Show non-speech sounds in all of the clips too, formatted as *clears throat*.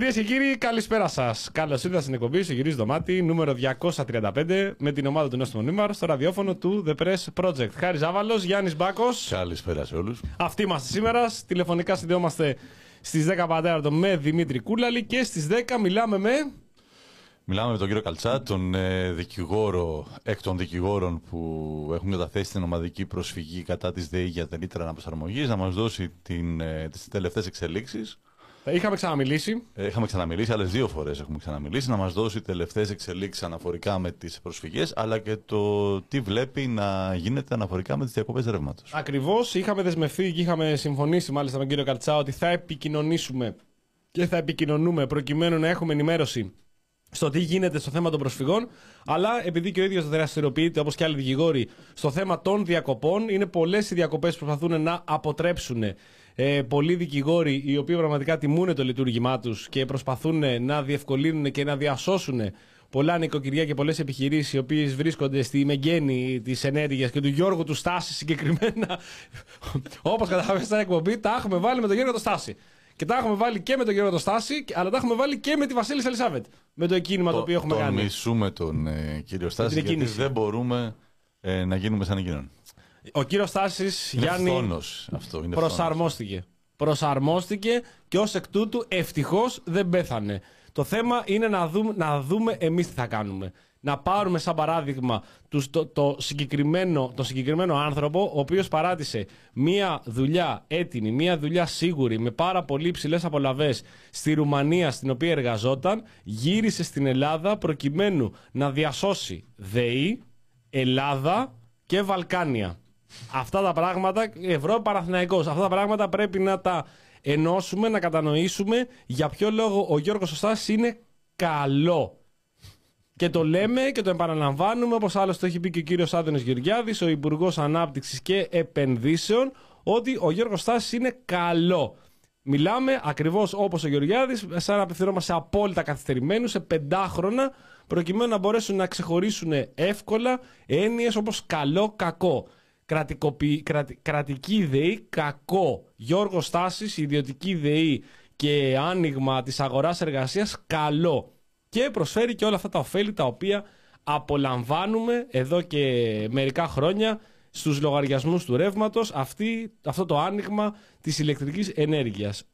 Κυρίες και κύριοι, καλησπέρα σας. Καλώς ήρθατε στην εκπομπή στο γυρίζει δωμάτι νούμερο 235 με την ομάδα του Νόστιμου Νίμαρ στο ραδιόφωνο του The Press Project. Χάρη Ζάβαλος, Γιάννης Μπάκος. Καλησπέρα σε όλους. Αυτοί είμαστε σήμερα. Τηλεφωνικά συνδεόμαστε στις 10 πατέρατο με Δημήτρη Κούλαλη και στις 10 μιλάμε με. Μιλάμε με τον κύριο Καλτσά, τον ε, δικηγόρο, εκ των δικηγόρων που έχουν καταθέσει την ομαδική προσφυγή κατά της ΔΕΗ για την ήτρα αναπροσαρμογής, να μας δώσει ε, τις τελευταίες εξελίξεις. Είχαμε ξαναμιλήσει. Ε, είχαμε ξαναμιλήσει, άλλες δύο φορές έχουμε ξαναμιλήσει, να μας δώσει τελευταίες εξελίξεις αναφορικά με τις προσφυγές, αλλά και το τι βλέπει να γίνεται αναφορικά με τις διακοπές ρεύματος. Ακριβώς. Είχαμε δεσμευτεί και είχαμε συμφωνήσει μάλιστα με τον κύριο Καρτσά ότι θα επικοινωνήσουμε και θα επικοινωνούμε προκειμένου να έχουμε ενημέρωση στο τι γίνεται στο θέμα των προσφυγών, αλλά επειδή και ο ίδιος δραστηριοποιείται όπως και άλλοι δικηγόροι στο θέμα των διακοπών, είναι πολλές οι διακοπές που προσπαθούν να αποτρέψουν ε, πολλοί δικηγόροι οι οποίοι πραγματικά τιμούν το λειτουργήμά τους και προσπαθούν να διευκολύνουν και να διασώσουν πολλά νοικοκυριά και πολλές επιχειρήσεις οι οποίες βρίσκονται στη μεγένη της ενέργειας και του Γιώργου του Στάση συγκεκριμένα. *laughs* Όπως καταλαβαίνετε στην εκπομπή, τα έχουμε βάλει με τον Γιώργο του Στάση. Και τα έχουμε βάλει και με τον Γιώργο Στάση, αλλά τα έχουμε βάλει και με τη Βασίλισσα Ελισάβετ. Με το εκκίνημα το, το οποίο έχουμε τον κάνει. Τον μισούμε τον ε, κύριο Στάση, γιατί δεν μπορούμε ε, να γίνουμε σαν εκείνον. Ο κύριος Στάση Γιάννη. Φθόνος, αυτό, είναι προσαρμόστηκε. Φθόνος. Προσαρμόστηκε και ως εκ τούτου ευτυχώς δεν πέθανε. Το θέμα είναι να δούμε, να δούμε εμείς τι θα κάνουμε. Να πάρουμε σαν παράδειγμα τους, το, το, συγκεκριμένο, το συγκεκριμένο άνθρωπο, ο οποίος παράτησε μία δουλειά έτοιμη, μία δουλειά σίγουρη, με πάρα πολύ υψηλές απολαυές στη Ρουμανία στην οποία εργαζόταν, γύρισε στην Ελλάδα προκειμένου να διασώσει ΔΕΗ, Ελλάδα και Βαλκάνια. Αυτά τα πράγματα, Ευρώπη Παναθηναϊκός, αυτά τα πράγματα πρέπει να τα ενώσουμε, να κατανοήσουμε για ποιο λόγο ο Γιώργος Σωστάς είναι καλό. Και το λέμε και το επαναλαμβάνουμε, όπως άλλωστε το έχει πει και ο κύριος Άδωνης Γεωργιάδης, ο Υπουργός Ανάπτυξης και Επενδύσεων, ότι ο Γιώργος Στάσης είναι καλό. Μιλάμε ακριβώς όπως ο Γεωργιάδης, σαν να απευθυνόμαστε απόλυτα καθυστερημένους σε πεντάχρονα, προκειμένου να μπορέσουν να ξεχωρίσουν εύκολα έννοιες όπως καλό-κακό κρατικοποι... κρατη... κρατική ΔΕΗ, κακό. Γιώργος Στάσης, ιδιωτική ΔΕΗ και άνοιγμα της αγοράς εργασίας, καλό. Και προσφέρει και όλα αυτά τα ωφέλη τα οποία απολαμβάνουμε εδώ και μερικά χρόνια στους λογαριασμούς του ρεύματος αυτή, αυτό το άνοιγμα της ηλεκτρικής ενέργειας.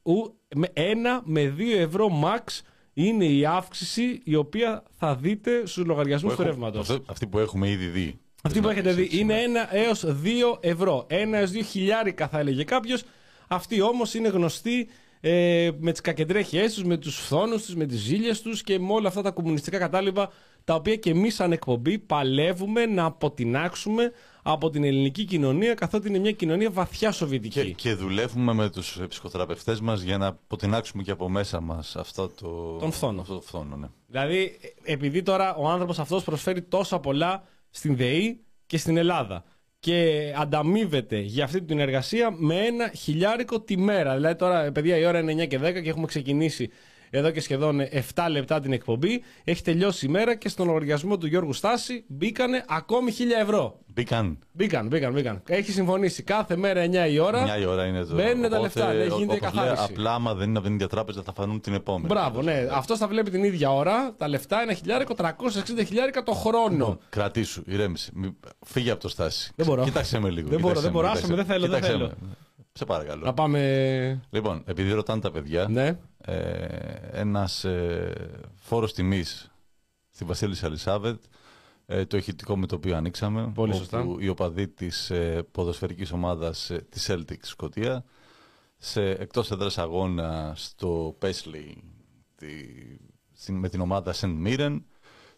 με ένα με δύο ευρώ max είναι η αύξηση η οποία θα δείτε στους λογαριασμούς του ρεύματος. Αυτή που έχουμε ήδη δει. Αυτή που έχετε δει είναι 1 έως 2 ευρώ. 1 έως 2 χιλιάρικα θα έλεγε κάποιος. Αυτοί όμως είναι γνωστοί ε, με τις κακεντρέχειές τους, με τους φθόνους τους, με τις ζήλιες τους και με όλα αυτά τα κομμουνιστικά κατάλοιπα τα οποία και εμείς σαν εκπομπή παλεύουμε να αποτινάξουμε από την ελληνική κοινωνία καθότι είναι μια κοινωνία βαθιά σοβιετική. Και, και δουλεύουμε με τους ψυχοθεραπευτές μας για να αποτινάξουμε και από μέσα μας αυτό το, Τον φθόνο. Αυτό το φθόνο ναι. Δηλαδή επειδή τώρα ο άνθρωπος αυτός προσφέρει τόσα πολλά στην ΔΕΗ και στην Ελλάδα. Και ανταμείβεται για αυτή την εργασία με ένα χιλιάρικο τη μέρα. Δηλαδή τώρα, παιδιά, η ώρα είναι 9 και 10 και έχουμε ξεκινήσει εδώ και σχεδόν 7 λεπτά την εκπομπή. Έχει τελειώσει η μέρα και στον λογαριασμό του Γιώργου Στάση μπήκανε ακόμη 1000 ευρώ. Μπήκαν. Μπήκαν, μπήκαν, μπήκαν. Έχει συμφωνήσει κάθε μέρα 9 η ώρα. 9 η ώρα είναι το. Μπαίνουν τα λεφτά, ναι, γίνεται η καθάριση. Απλά, άμα δεν είναι από την ίδια τράπεζα, θα φανούν την επόμενη. Μπράβο, ναι. Αυτό θα βλέπει την ίδια ώρα. Τα λεφτά είναι χιλιάρικο, 360 χιλιάρικα το χρόνο. Λοιπόν, κρατήσου, ηρέμηση. Φύγε από το στάση. Δεν μπορώ. Κοίταξε με λίγο. Δεν μπορώ, δεν μπορώ. δεν θέλω. Δεν θέλω. Σε παρακαλώ. Να πάμε. Λοιπόν, επειδή ρωτάνε τα παιδιά, ναι. ε, ένας ε, φόρος τιμής στη Βασίλισσα Ελισάβετ, ε, το ηχητικό με το οποίο ανοίξαμε. Πολύ σωστά. Όπου οι οπαδοί της ε, ποδοσφαιρικής ομάδας ε, της Celtic Σκοτία, σε εκτός έδρας αγώνα στο Πέσλι με την ομάδα St. Mirren,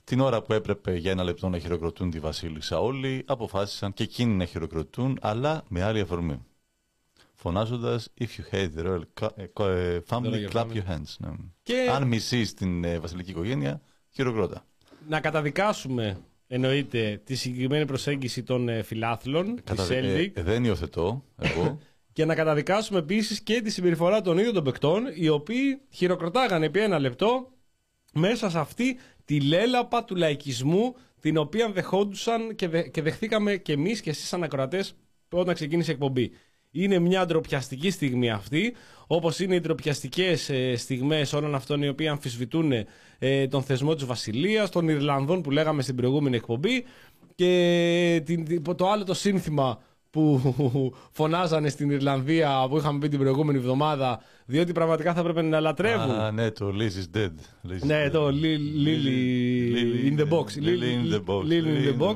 την ώρα που έπρεπε για ένα λεπτό να χειροκροτούν τη Βασίλισσα όλοι, αποφάσισαν και εκείνοι να χειροκροτούν, αλλά με άλλη αφορμή φωνάζοντας If you hate the royal ε, ε, family, clap your hands. Ναι. Και... Αν μισείς την ε, βασιλική οικογένεια, χειροκρότα. Να καταδικάσουμε εννοείται τη συγκεκριμένη προσέγγιση των φιλάθλων της Celtic. Ε, δεν υιοθετώ εγώ. *laughs* και να καταδικάσουμε επίσης και τη συμπεριφορά των ίδιων των παικτών, οι οποίοι χειροκροτάγανε επί ένα λεπτό μέσα σε αυτή τη λέλαπα του λαϊκισμού την οποία δεχόντουσαν και, και δεχθήκαμε και εμείς και εσείς σαν όταν ξεκίνησε η εκπομπή. Είναι μια ντροπιαστική στιγμή αυτή, όπως είναι οι ντροπιαστικές ε, στιγμές όλων αυτών οι οποίοι αμφισβητούν ε, τον θεσμό της Βασιλείας, των Ιρλανδών που λέγαμε στην προηγούμενη εκπομπή και την, το άλλο το σύνθημα που *laughs* φωνάζανε στην Ιρλανδία που είχαμε πει την προηγούμενη εβδομάδα διότι πραγματικά θα έπρεπε να λατρεύουν. Α, ναι, το Liz is dead. Liz ναι, το Lily in the box. Lily in the box. Lily in the box.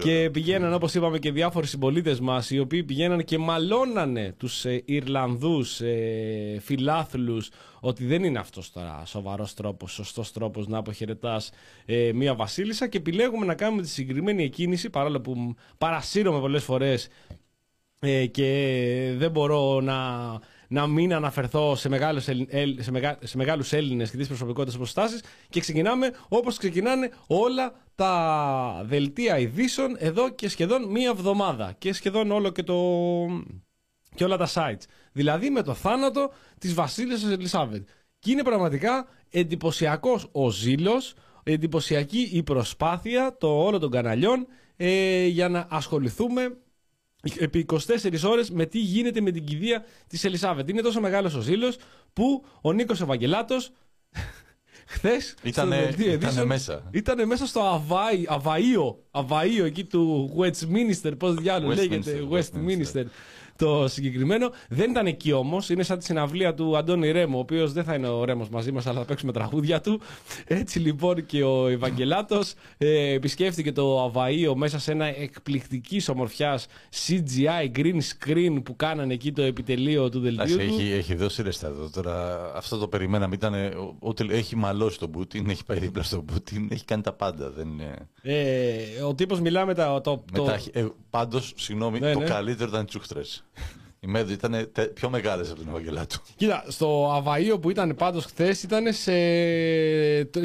Και πηγαίναν, όπως είπαμε, και διάφοροι συμπολίτες μας οι οποίοι πηγαίναν και μαλώνανε τους ε, Ιρλανδούς ε, φιλάθλους ότι δεν είναι αυτός τώρα σοβαρός τρόπος, σωστός τρόπος να αποχαιρετάς ε, μία βασίλισσα και επιλέγουμε να κάνουμε τη συγκεκριμένη εκκίνηση παρόλο που παρασύρωμαι πολλές φορές ε, και δεν μπορώ να να μην αναφερθώ σε μεγάλους, σε, μεγα, σε μεγάλους Έλληνες και τις προσωπικότητες προστάσεις και ξεκινάμε όπως ξεκινάνε όλα τα δελτία ειδήσεων εδώ και σχεδόν μία εβδομάδα και σχεδόν όλο και, το... και όλα τα sites. Δηλαδή με το θάνατο της βασίλισσας Ελισάβετ. Και είναι πραγματικά εντυπωσιακός ο ζήλος, εντυπωσιακή η προσπάθεια το όλο των καναλιών ε, για να ασχοληθούμε επί 24 ώρες με τι γίνεται με την κηδεία της Ελισάβετ. Είναι τόσο μεγάλος ο ζήλος που ο Νίκος Ευαγγελάτος *laughs* χθες. Ήταν μέσα. Ήταν μέσα στο Αβάη, Αβαΐο, Αβαΐο εκεί του Westminster, πώς διάλογο λέγεται, Westminster το συγκεκριμένο. Δεν ήταν εκεί όμως. Είναι σαν τη συναυλία του Αντώνη Ρέμο, ο οποίος δεν θα είναι ο Ρέμος μαζί μας, αλλά θα παίξουμε τραγούδια του. Έτσι λοιπόν και ο Ευαγγελάτος ε, επισκέφθηκε το Αβαΐο μέσα σε ένα εκπληκτικής ομορφιάς CGI green screen που κάνανε εκεί το επιτελείο του δελτίου. του. Έχει, έχει δώσει ρεστά τώρα. Αυτό το περιμέναμε. Ήταν, ότι έχει μαλώσει τον Πούτιν, έχει πάει δίπλα στον Πούτιν, έχει κάνει τα πάντα. Δεν είναι... ε, ο τύπος μιλά με τα. Το, το... Ε, Πάντως, συγγνώμη, ναι, το ναι. καλύτερο ήταν τσούχτρες. Οι Μέδου ήταν πιο μεγάλες από την Ευαγγελάτου. Κοίτα, στο Αβαΐο που ήταν πάντως χθες ήταν σε,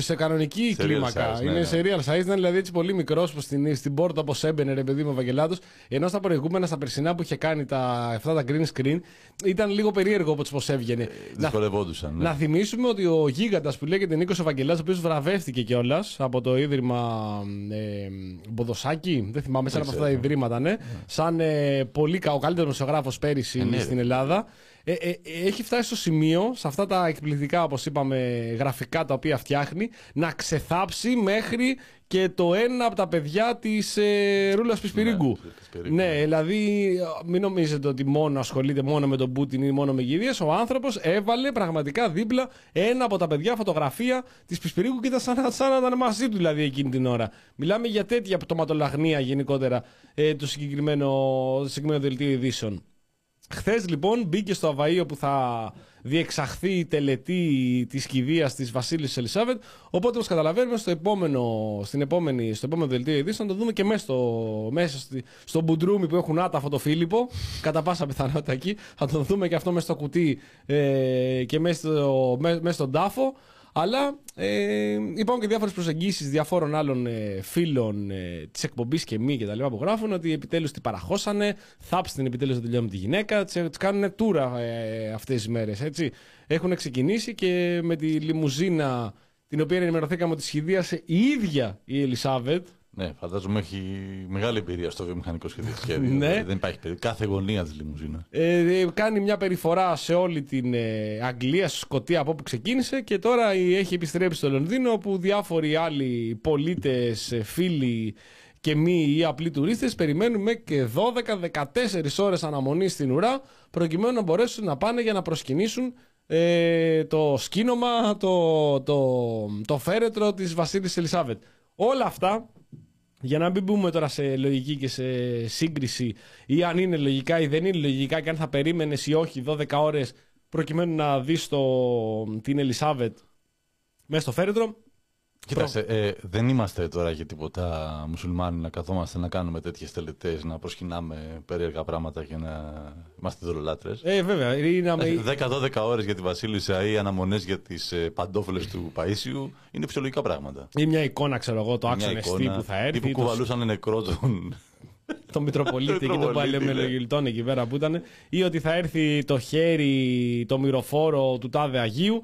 σε κανονική σε κλίμακα. είναι ναι. σε real size, ήταν δηλαδή έτσι πολύ μικρός που στην, στην πόρτα όπως έμπαινε ρε παιδί μου Ευαγγελάτος. Ενώ στα προηγούμενα, στα περσινά που είχε κάνει τα, αυτά τα green screen, ήταν λίγο περίεργο όπω πώς έβγαινε. Ε, δυσκολευόντουσαν. Ναι. Να θυμίσουμε ότι ο γίγαντας που λέγεται Νίκος Ευαγγελάτο, ο οποίος βραβεύτηκε κιόλας από το ίδρυμα ε, Μποδοσάκη, δεν θυμάμαι, σαν από αυτά τα ιδρύματα, ναι, ναι. σαν ε, πολύ, ο καλύτερος μεσογράφο πέρυσι ε, ναι, στην Ελλάδα. Ε, ε, έχει φτάσει στο σημείο, σε αυτά τα εκπληκτικά, όπως είπαμε, γραφικά τα οποία φτιάχνει, να ξεθάψει μέχρι και το ένα από τα παιδιά της ε, Ρούλας Πισπυρίγκου. Ναι, ναι, δηλαδή μην νομίζετε ότι μόνο ασχολείται μόνο με τον Πούτιν ή μόνο με γυρίε. Ο άνθρωπος έβαλε πραγματικά δίπλα ένα από τα παιδιά φωτογραφία της Πισπυρίγκου και ήταν σαν, σαν να ήταν μαζί του δηλαδή εκείνη την ώρα. Μιλάμε για τέτοια πτωματολαγνία γενικότερα ε, του συγκεκριμένου, συγκεκριμένου δελτίου ειδήσεων. Χθες λοιπόν μπήκε στο Αβαΐο που θα διεξαχθεί η τελετή της κηδείας της Βασίλισσας Ελισάβετ. Οπότε, όπως καταλαβαίνουμε, στο επόμενο, στην επόμενη, στο επόμενο δελτίο ειδήσεων θα το δούμε και μέσα στο, μέσα στο μπουντρούμι που έχουν άταφο το Φίλιππο. Κατά πάσα πιθανότητα εκεί. Θα το δούμε και αυτό μέσα στο κουτί ε, και μέσα, στο, μέσα, στον τάφο. Αλλά ε, υπάρχουν και διάφορες προσεγγίσεις διαφόρων άλλων ε, φίλων ε, της εκπομπής και μη και τα λοιπά που γράφουν ότι επιτέλους την παραχώσανε, θάψτε την επιτέλους να τελειώνει τη γυναίκα, τη κάνουν τούρα ε, αυτές τις μέρες. Έχουν ξεκινήσει και με τη λιμουζίνα την οποία ενημερωθήκαμε ότι σχεδίασε η ίδια η Ελισάβετ, ναι, φαντάζομαι έχει μεγάλη εμπειρία στο βιομηχανικό σχέδιο. ναι. Δηλαδή δεν υπάρχει περίπτωση. Κάθε γωνία της λιμουζίνας. Ε, κάνει μια περιφορά σε όλη την ε, Αγγλία, στη Σκωτία από όπου ξεκίνησε και τώρα έχει επιστρέψει στο Λονδίνο όπου διάφοροι άλλοι πολίτες, ε, φίλοι και μη ή απλοί τουρίστες περιμένουμε και 12-14 ώρες αναμονή στην ουρά προκειμένου να μπορέσουν να πάνε για να προσκυνήσουν ε, το σκήνομα, το, το, το φέρετρο της Βασίλης Ελισάβετ. Όλα αυτά για να μην μπούμε τώρα σε λογική και σε σύγκριση ή αν είναι λογικά ή δεν είναι λογικά και αν θα περίμενες ή όχι 12 ώρες προκειμένου να δεις την Ελισάβετ μέσα στο φέρετρο. Κοίταξε, ε, δεν είμαστε τώρα για τίποτα μουσουλμάνοι να καθόμαστε να κάνουμε τέτοιες τελετές, να προσκυνάμε περίεργα πράγματα και να είμαστε δωρολάτρε. Ε, βέβαια. 10-12 ώρες για τη Βασίλισσα ή αναμονές για τις ε, παντόφλες του Παίσιου είναι φυσιολογικά πράγματα. Ή μια εικόνα, ξέρω εγώ, το άξονα εστί που θα έρθει. Ή που κουβαλούσαν νεκρό τον. *laughs* το Μητροπολίτη και το Παλαιομελογιλτών εκεί πέρα που ήταν. Ή ότι θα έρθει το χέρι, το μυροφόρο του τάδε Αγίου.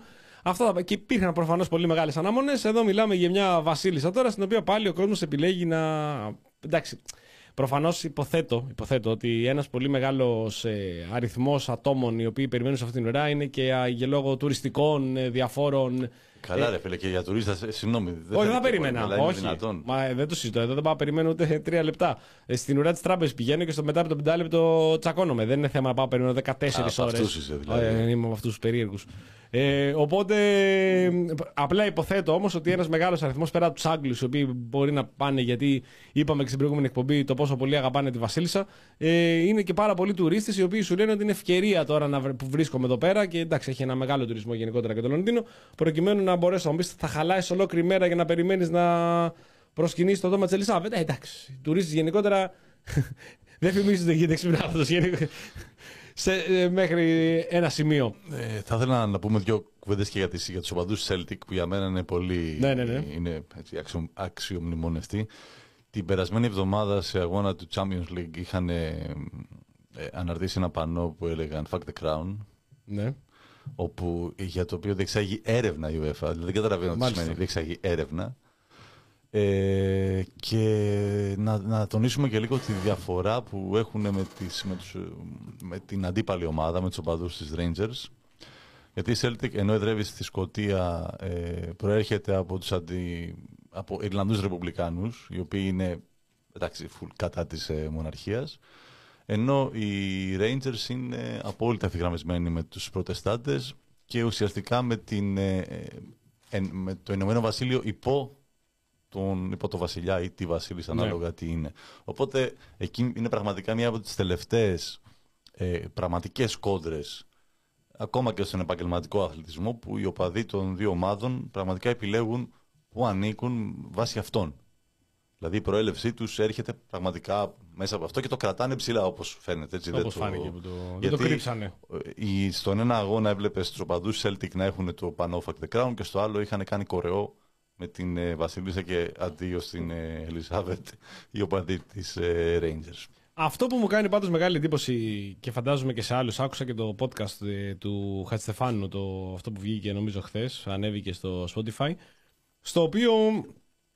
Αυτό και υπήρχαν προφανώς πολύ μεγάλες αναμονέ. Εδώ μιλάμε για μια βασίλισσα τώρα, στην οποία πάλι ο κόσμος επιλέγει να. Εντάξει. Προφανώς υποθέτω, υποθέτω ότι ένας πολύ μεγάλος ε, αριθμός ατόμων οι οποίοι περιμένουν σε αυτήν την ώρα είναι και για λόγω τουριστικών ε, διαφόρων. Καλά, ε, ρε φίλε, και για τουρίστας, ε, συγγνώμη. Δεν όχι, δεν θα περίμενα. Όχι. Μα ε, δεν το συζητώ. Εδώ δεν πάω περιμένω ούτε *laughs* τρία λεπτά. Ε, στην ουρά της τράπεζας πηγαίνω και στο μετά από το πεντάλεπτο τσακώνομαι. Δεν είναι θέμα να πάω περιμένω 14 ώρες. Δηλαδή. Είμαι από αυτούς τους περίεργους. Ε, οπότε, απλά υποθέτω όμως ότι ένας μεγάλος αριθμός πέρα από τους Άγγλους, οι οποίοι μπορεί να πάνε γιατί είπαμε και στην προηγούμενη εκπομπή το πόσο πολύ αγαπάνε τη Βασίλισσα, ε, είναι και πάρα πολλοί τουρίστες οι οποίοι σου λένε ότι είναι ευκαιρία τώρα να, που βρίσκομαι εδώ πέρα και εντάξει, έχει ένα μεγάλο τουρισμό γενικότερα και το Λονδίνο, προκειμένου να μπορέσω να μου πεις θα χαλάει ολόκληρη μέρα για να περιμένεις να προσκυνήσεις το δώμα της Ελισάβετ. Ε, εντάξει, οι τουρίστες γενικότερα *laughs* δεν φημίζονται για δεξιμπράγματο σε, ε, μέχρι ένα σημείο. Ε, θα ήθελα να πούμε δύο κουβέντες και για, τις, για τους οπαδούς Celtic που για μένα είναι πολύ ναι, ναι, ναι. Είναι, άξιο, αξιομνημονευτοί. Την περασμένη εβδομάδα σε αγώνα του Champions League είχαν ε, ε, αναρτήσει ένα πανό που έλεγαν Fuck the Crown. Ναι. Όπου, για το οποίο διεξάγει έρευνα η UEFA. Δηλαδή δεν καταλαβαίνω τι σημαίνει. Διεξάγει έρευνα. Ε, και να, να τονίσουμε και λίγο τη διαφορά που έχουν με, τις, με, τους, με την αντίπαλη ομάδα, με τους οπαδούς της Rangers. Γιατί η Celtic ενώ εδρεύει στη Σκωτία ε, προέρχεται από τους αντι, από Ιρλανδούς Ρεπουμπλικάνους, οι οποίοι είναι εντάξει, κατά της ε, μοναρχίας. Ενώ οι Rangers είναι απόλυτα ευθυγραμμισμένοι με τους προτεστάντες και ουσιαστικά με, την, ε, ε, με το Ηνωμένο Βασίλειο υπό τον, υπό το βασιλιά ή τη βασίλισσα, ναι. ανάλογα τι είναι. Οπότε εκεί είναι πραγματικά μία από τις τελευταίες ε, πραγματικές κόντρες ακόμα και στον επαγγελματικό αθλητισμό που οι οπαδοί των δύο ομάδων πραγματικά επιλέγουν που ανήκουν βάσει αυτών. Δηλαδή η προέλευσή τους έρχεται πραγματικά μέσα από αυτό και το κρατάνε ψηλά όπως φαίνεται. Έτσι, όπως δεν φάνηκε που το... Γιατί το κρύψανε. Ε, στον ένα αγώνα έβλεπες τους οπαδούς Celtic να έχουν το Panofac the Crown και στο άλλο είχαν κάνει κορεό με την ε, Βασιλίσσα και αντίο στην ε, Ελισάβετ, η οπαδή της ε, Rangers. Αυτό που μου κάνει πάντως μεγάλη εντύπωση και φαντάζομαι και σε άλλους, άκουσα και το podcast ε, του Χατστεφάνου, το, αυτό που βγήκε νομίζω χθες, ανέβηκε στο Spotify, στο οποίο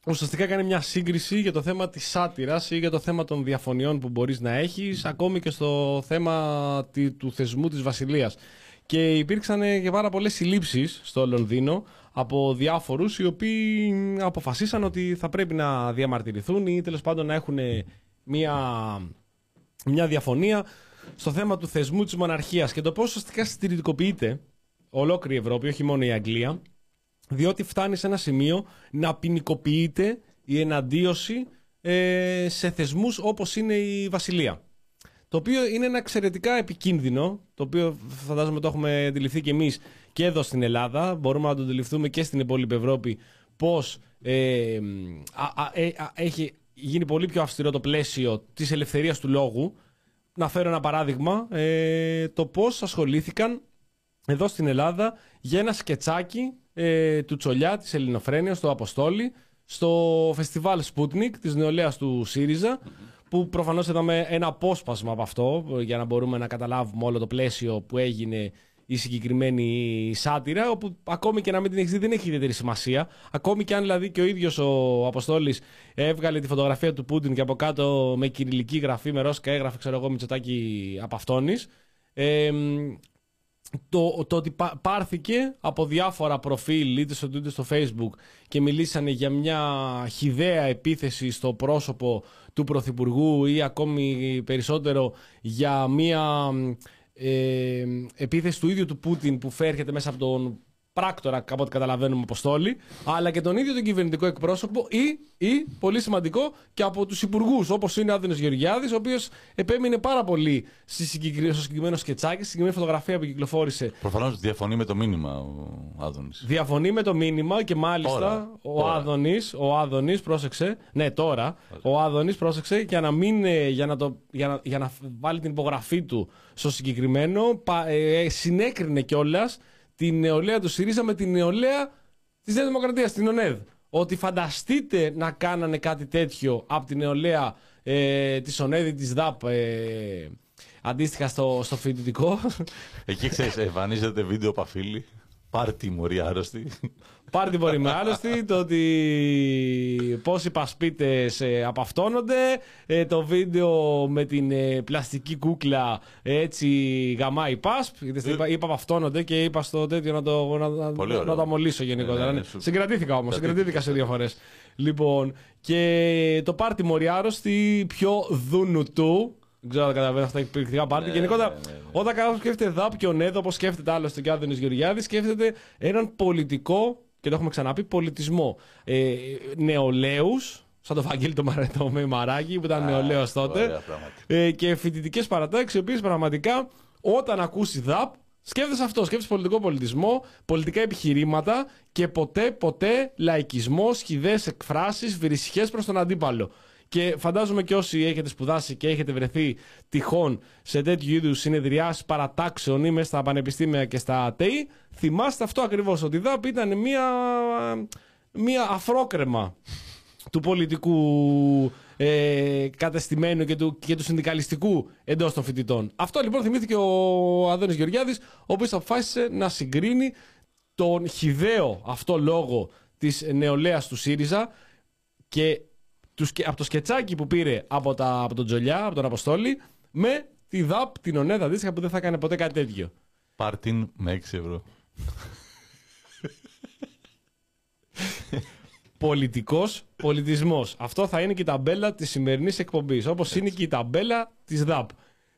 ουσιαστικά κάνει μια σύγκριση για το θέμα της σάτυρας ή για το θέμα των διαφωνιών που μπορείς να έχεις, ακόμη και στο θέμα του θεσμού της Βασιλείας. Και υπήρξαν και πάρα πολλές συλλήψεις στο Λονδίνο από διάφορους οι οποίοι αποφασίσαν ότι θα πρέπει να διαμαρτυρηθούν ή τέλος πάντων να έχουν μια, μια διαφωνία στο θέμα του θεσμού της μοναρχίας και το πώς ουσιαστικά συντηρητικοποιείται ολόκληρη η Ευρώπη, όχι μόνο η Αγγλία, διότι φτάνει σε ένα σημείο να ποινικοποιείται η εναντίωση ε, σε θεσμούς όπως είναι η Βασιλεία. Το οποίο είναι ένα εξαιρετικά επικίνδυνο, το οποίο φαντάζομαι το έχουμε αντιληφθεί και εμείς και εδώ στην Ελλάδα. Μπορούμε να το αντιληφθούμε και στην υπόλοιπη Ευρώπη πώς ε, ε, έχει γίνει πολύ πιο αυστηρό το πλαίσιο της ελευθερίας του λόγου. Να φέρω ένα παράδειγμα, ε, το πώς ασχολήθηκαν εδώ στην Ελλάδα για ένα σκετσάκι ε, του Τσολιά, της Ελληνοφρένειας, του Αποστόλη, στο φεστιβάλ Sputnik της νεολαίας του ΣΥΡΙΖΑ, που προφανώς είδαμε ένα απόσπασμα από αυτό, για να μπορούμε να καταλάβουμε όλο το πλαίσιο που έγινε η συγκεκριμένη σάτυρα, όπου ακόμη και να μην την έχεις δει δεν έχει ιδιαίτερη σημασία. Ακόμη και αν δηλαδή και ο ίδιος ο Αποστόλης έβγαλε τη φωτογραφία του Πούτιν και από κάτω με κυριλική γραφή, με ρόσκα έγραφε, ξέρω εγώ, Μητσοτάκη από αυτόνη. Ε, το, το ότι πάρθηκε από διάφορα προφίλ είτε στο Twitter στο Facebook και μιλήσανε για μια χιδαία επίθεση στο πρόσωπο του Πρωθυπουργού ή ακόμη περισσότερο για μια ε, επίθεση του ίδιου του Πούτιν που φέρχεται μέσα από τον πράκτορα, από ό,τι καταλαβαίνουμε, Αποστόλη, αλλά και τον ίδιο τον κυβερνητικό εκπρόσωπο ή, ή πολύ σημαντικό, και από τους υπουργούς, όπως είναι ο Άδενο Γεωργιάδης, ο οποίος επέμεινε πάρα πολύ στο συγκεκριμένο σκετσάκι, στη συγκεκριμένη φωτογραφία που κυκλοφόρησε. Προφανώς διαφωνεί με το μήνυμα ο Άδωνης. Διαφωνεί με το μήνυμα και μάλιστα ο Άδωνης, ο Άδωνης, πρόσεξε, ναι τώρα, ο Άδωνης πρόσεξε για να, μην, ε, για, να το, για, να, για να βάλει την υπογραφή του στο συγκεκριμένο, ε, συνέκρινε κιόλας την νεολαία του ΣΥΡΙΖΑ με την νεολαία της Νέας Δημοκρατίας, την ΟΝΕΔ. Ότι φανταστείτε να κάνανε κάτι τέτοιο από την νεολαία ε, της ΟΝΕΔ ή της ΔΑΠ ε, αντίστοιχα στο, στο φοιτητικό; Εκεί ξέρεις, εμφανίζεται βίντεο παφίλη. Πάρτι μωρή άρρωστη. Πάρτι μωρή με άρρωστη. Το ότι πόσοι πασπίτες ε, απαυτώνονται. Ε, το βίντεο με την ε, πλαστική κούκλα έτσι γαμάει πασπ. Είπα, είπα απαυτώνονται και είπα στο τέτοιο να το, να, να, να το αμολύσω γενικότερα. Ναι, ναι, ναι. Συγκρατήθηκα όμως. Συγκρατήθηκα σε δύο φορές. Λοιπόν, και το πάρτι μωρή άρρωστη πιο δούνου του δεν ξέρω αν καταλαβαίνω αυτά τα εκπληκτικά πάρτι. Ναι, Γενικότερα, ναι, ναι, ναι. όταν κάποιος σκέφτεται ΔΑΠ και ο ΝΕΔ, όπως σκέφτεται άλλωστε και ο Άδενης Γεωργιάδης, σκέφτεται έναν πολιτικό, και το έχουμε ξαναπεί, πολιτισμό. Ε, Νεολαίους, σαν το Βαγγέλη το, το Μαράκι που ήταν νεολαίος τότε. ε, και φοιτητικές παρατάξεις, οι οποίες πραγματικά όταν ακούσει ΔΑΠ, σκέφτεσαι αυτό. Σκέφτεσαι πολιτικό πολιτισμό, πολιτικά επιχειρήματα και ποτέ, ποτέ λαϊκισμό, χιδέ εκφράσεις, βρισχέ προς τον αντίπαλο. Και φαντάζομαι και όσοι έχετε σπουδάσει και έχετε βρεθεί τυχόν σε τέτοιου είδους συνεδριάσεις παρατάξεων ή μέσα στα πανεπιστήμια και στα ΤΕΙ, θυμάστε αυτό ακριβώς. Ότι η ΔΑΠ ήταν μια, μια αφρόκρεμα του πολιτικού ε, κατεστημένου και του, και του συνδικαλιστικού εντός των φοιτητών. Αυτό λοιπόν θυμήθηκε ο Αδόνης Γεωργιάδης, ο οποίος αποφάσισε να συγκρίνει τον χιδαίο αυτό λόγο της νεολαίας του ΣΥΡΙΖΑ και από το σκετσάκι που πήρε από, τα, από τον Τζολιά, από τον Αποστόλη, με τη ΔΑΠ, την ΟΝΕΔ αντίστοιχα που δεν θα έκανε ποτέ κάτι τέτοιο. Πάρτιν με 6 ευρώ. Πολιτικός πολιτισμός. Αυτό θα είναι και η ταμπέλα της σημερινής εκπομπής. Όπως είναι και η ταμπέλα της ΔΑΠ.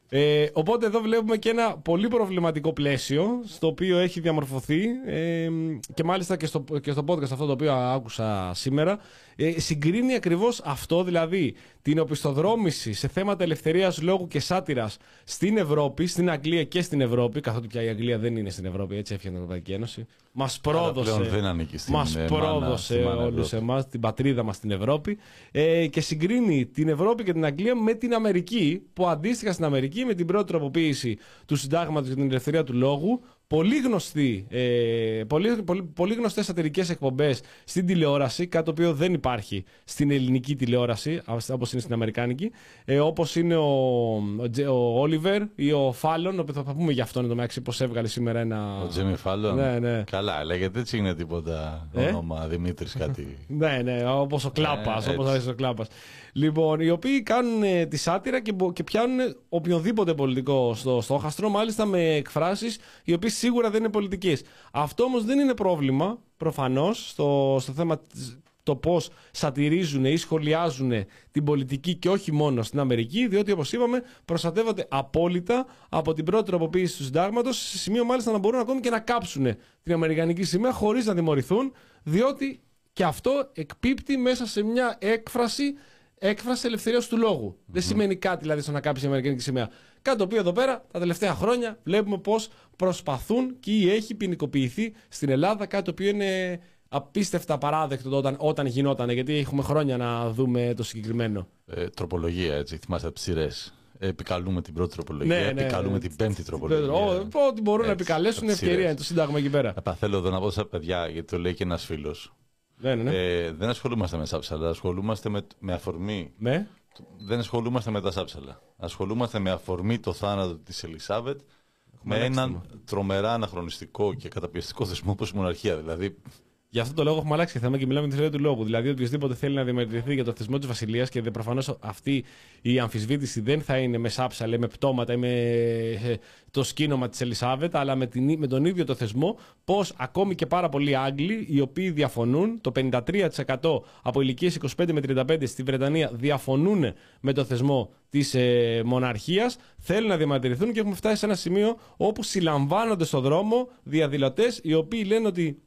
Ε, οπότε εδώ βλέπουμε και ένα πολύ προβληματικό πλαίσιο στο οποίο έχει διαμορφωθεί ε, και μάλιστα και στο, και στο podcast αυτό το οποίο άκουσα σήμερα ε, συγκρίνει ακριβώς αυτό δηλαδή την οπισθοδρόμηση σε θέματα ελευθερίας λόγου και σάτυρας στην Ευρώπη, στην Αγγλία και στην Ευρώπη καθότι πια η Αγγλία δεν είναι στην Ευρώπη έτσι έφυγε η Ευρωπαϊκή Ένωση μας πρόδωσε, δεν μας ε, πρόδωσε όλους εμάς την πατρίδα μας στην Ευρώπη ε, και συγκρίνει την Ευρώπη και την Αγγλία με την Αμερική που αντίστοιχα στην Αμερική με την πρώτη τροποποίηση του συντάγματος για την ελευθερία του λόγου πολύ, γνωστή, ε, πολύ, πολύ, πολύ γνωστές σατυρικές εκπομπές στην τηλεόραση, κάτι το οποίο δεν υπάρχει στην ελληνική τηλεόραση, όπως είναι στην αμερικάνικη, ε, όπως είναι ο, ο Όλιβερ ή ο Φάλλον, θα πούμε για αυτόν εδώ μεταξύ πώς έβγαλε σήμερα ένα... Ο Τζέμι Φάλλον. Ναι, ναι. Καλά, λέγεται έτσι είναι τίποτα ε; όνομα Δημήτρης κάτι. *laughs* ναι, ναι, όπως ο Κλάπας, ε, όπως αρέσει ο Κλάπας. Λοιπόν, οι οποίοι κάνουν ε, τη σάτυρα και, και πιάνουν οποιοδήποτε πολιτικό στο στόχαστρο, μάλιστα με εκφράσεις οι οποίες σίγουρα δεν είναι πολιτικές. Αυτό όμως δεν είναι πρόβλημα, προφανώς, στο, στο θέμα το πώς σατυρίζουν ή σχολιάζουν την πολιτική και όχι μόνο στην Αμερική, διότι όπως είπαμε προστατεύονται απόλυτα από την πρώτη τροποποίηση του συντάγματος, σε σημείο μάλιστα να μπορούν ακόμη και να κάψουν την Αμερικανική σημαία χωρίς να τιμωρηθούν, διότι και αυτό εκπίπτει μέσα σε μια έκφραση έκφραση ελευθερίας του λογου Δεν σημαίνει κάτι δηλαδή στο να κάψει η Αμερικανική σημαία. Κάτι το οποίο εδώ πέρα τα τελευταία χρόνια βλέπουμε πώ προσπαθούν και έχει ποινικοποιηθεί στην Ελλάδα. Κάτι το οποίο είναι απίστευτα παράδεκτο όταν, όταν γινόταν, γιατί έχουμε χρόνια να δούμε το συγκεκριμένο. Ε, τροπολογία, έτσι. Θυμάστε τις σειρές. επικαλούμε την πρώτη τροπολογία, Ναι, ναι. επικαλούμε την πέμπτη τροπολογία. Ό, Ό,τι μπορούν να Έτσι, επικαλέσουν από τις ευκαιρία σειρές. είναι το Σύνταγμα εκεί πέρα. Επα, θέλω εδώ να πω στα παιδιά, γιατί το λέει και ένας φίλος. Ναι, ναι, ναι. Ε, δεν ασχολούμαστε με σάψαλα, ασχολούμαστε με, με αφορμή. Με. Δεν ασχολούμαστε με τα σάψαλα. Ασχολούμαστε με αφορμή το θάνατο της Ελισάβετ με αλλάξει έναν τρομερά αναχρονιστικό και καταπιεστικό θεσμό όπως η μοναρχία. Δηλαδή, Γι' αυτό το λόγο έχουμε αλλάξει θέμα και μιλάμε με τη θεωρία του λόγου. Δηλαδή, οποιοδήποτε θέλει να διαμαρτυρηθεί για το θεσμό της Βασιλείας και προφανώς αυτή η αμφισβήτηση δεν θα είναι με σάψαλα, ή με πτώματα ή με ε, το σκήνομα της Ελισάβετ, αλλά με, την, με τον ίδιο το θεσμό, πώ ακόμη και πάρα πολλοί Άγγλοι, οι οποίοι διαφωνούν, το 53% από ηλικίες 25 με 35 στη Βρετανία διαφωνούν με το θεσμό της ε, μοναρχίας, θέλουν να διαμαρτυρηθούν και έχουμε φτάσει σε ένα σημείο όπου συλλαμβάνονται στο δρόμο διαδηλωτές οι οποίοι λένε ότι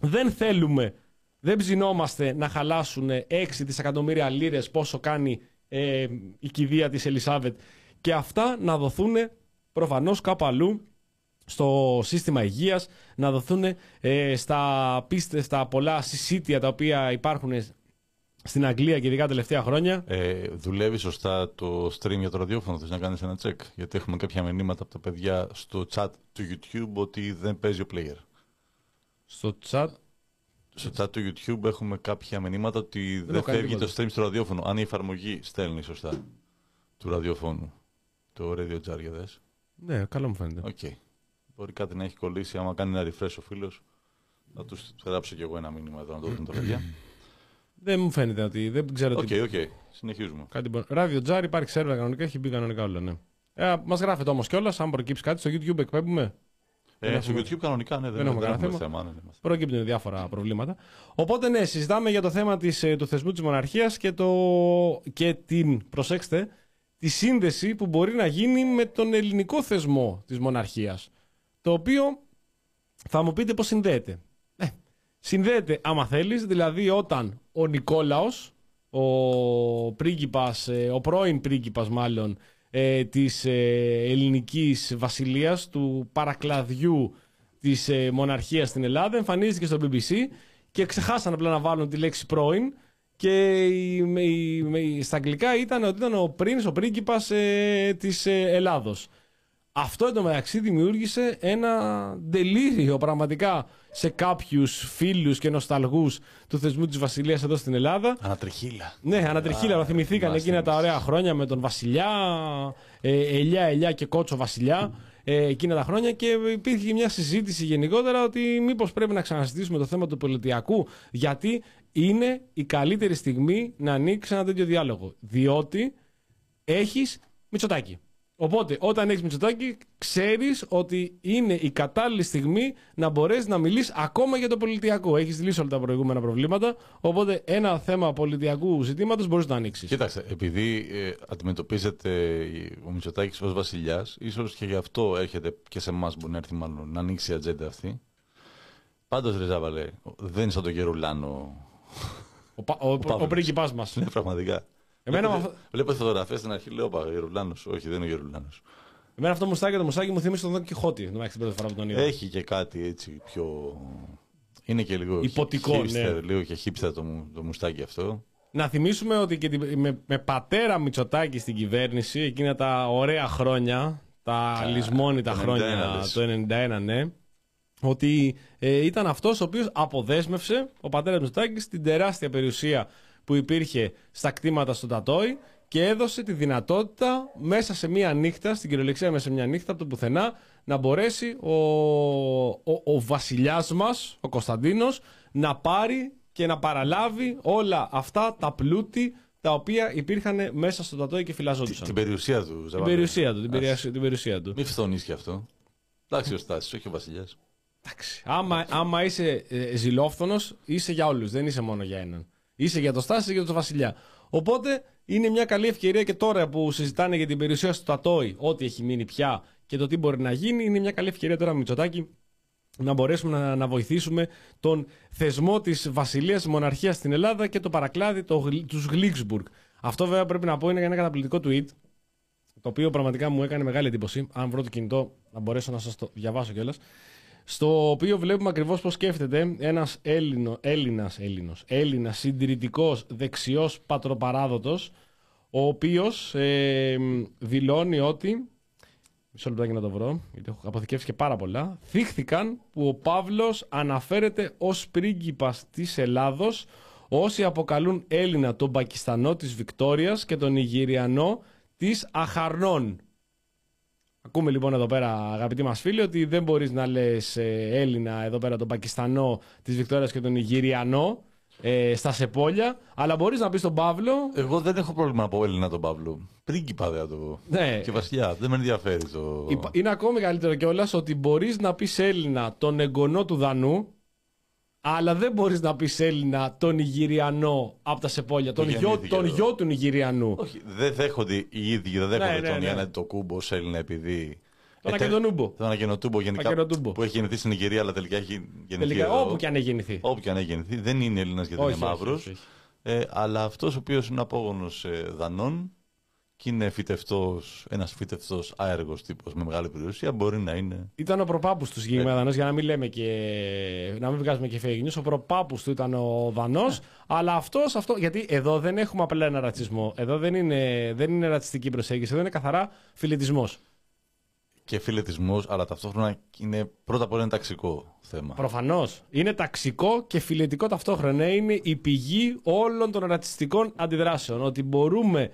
δεν θέλουμε, δεν ψινόμαστε να χαλάσουν 6 δισεκατομμύρια λίρες πόσο κάνει ε, η κηδεία της Ελισάβετ και αυτά να δοθούν προφανώς κάπου αλλού στο σύστημα υγείας, να δοθούν ε, στα, πίστες, στα πολλά συσίτια τα οποία υπάρχουν στην Αγγλία και ειδικά τα τελευταία χρόνια. ε, δουλεύει σωστά το stream για το ραδιόφωνο. Θες να κάνεις ένα check; Γιατί έχουμε κάποια μηνύματα από τα παιδιά στο chat του YouTube ότι δεν παίζει ο player. Στο chat Στο chat του YouTube έχουμε κάποια μηνύματα ότι δεν έχω κάνει φεύγει τίποτα. το stream στο ραδιόφωνο. Αν η εφαρμογή στέλνει σωστά του ραδιοφώνου. Το Radio Jar για δες. Ναι, καλό μου φαίνεται. Οκ. Μπορεί κάτι να έχει κολλήσει. Άμα κάνει ένα refresh ο φίλος, θα τους γράψω κι εγώ ένα μήνυμα εδώ να το δουν τα παιδιά. *clears throat* Δεν μου φαίνεται ότι δεν ξέρω Οκ, τι. οκ. Συνεχίζουμε. Κάτι μπορεί. Radio Jar υπάρχει σερβερ κανονικά, έχει μπει κανονικά όλο, ναι. Ε, Μας γράφετε όμως κιόλας, αν προκύψει κάτι στο YouTube εκπέμπουμε. Ε, Δεν στο έχουμε- YouTube κανονικά, ναι, δεν, δεν έχουμε δεν κανένα έχουμε θέμα. ναι, ναι. Προκύπτουν διάφορα προβλήματα. Οπότε ναι, συζητάμε για το θέμα της, ε, του θεσμού της μοναρχίας και, το, και την, προσέξτε, τη σύνδεση που μπορεί να γίνει με τον ελληνικό θεσμό της μοναρχίας. Το οποίο θα μου πείτε πώς συνδέεται. Ε, συνδέεται άμα θέλεις, δηλαδή όταν ο Νικόλαος, ο πρίγκιπας, ε, ο πρώην πρίγκιπας μάλλον, ε, της ε, ελληνικής βασιλείας, του παρακλαδιού της ε, μοναρχίας στην Ελλάδα, εμφανίστηκε στο BBC και ξεχάσαν απλά να βάλουν τη λέξη πρώην και η, η- η- στα αγγλικά ήταν ότι ήταν ο πρίνς, ο πρίγκιπας ε, της ε, Ελλάδος. Αυτό εντωμεταξύ δημιούργησε ένα τελείριο πραγματικά σε κάποιους φίλους και νοσταλγούς του θεσμού της Βασιλείας εδώ στην Ελλάδα. Ανατριχίλα. Ναι, ανατριχίλα, Α, θυμηθήκαν θυμάστε εκείνα τα εμείς. ωραία χρόνια με τον Βασιλιά, ε, Ελιά, Ελιά και Κότσο Βασιλιά, ε, εκείνα τα χρόνια και υπήρχε μια συζήτηση γενικότερα ότι μήπως πρέπει να ξανασυζητήσουμε το θέμα του πολιτιακού, γιατί είναι η καλύτερη στιγμή να ανοίξεις ένα τέτοιο διάλογο. Διότι έχεις Μητσοτάκη. Οπότε, όταν έχεις Μητσοτάκη, ξέρεις ότι είναι η κατάλληλη στιγμή να μπορέσεις να μιλήσεις ακόμα για το πολιτιακό. Έχεις λύσει όλα τα προηγούμενα προβλήματα. Οπότε, ένα θέμα πολιτιακού ζητήματος μπορείς να ανοίξεις. Κοίταξε, επειδή ε, αντιμετωπίζεται ο Μητσοτάκης ως βασιλιάς, ίσως και γι' αυτό έρχεται και σε εμάς μπορεί να έρθει μάλλον να ανοίξει η ατζέντα αυτή. Πάντως, Ρεζάβαλε, δεν είναι σαν τον Γερουλάνο. Ο, πα- ο, ο, Παύλος. πρίγκιπάς μας. Ναι, πραγματικά. Εμένα Βλέπω- με αυτό- Βλέπω φωτογραφίες στην αρχή, λέω Πα, Γερουλάνος. Όχι, δεν είναι ο Γερουλάνος. Εμένα αυτό το μουστάκι, το μουστάκι μου θύμισε τον Δον Κιχώτη. Δεν την πρώτη φορά που τον είδα. Έχει και κάτι έτσι πιο. Είναι και λίγο. Υποτικό, hipster, ναι. Λίγο και hipster το, μου- το μουστάκι αυτό. Να θυμίσουμε ότι και την- με, με πατέρα Μητσοτάκη στην κυβέρνηση, εκείνα τα ωραία χρόνια, τα λησμόνητα το 91 χρόνια, λες. το 91, ναι, ότι ε, ήταν αυτός ο οποίος αποδέσμευσε, ο πατέρας Μητσοτάκης, την τεράστια περιουσία που υπήρχε στα κτήματα στον Τατόι και έδωσε τη δυνατότητα μέσα σε μία νύχτα, στην κυριολεξία μέσα σε μία νύχτα, από το πουθενά, να μπορέσει ο, ο, ο βασιλιάς μας, ο Κωνσταντίνος, να πάρει και να παραλάβει όλα αυτά τα πλούτη τα οποία υπήρχαν μέσα στο Τατόι και φυλαζόντουσαν. Την περιουσία του, Την Ζαβάλε. περιουσία του, την, Ας. περιουσία, την περιουσία του. Μην φθονεί και αυτό. Εντάξει, ο Στάσης, όχι ο Βασιλιάς. Εντάξει. Άμα, άμα είσαι ε, ζηλόφθονος, είσαι για όλους, δεν είσαι μόνο για έναν. Είσαι για το Στάση, είσαι για τον Βασιλιά. Οπότε είναι μια καλή ευκαιρία και τώρα που συζητάνε για την περιουσία στο Τατόι, ό,τι έχει μείνει πια και το τι μπορεί να γίνει, είναι μια καλή ευκαιρία τώρα με Μητσοτάκη να μπορέσουμε να, να βοηθήσουμε τον θεσμό της βασιλείας της μοναρχίας στην Ελλάδα και το παρακλάδι το, γλ- τους Γλίξμπουργκ. Αυτό βέβαια πρέπει να πω είναι ένα καταπληκτικό tweet το οποίο πραγματικά μου έκανε μεγάλη εντύπωση. Αν βρω το κινητό, να μπορέσω να σας το διαβάσω κιόλας. Στο οποίο βλέπουμε ακριβώς πώς σκέφτεται ένας Έλληνο, Έλληνας, Έλληνος, Έλληνας συντηρητικός δεξιός πατροπαράδοτος, ο οποίος ε, δηλώνει ότι Μισό λεπτάκι να το βρω, γιατί έχω αποθηκεύσει και πάρα πολλά. Θύχθηκαν που ο Παύλος αναφέρεται ως πρίγκιπας της Ελλάδος όσοι αποκαλούν Έλληνα τον Πακιστανό της Βικτόριας και τον Ιγυριανό της Αχαρνών. Ακούμε λοιπόν εδώ πέρα, αγαπητοί μας φίλοι, ότι δεν μπορείς να λες Έλληνα εδώ πέρα τον Πακιστανό της Βικτόριας και τον Ιγυριανό ε, στα σεπόλια, αλλά μπορείς να πεις τον Παύλο. Εγώ δεν έχω πρόβλημα να πω Έλληνα τον Παύλο. Πρίγκιπα δεν θα το πω. Ναι. Και βασιλιά, δεν με ενδιαφέρει το. Υπα- Είναι ακόμη καλύτερο κιόλας ότι μπορείς να πεις Έλληνα τον εγγονό του Δανού, αλλά δεν μπορείς να πεις Έλληνα τον Ιγυριανό από τα σεπόλια. Τον, γιο, γεννήθηκε τον εδώ. γιο του Νιγηριανού. Όχι, δεν δέχονται οι ίδιοι, δεν δέχονται Ναι, ναι, τον ναι. Ιάννη το κούμπο ως Έλληνα επειδή. Τον Ε, τε- Ακεντονούμπο. Τον Ακενοτούμπο γενικά. Ακενοτούμπο. Που έχει γεννηθεί στην Νιγηρία, αλλά τελικά έχει γεννηθεί. Τελικά, εδώ. όπου και αν έχει γεννηθεί. Όπου και αν έχει γεννηθεί. Δεν είναι Έλληνας γιατί Όχι, είναι όχι, μαύρος. όχι, όχι. Ε, αλλά αυτός ο οποίος είναι απόγονος ε, Δανών και είναι φυτευτός, ένας φυτευτός άεργος τύπος με μεγάλη περιουσία, μπορεί να είναι. Ήταν ο προπάπους του Ε. συγκεκριμένα Δανός, για να μην λέμε και. να μην βγάζουμε και fake news. Ο προπάπους του ήταν ο Δανός, Ε. αλλά αυτός, αυτό. Γιατί εδώ δεν έχουμε απλά ένα ρατσισμό. Εδώ δεν είναι, δεν είναι ρατσιστική προσέγγιση. Εδώ είναι καθαρά φιλετισμός. και φιλετισμός, αλλά ταυτόχρονα είναι πρώτα απ' όλα ένα ταξικό θέμα. Προφανώς. Είναι ταξικό και φιλετικό ταυτόχρονα. Είναι η πηγή όλων των ρατσιστικών αντιδράσεων. Ότι μπορούμε,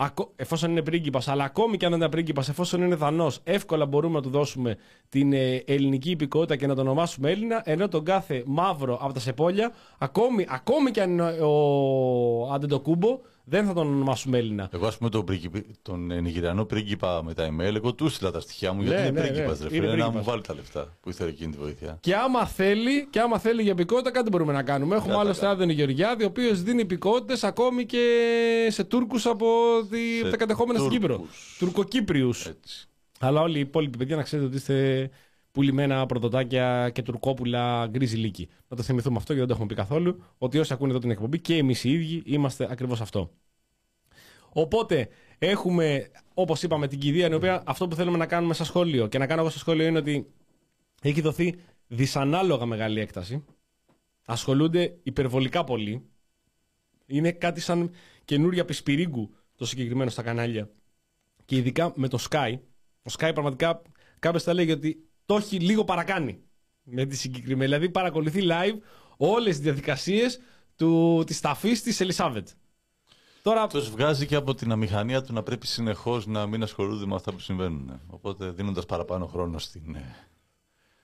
ακο- εφόσον είναι πρίγκιπας, αλλά ακόμη και αν δεν είναι πρίγκιπας, εφόσον είναι δανός, εύκολα μπορούμε να του δώσουμε την ε, ελληνική υπηκότητα και να τον ονομάσουμε Έλληνα, ενώ τον κάθε μαύρο από τα σεπόλια, ακόμη, ακόμη και αν είναι ο Αντεντοκούμπο, δεν θα τον ονομάσουμε Έλληνα. Εγώ, ας πούμε, τον, πρίγκιπι- τον ε, Νιγηριανό πρίγκιπα με τα email, εγώ του έστειλα τα στοιχεία μου γιατί Ναι, είναι ναι, πρίγκιπας. ναι. Ρε, Είναι φίλε, να μου πρίγκιπας. βάλει τα λεφτά που ήθελε εκείνη τη βοήθεια. Και άμα θέλει, και άμα θέλει για υπηκότητα, κάτι μπορούμε να κάνουμε. Έχουμε Κάτι άλλωστε θα Άδωνη Γεωργιάδη, ο οποίος δίνει υπηκότητες ακόμη και σε Τούρκους από, τη, από τα κατεχόμενα στην Κύπρο. Τούρκους. Τουρκοκύπριους. Έτσι. Αλλά όλοι οι υπόλοιποι παιδιά να ξέρετε ότι είστε πουλημένα πρωτοτάκια και τουρκόπουλα γκρίζι λύκη. Να το θυμηθούμε αυτό και δεν το έχουμε πει καθόλου. Ότι όσοι ακούνε εδώ την εκπομπή και εμείς οι ίδιοι είμαστε ακριβώς αυτό. Οπότε έχουμε, όπως είπαμε, την κηδεία, η οποία αυτό που θέλουμε να κάνουμε στα σχόλιο και να κάνω εγώ στο σχόλιο είναι ότι έχει δοθεί δυσανάλογα μεγάλη έκταση. Ασχολούνται υπερβολικά πολύ. Είναι κάτι σαν καινούρια πισπυρίγκου το συγκεκριμένο στα κανάλια. Και ειδικά με το Sky. Ο Sky πραγματικά κάποιος θα λέγει ότι το έχει λίγο παρακάνει. Με τη συγκεκριμένη. Δηλαδή παρακολουθεί live όλες τις διαδικασίες της ταφής της Ελισάβετ. Τώρα, Τους βγάζει και από την αμηχανία του να πρέπει συνεχώς να μην ασχολούνται με αυτά που συμβαίνουν. Οπότε δίνοντας παραπάνω χρόνο στην, ε,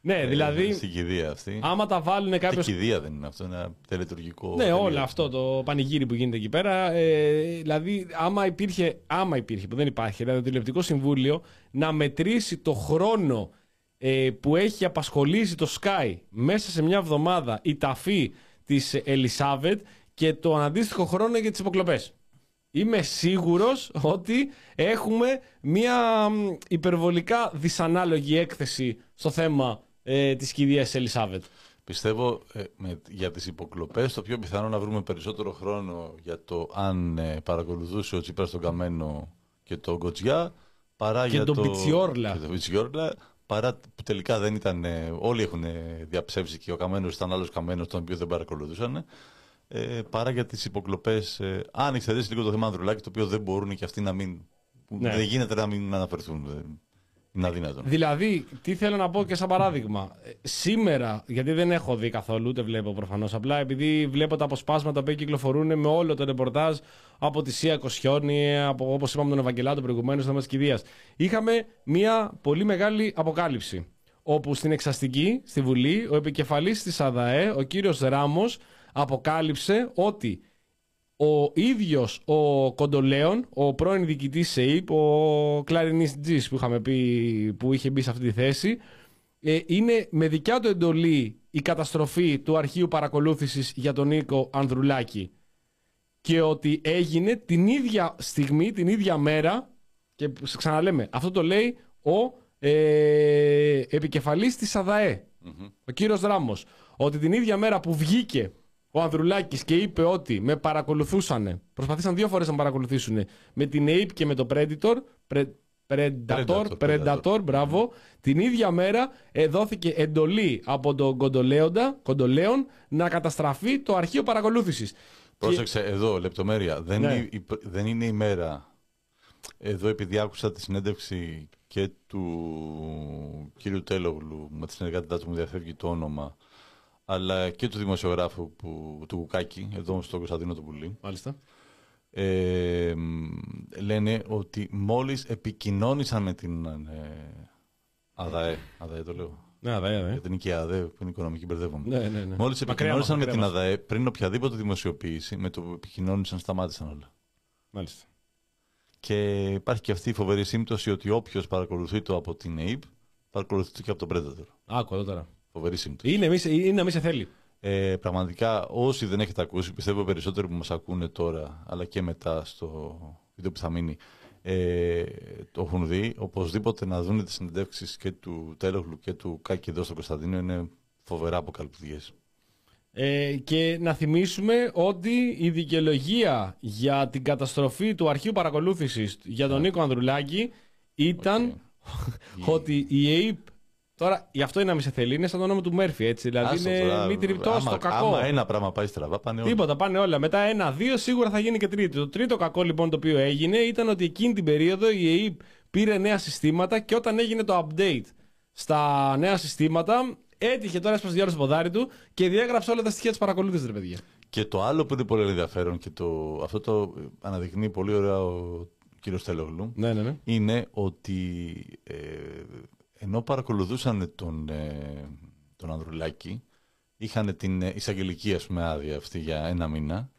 ναι, δηλαδή, στην κηδεία αυτή. άμα τα βάλουν Και κάποιο. κηδεία δεν είναι αυτό, είναι ένα τελετουργικό. Ναι, τελείωμα. όλο αυτό το πανηγύρι που γίνεται εκεί πέρα. Ε, δηλαδή, άμα υπήρχε, άμα υπήρχε, που δεν υπάρχει, δηλαδή το τηλεοπτικό συμβούλιο να μετρήσει το χρόνο ε, που έχει απασχολήσει το Sky μέσα σε μια εβδομάδα η ταφή της Ελισάβετ και το αντίστοιχο χρόνο για τις υποκλοπές. Είμαι σίγουρος ότι έχουμε μια μ, υπερβολικά δυσανάλογη έκθεση στο θέμα ε, της κηδείας Ελισάβετ. Πιστεύω ε, με, για τις υποκλοπές το πιο πιθανό να βρούμε περισσότερο χρόνο για το αν ε, παρακολουθούσε ο Τσίπρας τον Καμένο και τον Κοτζιά παρά Και για τον το... Πιτσιόρλα. Και τον Πιτσιόρλα παρά που τελικά δεν ήταν... ε, όλοι έχουν ε, διαψεύσει και ο Καμένος ήταν άλλος Καμένος τον οποίο δεν παρακολουθούσαν ε, παρά για τις υποκλοπές ε, αν εξαιρέσει λίγο το θέμα Ανδρουλάκη το οποίο δεν μπορούν και αυτοί να μην... που Ναι. Δεν γίνεται να μην αναφερθούν. Ε, Είναι αδύνατον. Δηλαδή, τι θέλω να πω και σαν παράδειγμα. Ε, Σήμερα, γιατί δεν έχω δει καθόλου, ούτε βλέπω προφανώς, απλά επειδή βλέπω τα αποσπάσματα που κυκλοφορούν με όλο το ρεπορτάζ από τη Σία Κοσιόνη, από όπως είπαμε τον Ευαγγελάτο προηγουμένως, στο θέμας τη κηδείας. Είχαμε μια πολύ μεγάλη αποκάλυψη. Όπου στην εξαστική, στη Βουλή, ο επικεφαλής της ΑΔΑΕ, ο κύριος Ράμος, αποκάλυψε ότι ο ίδιος ο Κοντολέων, ο πρώην διοικητής ΣΕΙΠ, ο Κλαρινής Τζις που, είχαμε πει, που είχε μπει σε αυτή τη θέση, ε, είναι με δικιά του εντολή η καταστροφή του αρχείου παρακολούθησης για τον Νίκο Ανδρουλάκη. Και ότι έγινε την ίδια στιγμή, την ίδια μέρα και σε ξαναλέμε, αυτό το λέει ο ε, επικεφαλής της ΑΔΑΕ, ο κύριος Ράμος, ότι την ίδια μέρα που βγήκε ο Ανδρουλάκης και είπε ότι με παρακολουθούσαν, προσπαθήσαν δύο φορές να με παρακολουθήσουν, με την Ape και με το Predator, Pre- Predator, Predator, Predator, Predator. μπράβο, την ίδια μέρα ε, δόθηκε εντολή από τον Κοντολέοντα, Κοντολέον να καταστραφεί το αρχείο παρακολούθησης. Πρόσεξε εδώ, λεπτομέρεια. Δεν, Ναι. είναι, η- δεν είναι η μέρα. Εδώ, επειδή άκουσα τη συνέντευξη και του κύριου Τέλογλου, με τη συνεργάτητά του μου διαφεύγει το όνομα, αλλά και του δημοσιογράφου που, του Κουκάκη, εδώ στο Κωνσταντίνο του Πουλή, Μάλιστα. ε, μ, λένε ότι μόλις επικοινώνησαν με την ε, ΑΔΑΕ, ΑΔΑΕ το λέω, Ναι, δε, δε. γιατί είναι και η ΑΔΑΕ που είναι οικονομική μπερδεύομαι. Ναι, ναι, ναι. Μόλις Μακριά επικοινώνησαν μας, με την μακριά μας. ΑΔΑΕ, πριν οποιαδήποτε δημοσιοποίηση, με το που επικοινώνησαν σταμάτησαν όλα. Μάλιστα. Και υπάρχει και αυτή η φοβερή σύμπτωση ότι όποιος παρακολουθεί το από την ΑΕΠ, παρακολουθεί το και από τον Predator. Άκου εδώ τώρα. Φοβερή σύμπτωση. Είναι, μη σε- είναι να μην σε θέλει. Ε, πραγματικά, όσοι δεν έχετε ακούσει, πιστεύω περισσότεροι που μας ακούνε τώρα, αλλά και μετά στο βίντεο που θα μείνει, ε, το έχουν δει. Οπωσδήποτε να δουν τις συνεντεύξεις και του Τέλογλου και του Κάκη εδώ στο Κωνσταντίνο είναι φοβερά αποκαλυπτικές. Ε, και να θυμίσουμε ότι η δικαιολογία για την καταστροφή του αρχείου παρακολούθησης για τον Νίκο Ανδρουλάκη ήταν ότι *laughs* η ΑΕΠ. Τώρα, γι' αυτό είναι να μην σε θέλει, είναι σαν το όνομα του Μέρφυ, έτσι. Δηλαδή είναι μη τριπτός στο κακό. Άμα ένα πράγμα πάει στραβά, πάνε όλα. Τίποτα, πάνε όλα. Μετά ένα-δύο σίγουρα θα γίνει και τρίτο. Το τρίτο κακό λοιπόν το οποίο έγινε ήταν ότι εκείνη την περίοδο η ΑΕΠ πήρε νέα συστήματα και όταν έγινε το update στα νέα συστήματα έτυχε τώρα έσπασε διάρκεια στο ποδάρι του και διέγραψε όλα τα στοιχεία της παρακολούθησης, ρε παιδιά. Και το άλλο που είναι πολύ ενδιαφέρον και το, αυτό το αναδεικνύει πολύ ωραία ο κύριος Τέλογλου, Ναι, ναι, ναι. είναι ότι ε, ενώ παρακολουθούσαν τον, ε, τον Ανδρουλάκη, είχαν την ε, εισαγγελική ας πούμε, άδεια αυτή για ένα μήνα,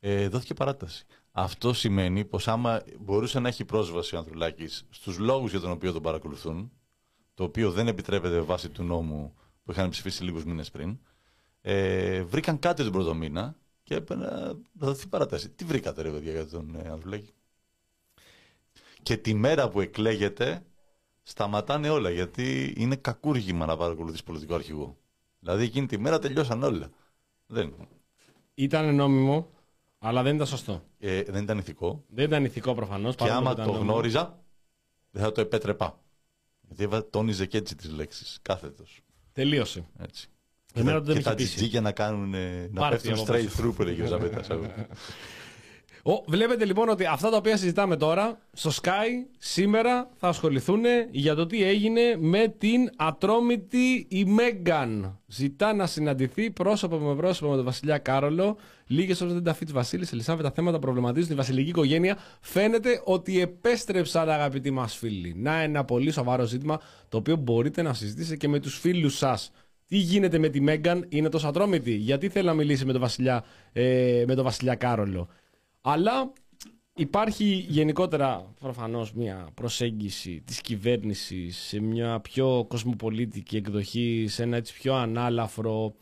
ε, δόθηκε παράταση. Αυτό σημαίνει πως άμα μπορούσε να έχει πρόσβαση ο Ανδρουλάκης στους λόγους για τον οποίο τον παρακολουθούν, το οποίο δεν επιτρέπεται βάσει του νόμου που είχαν ψηφίσει λίγους μήνες πριν, ε, βρήκαν κάτι τον πρώτο μήνα και έπρεπε να δοθεί παράταση. Τι βρήκατε ρε παιδιά για τον ε, Ανδρουλάκη; Και τη μέρα που εκλέγεται σταματάνε όλα γιατί είναι κακούργημα να παρακολουθείς πολιτικό αρχηγό. Δηλαδή εκείνη τη μέρα τελειώσαν όλα. Δεν, Ήταν νόμιμο, αλλά δεν ήταν σωστό. ε, δεν ήταν ηθικό. Δεν ήταν ηθικό προφανώς. Και άμα το γνώριζα, δεν θα το επέτρεπα. Γιατί έβα- τόνιζε και έτσι τις λέξεις. Κάθετος. Τελείωσε. Έτσι. Εμένα και δεν με τα είχε πείσει. τζιτζίκια να κάνουν ε, να Πάρτι πέφτουν από straight πίσω. through που έλεγε ο Ζαπέτας. Ο, βλέπετε λοιπόν ότι αυτά τα οποία συζητάμε τώρα στο Sky σήμερα θα ασχοληθούν για το τι έγινε με την ατρόμητη η Μέγκαν. Ζητά να συναντηθεί πρόσωπο με πρόσωπο με τον Βασιλιά Κάρολο. Λίγες ώρες δεν τα φύγει Βασίλης Ελισάβε. Τα θέματα προβληματίζουν τη βασιλική οικογένεια. Φαίνεται ότι επέστρεψαν, αγαπητοί μας φίλοι. Να ένα πολύ σοβαρό ζήτημα το οποίο μπορείτε να συζητήσετε και με τους φίλους σας. Τι γίνεται με τη Μέγκαν, είναι τόσο ατρόμητη; Γιατί θέλει να μιλήσει με τον Βασιλιά, ε, με τον Βασιλιά Κάρολο; Αλλά υπάρχει γενικότερα προφανώς μια προσέγγιση της κυβέρνησης σε μια πιο κοσμοπολίτικη εκδοχή, σε ένα έτσι πιο ανάλαφρο.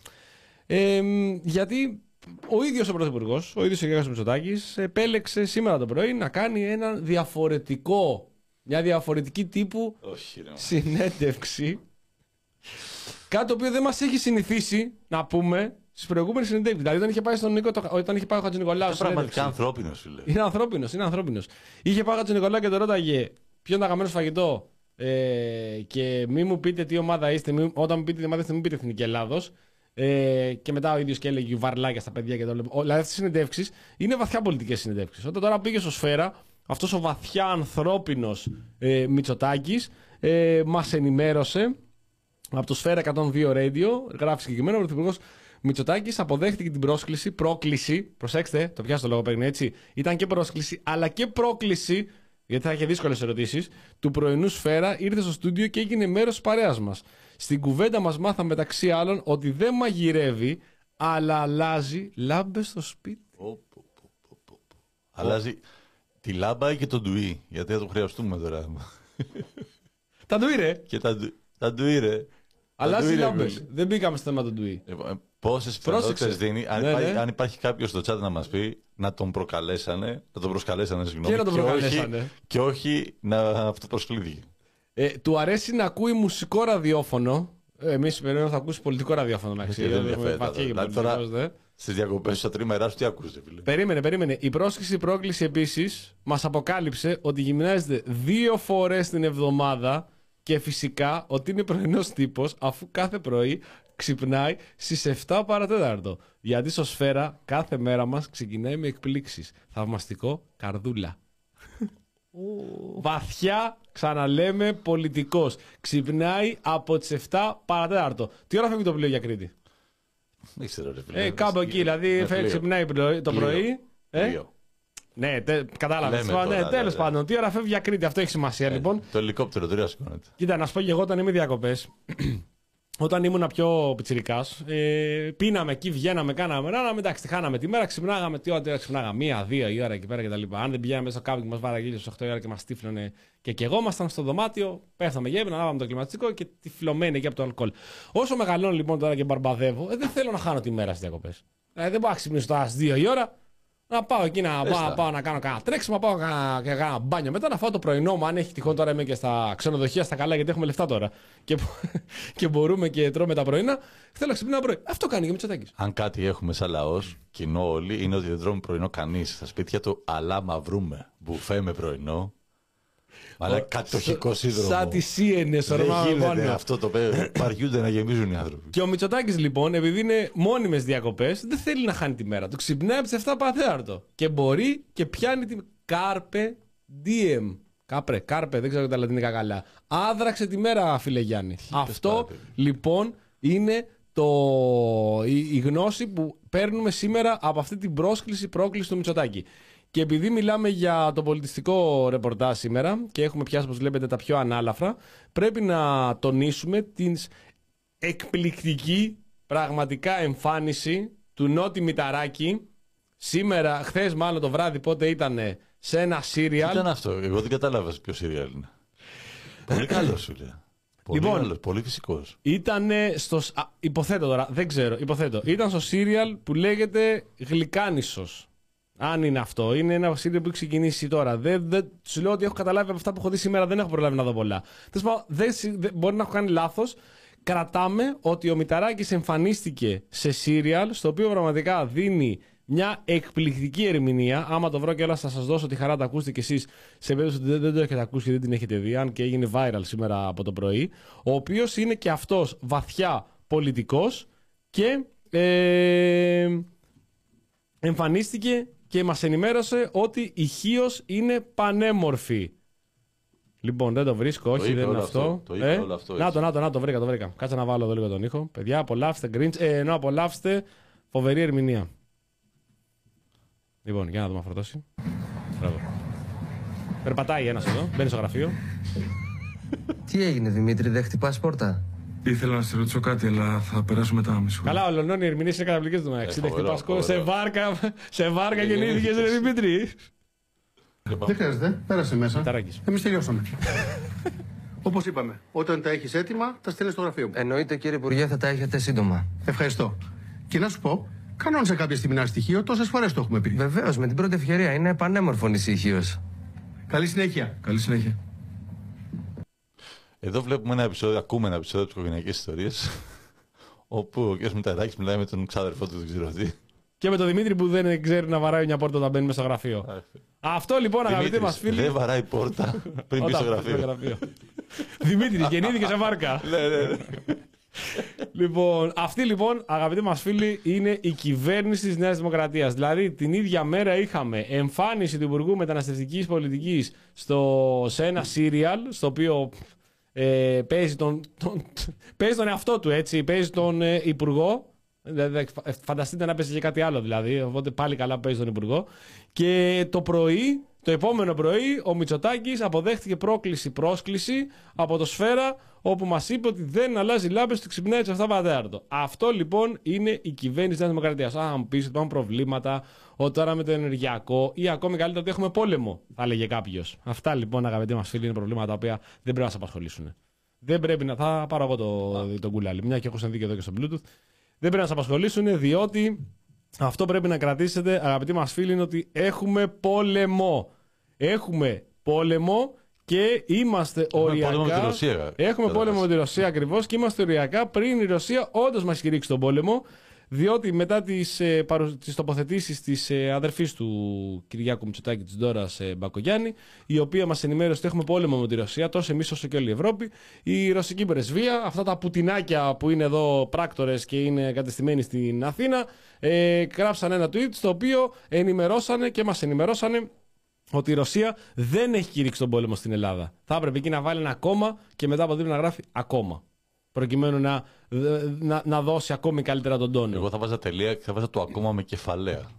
Ε, γιατί ο ίδιος ο Πρωθυπουργός, ο ίδιος ο Γιώργος Μητσοτάκης, επέλεξε σήμερα το πρωί να κάνει ένα διαφορετικό, μια διαφορετική τύπου Όχι, ρε. συνέντευξη. Κάτι το οποίο δεν μας έχει συνηθίσει να πούμε στις προηγούμενες συνεντεύξει. Δηλαδή, όταν είχε πάει στον Νίκο, το- όταν είχε πάει ο Χατζη Νικολάου. Είναι πραγματικά ανθρώπινος, φίλε. Είναι ανθρώπινος, είναι ανθρώπινος. Είχε πάει ο Χατζη Νικολάου και το ρώταγε ποιο είναι το αγαπημένο σου φαγητό; Ε, και μη μου πείτε τι ομάδα είστε. Μη, όταν μου πείτε τι ομάδα είστε, μην πείτε Εθνική Ελλάδος. Ε, και μετά ο ίδιος και έλεγε βαρλάκια στα παιδιά και το λέω. Δηλαδή, αυτές οι συνεντεύξεις είναι βαθιά πολιτικές συνεντεύξεις. Όταν τώρα πήγε στο Σφαίρα, αυτός ο βαθιά ανθρώπινος ε, Μητσοτάκης ε, μας ενημέρωσε από το Σφαίρα 102 Radio, γράφει συγκεκριμένα ο Πρωθυπουργός Μητσοτάκης αποδέχτηκε την πρόσκληση, πρόκληση. Προσέξτε, το πιάσω το λόγο παίρνει έτσι. Ήταν και πρόσκληση, αλλά και πρόκληση, γιατί θα είχε δύσκολες ερωτήσεις, του πρωινού Σφαίρα. Ήρθε στο στούντιο και έγινε μέρος της παρέας μας. Στην κουβέντα μας μάθαμε μεταξύ άλλων ότι δεν μαγειρεύει, αλλά αλλάζει λάμπες στο σπίτι. Πω, πω, πω, πω, πω, πω. Αλλάζει τη λάμπα και τον ντουί. Γιατί θα το χρειαστούμε τώρα. Τα ντουί, και τα, ντου- τα ντουί, ρε. Τα Αλλάζει ντουί, ρε, λάμπες. φίλε. Δεν μπήκαμε στο θέμα του ντουί. Πόσες Πρόσεξε. πιθανότητες δίνει, αν, Ναι, υπάρχει, ναι. αν υπάρχει κάποιος στο chat να μας πει να τον προκαλέσανε, να τον προσκαλέσανε, συγγνώμη. Και να τον προκαλέσανε. Όχι, και όχι να αυτοπροσκλήθηκε. Ε, του αρέσει να ακούει μουσικό ραδιόφωνο. Εμείς περιμένουμε θα ακούσει πολιτικό ραδιόφωνο να ξέρει. δεν Έχουμε ενδιαφέρει, βαθιά και δηλαδή, τώρα- πολιτικός, δε. Στις διακοπές, στα τρίμερα σου, τι ακούσετε, φίλε. Περίμενε, περίμενε. Η πρόσκληση πρόκληση επίσης μας αποκάλυψε ότι γυμνάζεται δύο φορές την εβδομάδα και φυσικά ότι είναι πρωινός τύπος αφού κάθε πρωί ξυπνάει στις 7 παρατέταρτο. Γιατί στο σφαίρα κάθε μέρα μας ξεκινάει με εκπλήξεις. Θαυμαστικό καρδούλα. Βαθιά, ξαναλέμε, πολιτικός. Ξυπνάει από τις 7 παρατέταρτο. Τι ώρα φεύγει το πλοίο για Κρήτη. Δεν ξέρω, ρε φίλε. Ε, κάπου εκεί, δηλαδή Με φεύγει, πλοίο. ξυπνάει πρωί- το Πλοίο. πρωί. Ε, Πλοίο. Ναι, τε, κατάλαβες. Λέμε Ναι, τώρα, ναι, τέλος ναι. πάντων, τι ώρα φεύγει για Κρήτη, αυτό έχει σημασία λοιπόν. Το ελικόπτερο τώρα σηκώνεται. Κοίτα, να σου πω και εγώ όταν είμαι διακοπές, *clears throat* όταν ήμουν πιο πιτσυρικά, ε, πίναμε εκεί, βγαίναμε, κάναμε ράναμε, εντάξει, τη χάναμε τη μέρα, ξυπνάγαμε, τι ώρα ξυπνάγαμε, μία, δύο η ώρα εκεί πέρα κτλ. Αν δεν πηγαίναμε στο κάμπινγκ, μας βάραγε στι 8 η ώρα και μας τύφλωνε και καιγόμασταν στο δωμάτιο, πέφταμε γέμινα, ανάβαμε το κλιματιστικό και τυφλωμένοι εκεί από το αλκοόλ. Όσο μεγαλώνω λοιπόν τώρα και μπαρμπαδεύω, ε, δεν θέλω να χάνω τη μέρα στις διακοπές. Ε, δεν μπορώ να ξυπνήσω τώρα στις 2 η ώρα, να πάω εκεί να πάω, Έστα. πάω να κάνω κανένα τρέξιμο, να πάω να κάνω κανένα μπάνιο. Μετά να φάω το πρωινό μου, αν έχει τυχόν τώρα είμαι και στα ξενοδοχεία στα καλά, γιατί έχουμε λεφτά τώρα. Και, *laughs* και μπορούμε και τρώμε τα πρωινά. Θέλω να ξυπνάω πρωί. Αυτό κάνει και ο Μητσοτάκης. Αν κάτι έχουμε σαν λαός, κοινό όλοι, είναι ότι δεν τρώμε πρωινό κανείς. Στα σπίτια του, αλλά μα βρούμε. Μπουφέ με πρωινό. Αλλά κατοχικό σύνδρομο. Σαν τη CNN, Δεν ορμάμε γίνεται πάνω. αυτό το παιδί. Παριούνται να γεμίζουν οι άνθρωποι. Και ο Μητσοτάκης λοιπόν, επειδή είναι μόνιμες διακοπές, δεν θέλει να χάνει τη μέρα. Του ξυπνάει από τις 7 παρατέταρτο. Και μπορεί και πιάνει τη. Κάρπε diem. Κάπρε, κάρπε, δεν ξέρω τα λατινικά καλά. Άδραξε τη μέρα, φίλε Γιάννη. Αυτό τώρα, παιδί. λοιπόν είναι το, η, η γνώση που παίρνουμε σήμερα από αυτή την πρόσκληση, πρόκληση του Μητσοτάκη. Και επειδή μιλάμε για το πολιτιστικό ρεπορτάζ σήμερα και έχουμε πιάσει, όπως βλέπετε, τα πιο ανάλαφρα, πρέπει να τονίσουμε την εκπληκτική πραγματικά εμφάνιση του Νότι Μηταράκη σήμερα, χθες μάλλον το βράδυ, πότε ήταν σε ένα Τι σύριαλ. ήταν αυτό, εγώ δεν κατάλαβα ποιο σύριαλ είναι. Πολύ καλός σου λέει. Πολύ Λοιπόν. καλός, πολύ φυσικός. Ήταν στο. σ- Α, υποθέτω τώρα, δεν ξέρω. Υποθέτω. Ήταν στο σύριαλ που λέγεται Γλυκάνισος. Αν είναι αυτό. Είναι ένα σύριαλ που έχει ξεκινήσει τώρα. Δεν, δεν, σου λέω ότι έχω καταλάβει από αυτά που έχω δει σήμερα, δεν έχω προλάβει να δω πολλά. Τέλος πάντων, δεν, συ- δεν- μπορεί να έχω κάνει λάθος. Κρατάμε ότι ο Μηταράκης εμφανίστηκε σε σύριαλ στο οποίο πραγματικά δίνει μια εκπληκτική ερμηνεία. Άμα το βρω και όλα θα σας δώσω τη χαρά να τα ακούσετε κι εσείς σε περίπτωση ότι δεν, δεν το έχετε ακούσει και δεν την έχετε δει, αν και έγινε viral σήμερα από το πρωί. Ο οποίος είναι και αυτός βαθιά πολιτικός και ε, εμφανίστηκε και μας ενημέρωσε ότι η Χίος είναι πανέμορφη. Λοιπόν, δεν το βρίσκω, όχι, είπε δεν είναι όλο αυτό. Ε, αυτό, το είπε όλο αυτό, να έτσι. το, να το, να το, βρήκα, το βρήκα. Κάτσε να βάλω εδώ λίγο τον ήχο. Παιδιά, απολαύστε Grinch, ε, ενώ απολαύστε φοβερή ερμηνεία. Λοιπόν, για να δούμε αφροτώσει. Μπράβο. Περπατάει ένας εδώ, μπαίνει στο γραφείο. Τι έγινε Δημήτρη, δεν χτυπάς πόρτα. Ήθελα να σε ρωτήσω κάτι, αλλά θα περάσουμε μετά, με συγχωρείτε. Καλά, ολονών οι ερμηνείες είναι καταπληκτικές του μεταξύ. Δεν φοβερό, χτυπάς κόσμο. σε φοβερό. βάρκα, σε βάρκα γεννήθηκε, γεννήθηκες. ρε Δημήτρη. Δεν χρειάζεται. Πέρασε μέσα. Μηταράκης. Εμείς τελειώσαμε. *laughs* Όπως είπαμε, όταν τα έχεις έτοιμα, τα στέλνεις στο γραφείο μου. Εννοείται κύριε Υπουργέ θα τα έχετε σύντομα. Ευχαριστώ. Και να σου πω, κανόνισε κάποια στιγμή ένα στοιχείο, τόσες φορές το έχουμε πει. Βεβαίως, με την πρώτη ευκαιρία είναι πανέμορφο νησί Χίος. Καλή συνέχεια. Καλή συνέχεια. Εδώ βλέπουμε ένα επεισόδιο, ακούμε ένα επεισόδιο από τις οικογενειακές ιστορίες. *laughs* όπου ο κ. Μηταράκης μιλάει με τον ξάδερφό του, δεν ξέρω τι. Και με τον Δημήτρη που δεν ξέρει να βαράει μια πόρτα όταν μπαίνει μέσα στο γραφείο. Αυτό λοιπόν, αγαπητοί μας Δημήτρης, φίλοι. Δεν βαράει πόρτα πριν πει στο Όταν μπαίνει γραφείο. Δημήτρη, γεννήθηκε σε βάρκα. *laughs* Ναι, ναι, ναι. λοιπόν, αυτή λοιπόν, αγαπητοί μας φίλοι, είναι η κυβέρνηση της Νέας Δημοκρατίας. Δηλαδή, την ίδια μέρα είχαμε εμφάνιση του Υπουργού Μεταναστευτικής Πολιτικής σε ένα σύριαλ, στο οποίο ε, παίζει, τον, τον, παίζει τον εαυτό του, έτσι. Παίζει τον ε, Υπουργό. Δηλαδή, φανταστείτε να παίζει και κάτι άλλο δηλαδή. Οπότε πάλι καλά παίζει τον Υπουργό. Και το πρωί, το επόμενο πρωί, ο Μητσοτάκης αποδέχτηκε πρόκληση-πρόσκληση από το Σφαίρα, όπου μας είπε ότι δεν αλλάζει λάμπες του ξυπνάει σε 7 παρατέταρτο. Αυτό λοιπόν είναι η κυβέρνηση της Δημοκρατίας. Αν μου πεις ότι υπάρχουν προβλήματα, ότι τώρα με το ενεργειακό ή ακόμη καλύτερα ότι έχουμε πόλεμο, θα έλεγε κάποιος. Αυτά λοιπόν, αγαπητοί μας φίλοι, είναι προβλήματα τα οποία δεν πρέπει να σα απασχολήσουν. Δεν πρέπει να. Θα πάρω εγώ το, το κουλάλι, μια και έχω συνδίκη εδώ και στο Bluetooth. Δεν πρέπει να σα απασχολήσουν, διότι αυτό πρέπει να κρατήσετε, αγαπητοί μας φίλοι, είναι ότι έχουμε πόλεμο. Έχουμε πόλεμο και είμαστε οριακά. πόλεμο με τη Ρωσία, Έχουμε κατά πόλεμο βάση. με τη Ρωσία ακριβώς και είμαστε οριακά πριν η Ρωσία όντως μας κηρύξει τον πόλεμο. Διότι μετά τις, ε, παρου- τις τοποθετήσεις της ε, αδερφής του Κυριάκου Μητσοτάκη της Ντόρας ε, Μπακογιάννη, η οποία μας ενημέρωσε ότι έχουμε πόλεμο με τη Ρωσία, τόσο εμείς όσο και όλη η Ευρώπη, η ρωσική πρεσβεία, αυτά τα πουτινάκια που είναι εδώ πράκτορες και είναι κατεστημένοι στην Αθήνα, ε, γράψαν ένα tweet στο οποίο ενημερώσανε και μας ενημερώσανε ότι η Ρωσία δεν έχει κηρύξει τον πόλεμο στην Ελλάδα. Θα έπρεπε εκεί να βάλει ένα ακόμα και μετά από δίπλα να γράφει ακόμα. Προκειμένου να, να, να δώσει ακόμη καλύτερα τον τόνο. Εγώ θα βάζα τελεία και θα βάζα το ακόμα με κεφαλαία.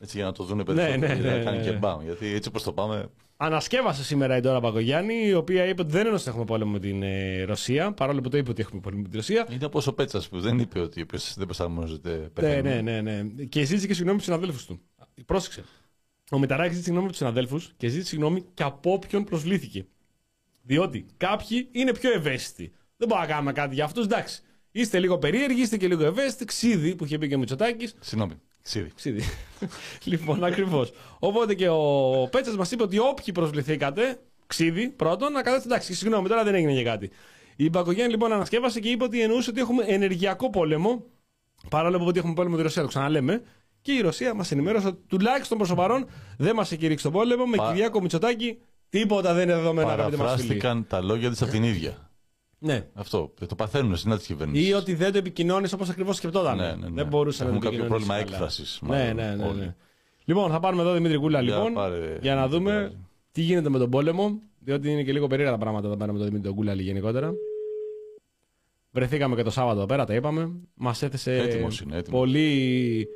Έτσι για να το δούνε περισσότερο. ναι, για να ναι, κάνει ναι. και μπαμ. Γιατί έτσι όπως το πάμε. Ανασκεύασε σήμερα η Ντόρα Παγκογιάννη, η οποία είπε ότι δεν είναι ότι έχουμε πόλεμο με την ε, Ρωσία, παρόλο που το είπε ότι έχουμε πόλεμο με την Ρωσία. Είναι όπως ο Πέτσας που δεν είπε ότι όποιος δεν προσαρμόζεται. Ναι, πεθαίνει. ναι, ναι, ναι. Και ζήτησε και συγγνώμη από του συναδέλφους του. Πρόσεξε. Ο Μηταράκης ζήτησε συγγνώμη από τους συναδέλφους και ζήτησε συγγνώμη και από όποιον προσβλήθηκε. Διότι κάποιοι είναι πιο ευαίσθητοι. Δεν μπορούμε να κάνουμε κάτι για αυτούς. Εντάξει. Είστε λίγο περίεργοι, είστε και λίγο ευαίσθητοι. Ξίδι που είχε πει και ο Μητσοτάκης. Συγγνώμη. Ξύδι. Ξίδι. *laughs* λοιπόν, ακριβώς. Οπότε και ο Πέτσας μας είπε ότι όποιοι προσβληθήκατε, ξίδι πρώτον, να κάνετε εντάξει, συγγνώμη, τώρα δεν έγινε για κάτι. Η Μπακογιάννη λοιπόν ανασκεύασε και είπε ότι εννοούσε ότι έχουμε ενεργειακό πόλεμο, παρόλο που ότι έχουμε πόλεμο με τη Ρωσία, το ξαναλέμε. Και η Ρωσία μας ενημέρωσε ότι τουλάχιστον προς το παρόν δεν μας έχει κηρύξει τον πόλεμο. Με Πα- Κυριάκο Μητσοτάκη τίποτα δεν είναι δεδομένο, αγαπητοί μας φίλοι. Παραφράστηκαν τα λόγια της από την ίδια. Ναι. Αυτό. Το παθαίνουν συνά τη κυβέρνηση. Ή ότι δεν το επικοινώνεις όπως ακριβώς σκεφτόταν. Ναι, ναι, ναι. Δεν μπορούσε να Έχουν το κάποιο επικοινωνήσει πρόβλημα καλά. έκφρασης, Ναι, μάλλον, ναι, ναι, ναι. όλοι. Λοιπόν, θα πάρουμε εδώ Δημήτρη Κούλα Για λοιπόν, πάρε, για να Δημήτρη δούμε Κούλα. τι γίνεται με τον πόλεμο. Διότι είναι και λίγο περίεργα τα πράγματα εδώ πέρα με τον Δημήτρη Κούλα γενικότερα. Βρεθήκαμε και το Σάββατο εδώ πέρα, τα είπαμε. Μας έθεσε Έτοιμος είναι, έτοιμος. πολύ.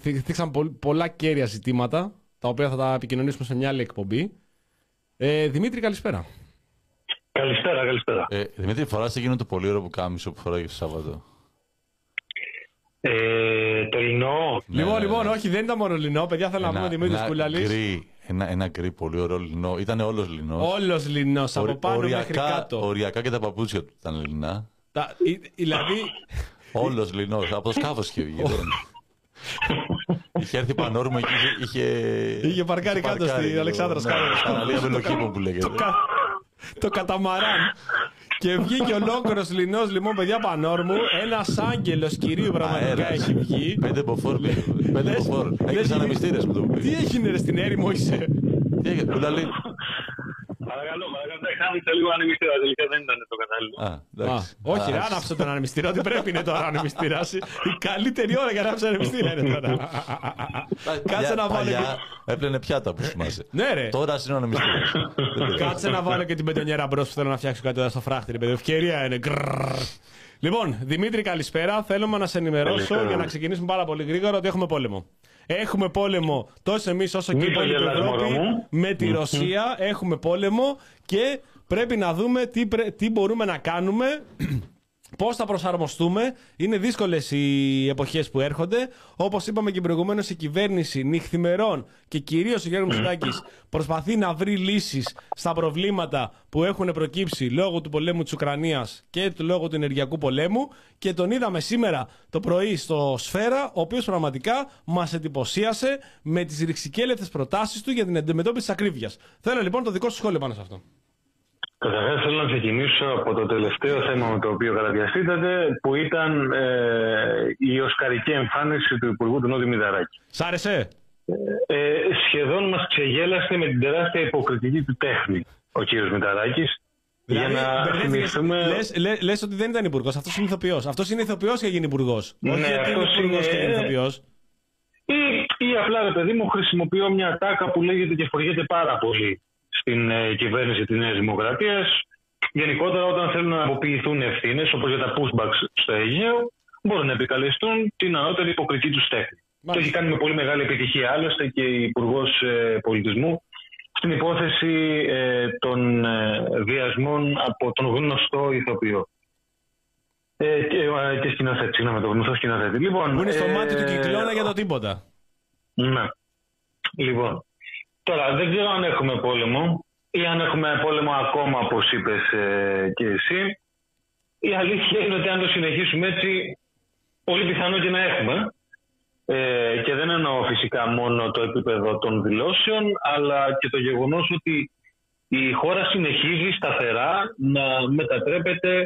Θίξαν πολλ- πολλά κέρια ζητήματα, τα οποία θα τα επικοινωνήσουμε σε μια άλλη εκπομπή. Ε, Δημήτρη, καλησπέρα. Καλησπέρα, καλησπέρα. Ε, Δημήτρη, φοράς εκείνο το πολύ ωραίο που κάμισο που φοράγε το Σάββατο. Ε, το λινό. λοιπόν, ναι, λοιπόν, ναι. όχι, δεν ήταν μόνο λινό. Παιδιά, θέλω να πούμε Δημήτρη Κούλαλη. γκρι, ένα, ένα γκρι πολύ ωραίο λινό. Ήταν όλος λινός. Όλος λινός, από Ορι- πάνω μέχρι οριακά- κάτω. Οριακά και τα παπούτσια του ήταν λινά. Τα, ή- δηλαδή, Όλος λινός. Από το σκάφος είχε βγει. δεν- είχε έρθει πανόρμο εκεί. Είχε, είχε, Είχε παρκάρει κάτω παρκάρει, στη το- Αλεξάνδρας ναι, Σκάλα. Παραλία Βελοκήπων που λέγεται. Το, κα, το καταμαράν. Και βγήκε ολόκληρος λινός λοιπόν, παιδιά πανόρμου. Ένας άγγελος κυρίου πραγματικά Αέρας. έχει βγει. Πέντε μποφόρ. Πέντε Λες- μποφόρ. λες Έχεις είναι- αναμυστήρες με το που Τι πήγε. έγινε ρε στην έρημο είσαι; Τι έγινε, Κούλαλη. Παρακαλώ, παρακαλώ. Εντάξει, άνοιξε λίγο ανεμιστήρα. Τελικά δεν ήταν το κατάλληλο. Α, Α, εντάξει. όχι, Α, ρε, άναψε τον ανεμιστήρα. Ότι πρέπει είναι τώρα ανεμιστήρα. Η καλύτερη ώρα για να ανάψει ανεμιστήρα είναι τώρα. *laughs* Κάτσε παλιά- να βάλω. παλιά και- Έπλαινε πιάτα που θυμάσαι. Ναι, ρε. Τώρα είναι ο ανεμιστήρας. Δεν *laughs* πειράζει. Κάτσε να βάλω και την πεντονιέρα μπρος που θέλω να φτιάξω κάτι εδώ στο φράχτη. ρε παιδί. Ευκαιρία είναι. Γκρρρρ. Λοιπόν, Δημήτρη, καλησπέρα. Θέλουμε να σε ενημερώσω Καλησπέρα. για να ξεκινήσουμε πάρα πολύ γρήγορα ότι έχουμε πόλεμο. Έχουμε πόλεμο τόσο εμείς όσο και η Μη το υπόλοιπη γελάς, μωρό Ευρώπη μου. με τη Ρωσία. Έχουμε πόλεμο και πρέπει να δούμε τι, πρέ- τι μπορούμε να κάνουμε Πώς θα προσαρμοστούμε, είναι δύσκολες οι εποχές που έρχονται. Όπως είπαμε και προηγουμένως, η κυβέρνηση νυχθημερών και κυρίως ο Γιώργος Μητσοτάκης προσπαθεί να βρει λύσεις στα προβλήματα που έχουν προκύψει λόγω του πολέμου της Ουκρανίας και του λόγω του ενεργειακού πολέμου. Και τον είδαμε σήμερα το πρωί στο Σφαίρα, ο οποίος πραγματικά μας εντυπωσίασε με τις ρηξικέλευτες προτάσεις του για την αντιμετώπιση της ακρίβειας. Θέλω λοιπόν το δικό σου σχόλιο πάνω σε αυτό. Καταρχάς, θέλω να ξεκινήσω από το τελευταίο θέμα με το οποίο καταδιαστήκατε, που ήταν ε, η οσκαρική εμφάνιση του Υπουργού του Νότιου Μηδαράκη. Σ' άρεσε; Ε, σχεδόν μας ξεγέλασε με την τεράστια υποκριτική του τέχνη ο κύριος Μηταράκης. για να μπερδεύτηκες. θυμηθούμε... Λες, λέ- λες ότι δεν ήταν υπουργός. Αυτός είναι ηθοποιός. Αυτός είναι ηθοποιός και γίνει υπουργός. Ναι, Όχι ότι είναι αυτός υπουργός είναι- και είναι ηθοποιός. Ή, ή απλά, ρε παιδί μου, χρησιμοποιώ μια τάκα που λέγεται και φοριέται πάρα πολύ στην ε, κυβέρνηση της Νέας Δημοκρατίας. Γενικότερα, όταν θέλουν να αποποιηθούν ευθύνες, όπως για τα pushbacks στο Αιγαίο, μπορούν να επικαλεστούν την ανώτερη υποκριτική τους τέχνη. Το έχει κάνει με πολύ μεγάλη επιτυχία άλλωστε και η Υπουργός Πολιτισμού στην υπόθεση ε, των ε, βιασμών από τον γνωστό ηθοποιό. Ε, και, ε, και σκηνοθέτη, συγγνώμη, τον γνωστό σκηνοθέτη. Λοιπόν, Που είναι στο ε, μάτι του κυκλώνα για το τίποτα. ναι. Λοιπόν, τώρα δεν ξέρω αν έχουμε πόλεμο ή αν έχουμε πόλεμο ακόμα, όπως είπες ε, και εσύ. Η αλήθεια είναι ότι αν το συνεχίσουμε έτσι, πολύ πιθανό και να έχουμε. Ε, και δεν εννοώ φυσικά μόνο το επίπεδο των δηλώσεων, αλλά και το γεγονός ότι η χώρα συνεχίζει σταθερά να μετατρέπεται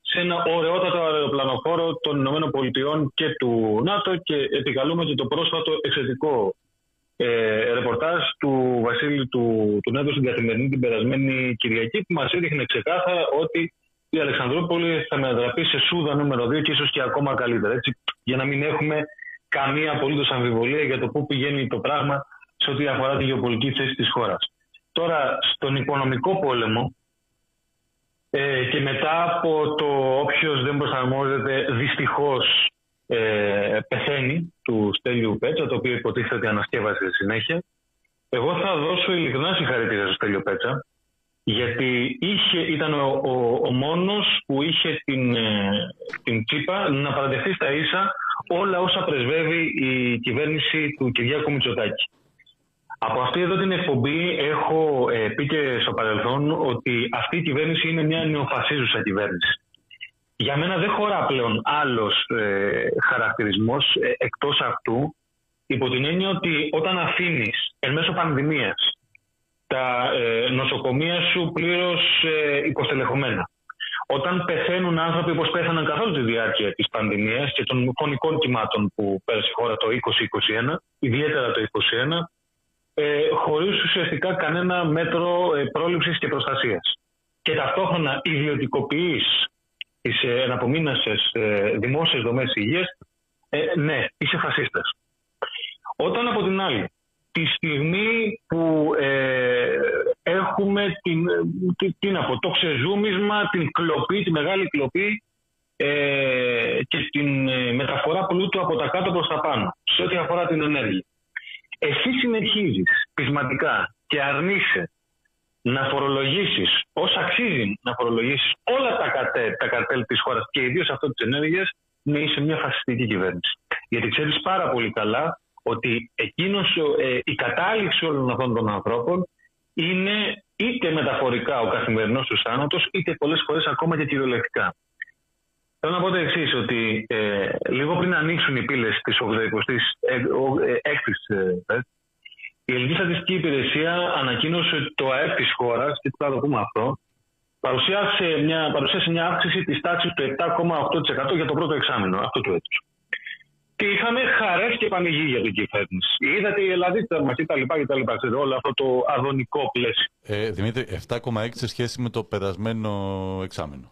σε σε ένα ωραιότατο αεροπλανοφόρο των Ηνωμένων Πολιτειών και του ΝΑΤΟ και επικαλούμε και το πρόσφατο εξαιρετικό ε, ρεπορτάζ του Βασίλη του, του ΝΑΤΟ στην καθημερινή την περασμένη Κυριακή που μας έδειχνε ξεκάθαρα ότι η Αλεξανδρούπολη θα μετατραπεί σε σούδα νούμερο 2 και ίσως και ακόμα καλύτερα. Έτσι, για να μην έχουμε καμία απολύτως αμφιβολία για το πού πηγαίνει το πράγμα σε ό,τι αφορά τη γεωπολιτική θέση της χώρας. Τώρα, στον οικονομικό πόλεμο ε, και μετά από το όποιος δεν προσαρμόζεται δυστυχώς ε, πεθαίνει του Στέλιου Πέτσα, το οποίο υποτίθεται ότι ανασκεύασε συνέχεια. Εγώ θα δώσω ειλικρινά συγχαρητήρια στο Στέλιο Πέτσα, γιατί είχε, ήταν ο, ο, ο μόνος που είχε την, ε, την τσίπα να παραδεχθεί στα ίσα όλα όσα πρεσβεύει η κυβέρνηση του Κυριάκου Μητσοτάκη. Από αυτή εδώ την εκπομπή έχω ε, πει και στο παρελθόν ότι αυτή η κυβέρνηση είναι μια νεοφασίζουσα κυβέρνηση. Για μένα δεν χωρά πλέον άλλος ε, χαρακτηρισμός ε, εκτός αυτού υπό την έννοια ότι όταν αφήνεις εν μέσω πανδημίας τα ε, νοσοκομεία σου πλήρως ε, υποστελεχωμένα. Όταν πεθαίνουν άνθρωποι όπως πέθαναν καθ' όλη τη διάρκεια της πανδημίας και των φωνικών κυμάτων που πέρασε η χώρα το 2021, ιδιαίτερα το 2021, ε, χωρίς ουσιαστικά κανένα μέτρο ε, πρόληψης και προστασίας. Και ταυτόχρονα ιδιωτικοποιείς τις ε, εναπομείνασες ε, δημόσιες δομές υγείας, ε, ναι, είσαι φασίστας. Όταν από την άλλη, τη στιγμή που ε, έχουμε την, τι, τι να πω, το ξεζούμισμα, την κλοπή, τη μεγάλη κλοπή ε, και την μεταφορά πλούτου από τα κάτω προς τα πάνω, σε ό,τι αφορά την ενέργεια. Εσύ συνεχίζεις πεισματικά και αρνείσαι να φορολογήσεις όσο αξίζει να φορολογήσεις όλα τα, κατέ, τα καρτέλ της χώρας και ιδίως αυτό της ενέργειας, ναι, είσαι μια φασιστική κυβέρνηση. Γιατί ξέρεις πάρα πολύ καλά ότι εκείνος, ε, η κατάληξη όλων αυτών των ανθρώπων είναι είτε μεταφορικά ο καθημερινός τους θάνατος, είτε πολλές φορές ακόμα και κυριολεκτικά. Θέλω να πω το εξής, ότι ε, λίγο πριν ανοίξουν οι πύλες της 86ης ε, η Ελληνική Στατιστική Υπηρεσία ανακοίνωσε ότι το ΑΕΠ της χώρας, και θα το πούμε αυτό, παρουσίασε μια, παρουσίασε μια αύξηση της τάξης του 7,8% για το πρώτο εξάμεινο αυτού του έτους. Και είχαμε χαρές και πανηγύρια για την κυβέρνηση. Είδατε η Ελλαδίτσα μα κτλ. κτλ. Όλο αυτό το αδονικό πλαίσιο. Ε, Δημήτρη, 7,6 σε σχέση με το περασμένο εξάμεινο.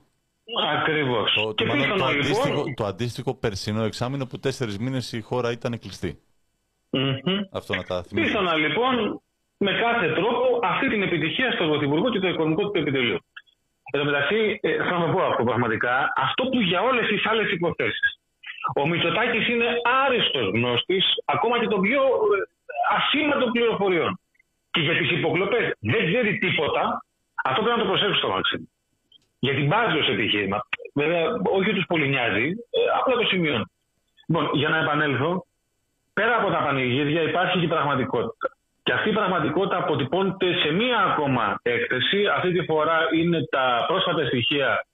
Ακριβώς. Το, το, το, το, αντίστοιχο, το αντίστοιχο περσινό εξάμεινο που τέσσερις μήνες η χώρα ήταν κλειστή. Mm-hmm. Αυτό να τα θυμίσουμε. Πίστανα λοιπόν με κάθε τρόπο αυτή την επιτυχία στο Πρωθυπουργό και το οικονομικό του επιτελείο. Εν τω μεταξύ, ε, θα να πω αυτό πραγματικά, αυτό που για όλες τις άλλες υποθέσεις. Ο Μητσοτάκης είναι άριστος γνώστης ακόμα και των πιο ε, ασήμαντων πληροφοριών. Και για τις υποκλοπές δεν ξέρει τίποτα. Αυτό πρέπει να το προσέξουμε στο Μαξίμ. Για την πάση ω επιχείρημα. Βέβαια, όχι ότι τους πολύ νοιάζει, ε, απλά το σημειώνω. Λοιπόν, για να επανέλθω, πέρα από τα πανηγύρια υπάρχει και η πραγματικότητα. Και αυτή η πραγματικότητα αποτυπώνεται σε μία ακόμα έκθεση. Αυτή τη φορά είναι τα πρόσφατα στοιχεία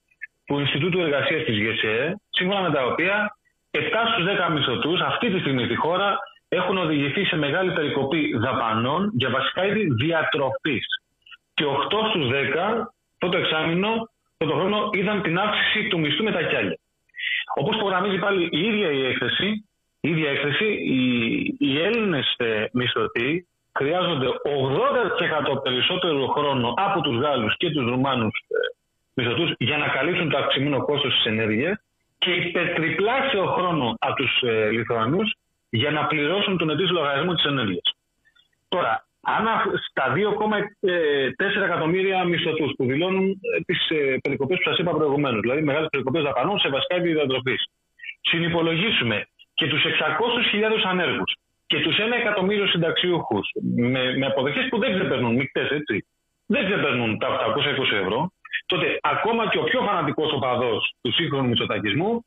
του Ινστιτούτου Εργασίας της ΓΕΣΕ, σύμφωνα με τα οποία 7 στους 10 μισθωτούς αυτή τη στιγμή στη χώρα έχουν οδηγηθεί σε μεγάλη περικοπή δαπανών για βασικά είδη διατροφής. Και 8 στους 10 αυτό το εξάμεινο, αυτό το χρόνο, είδαν την αύξηση του μισθού με τα κιάλια. Όπως προγραμμίζει πάλι η ίδια η έκθεση, η ίδια έκθεση, οι, οι Έλληνες ε, μισθωτοί χρειάζονται 80% περισσότερο χρόνο από τους Γάλλους και τους Ρουμάνους ε, μισθωτούς για να καλύψουν το αυξημένο κόστος της ενέργειας και υπερτριπλάσιο χρόνο από τους ε, Λιθουανούς για να πληρώσουν τον ετήσιο λογαριασμό της ενέργειας. Τώρα, αν στα 2,4 εκατομμύρια μισθωτούς που δηλώνουν ε, τις ε, περικοπές που σας είπα προηγουμένως, δηλαδή μεγάλες περικοπές δαπανών σε βασικά είδη διατροφή, συνυπολογίσουμε και τους 600.000 ανέργους και τους 1 εκατομμύριο συνταξιούχους με, με αποδοχές που δεν ξεπερνούν, μικτές έτσι, δεν ξεπερνούν τα 820 ευρώ, τότε ακόμα και ο πιο φανατικός οπαδός του σύγχρονου μισοτακισμού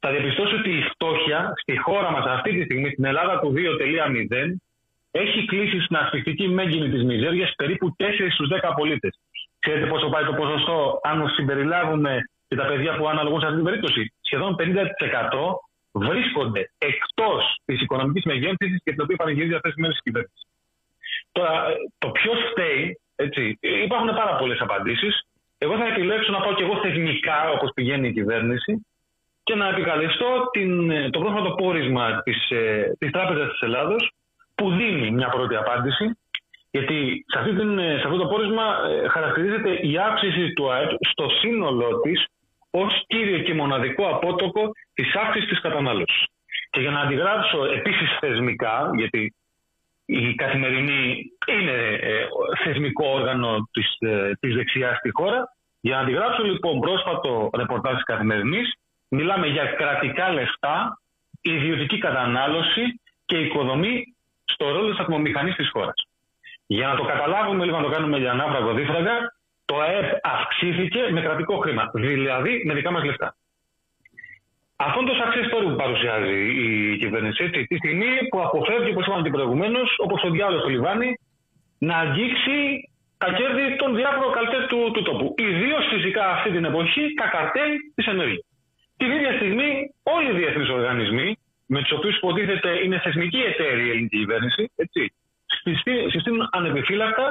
θα διαπιστώσει ότι η φτώχεια στη χώρα μας αυτή τη στιγμή, στην Ελλάδα του 2.0, έχει κλείσει στην ασφυκτική μέγενη της μιζέριας περίπου 4 στους 10 πολίτες. Ξέρετε πόσο πάει το ποσοστό αν συμπεριλάβουμε και τα παιδιά που αναλογούν σε αυτή την περίπτωση. Σχεδόν 50% βρίσκονται εκτός της οικονομικής μεγέθυνσης και την οποία πανηγυρίζει αυτές τις μέρες της Τώρα, το ποιος φταίει, έτσι, υπάρχουν πάρα πολλές απαντήσεις. Εγώ θα επιλέξω να πάω και εγώ θεσμικά, όπως πηγαίνει η κυβέρνηση, και να επικαλεστώ την, το πρόσφατο πόρισμα της ε, της Τράπεζας της Ελλάδος, που δίνει μια πρώτη απάντηση. Γιατί σε, αυτή την, σε αυτό το πόρισμα ε, χαρακτηρίζεται η αύξηση του ΑΕΠ στο σύνολό της ως κύριο και μοναδικό απότοκο της αύξησης της κατανάλωσης. Και για να αντιγράψω επίσης θεσμικά, γιατί η καθημερινή είναι ε, θεσμικό όργανο της, ε, της δεξιάς στη χώρα. Για να αντιγράψω λοιπόν πρόσφατο ρεπορτάζ της καθημερινής, μιλάμε για κρατικά λεφτά, ιδιωτική κατανάλωση και οικοδομή στο ρόλο της ατμομηχανής της χώρας. Για να το καταλάβουμε, λίγο να το κάνουμε για ανάφραγο δίφραγα, το ΑΕΠ αυξήθηκε με κρατικό χρήμα, δηλαδή με δικά μας λεφτά. Αυτό είναι το success story που παρουσιάζει η κυβέρνηση. Έτσι, τη στιγμή που αποφεύγει, όπως είπαμε και προηγουμένως, όπως ο διάλογος του Λιβάνι, να αγγίξει τα κέρδη των διάφορων καρτέλ του, του τόπου. Ιδίως φυσικά αυτή την εποχή τα καρτέλ της ενέργεια. Την ίδια στιγμή, όλοι οι διεθνείς οργανισμοί, με τους οποίους υποτίθεται είναι θεσμική εταίρεια η ελληνική κυβέρνηση, έτσι, συστήνουν ανεπιφύλακτα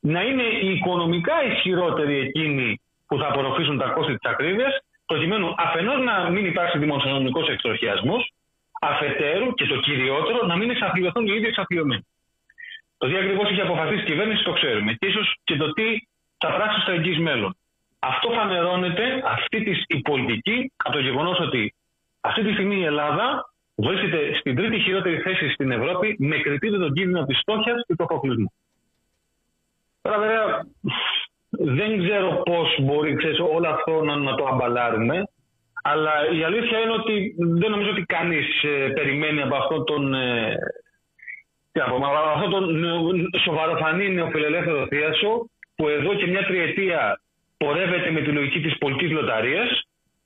να είναι οι οικονομικά ισχυρότεροι εκείνοι που θα απορροφήσουν τα κόστη της ακρίβειας προκειμένου αφενός να μην υπάρξει δημοσιονομικός εξορχιασμό, αφετέρου και το κυριότερο να μην εξαφλιωθούν οι ίδιοι εξαφλιωμένοι. Το τι ακριβώς έχει αποφασίσει η κυβέρνηση το ξέρουμε και ίσως και το τι θα πράξει στο εγγύς μέλλον. Αυτό φανερώνεται, αυτή τη, η πολιτική, από το γεγονός ότι αυτή τη στιγμή η Ελλάδα βρίσκεται στην τρίτη χειρότερη θέση στην Ευρώπη με κριτήριο τον κίνδυνο της φτώχειας και του αποκλεισμού. Τώρα, βέβαια, δεν ξέρω πώς μπορεί ξέρεις, όλο αυτό να, να το αμπαλάρουμε. Αλλά η αλήθεια είναι ότι δεν νομίζω ότι κανείς ε, περιμένει από αυτόν τον, ε, από, αυτό τον σοβαροφανή νεοφιλελεύθερο θίασο που εδώ και μια τριετία πορεύεται με τη λογική της πολιτικής λοταρίας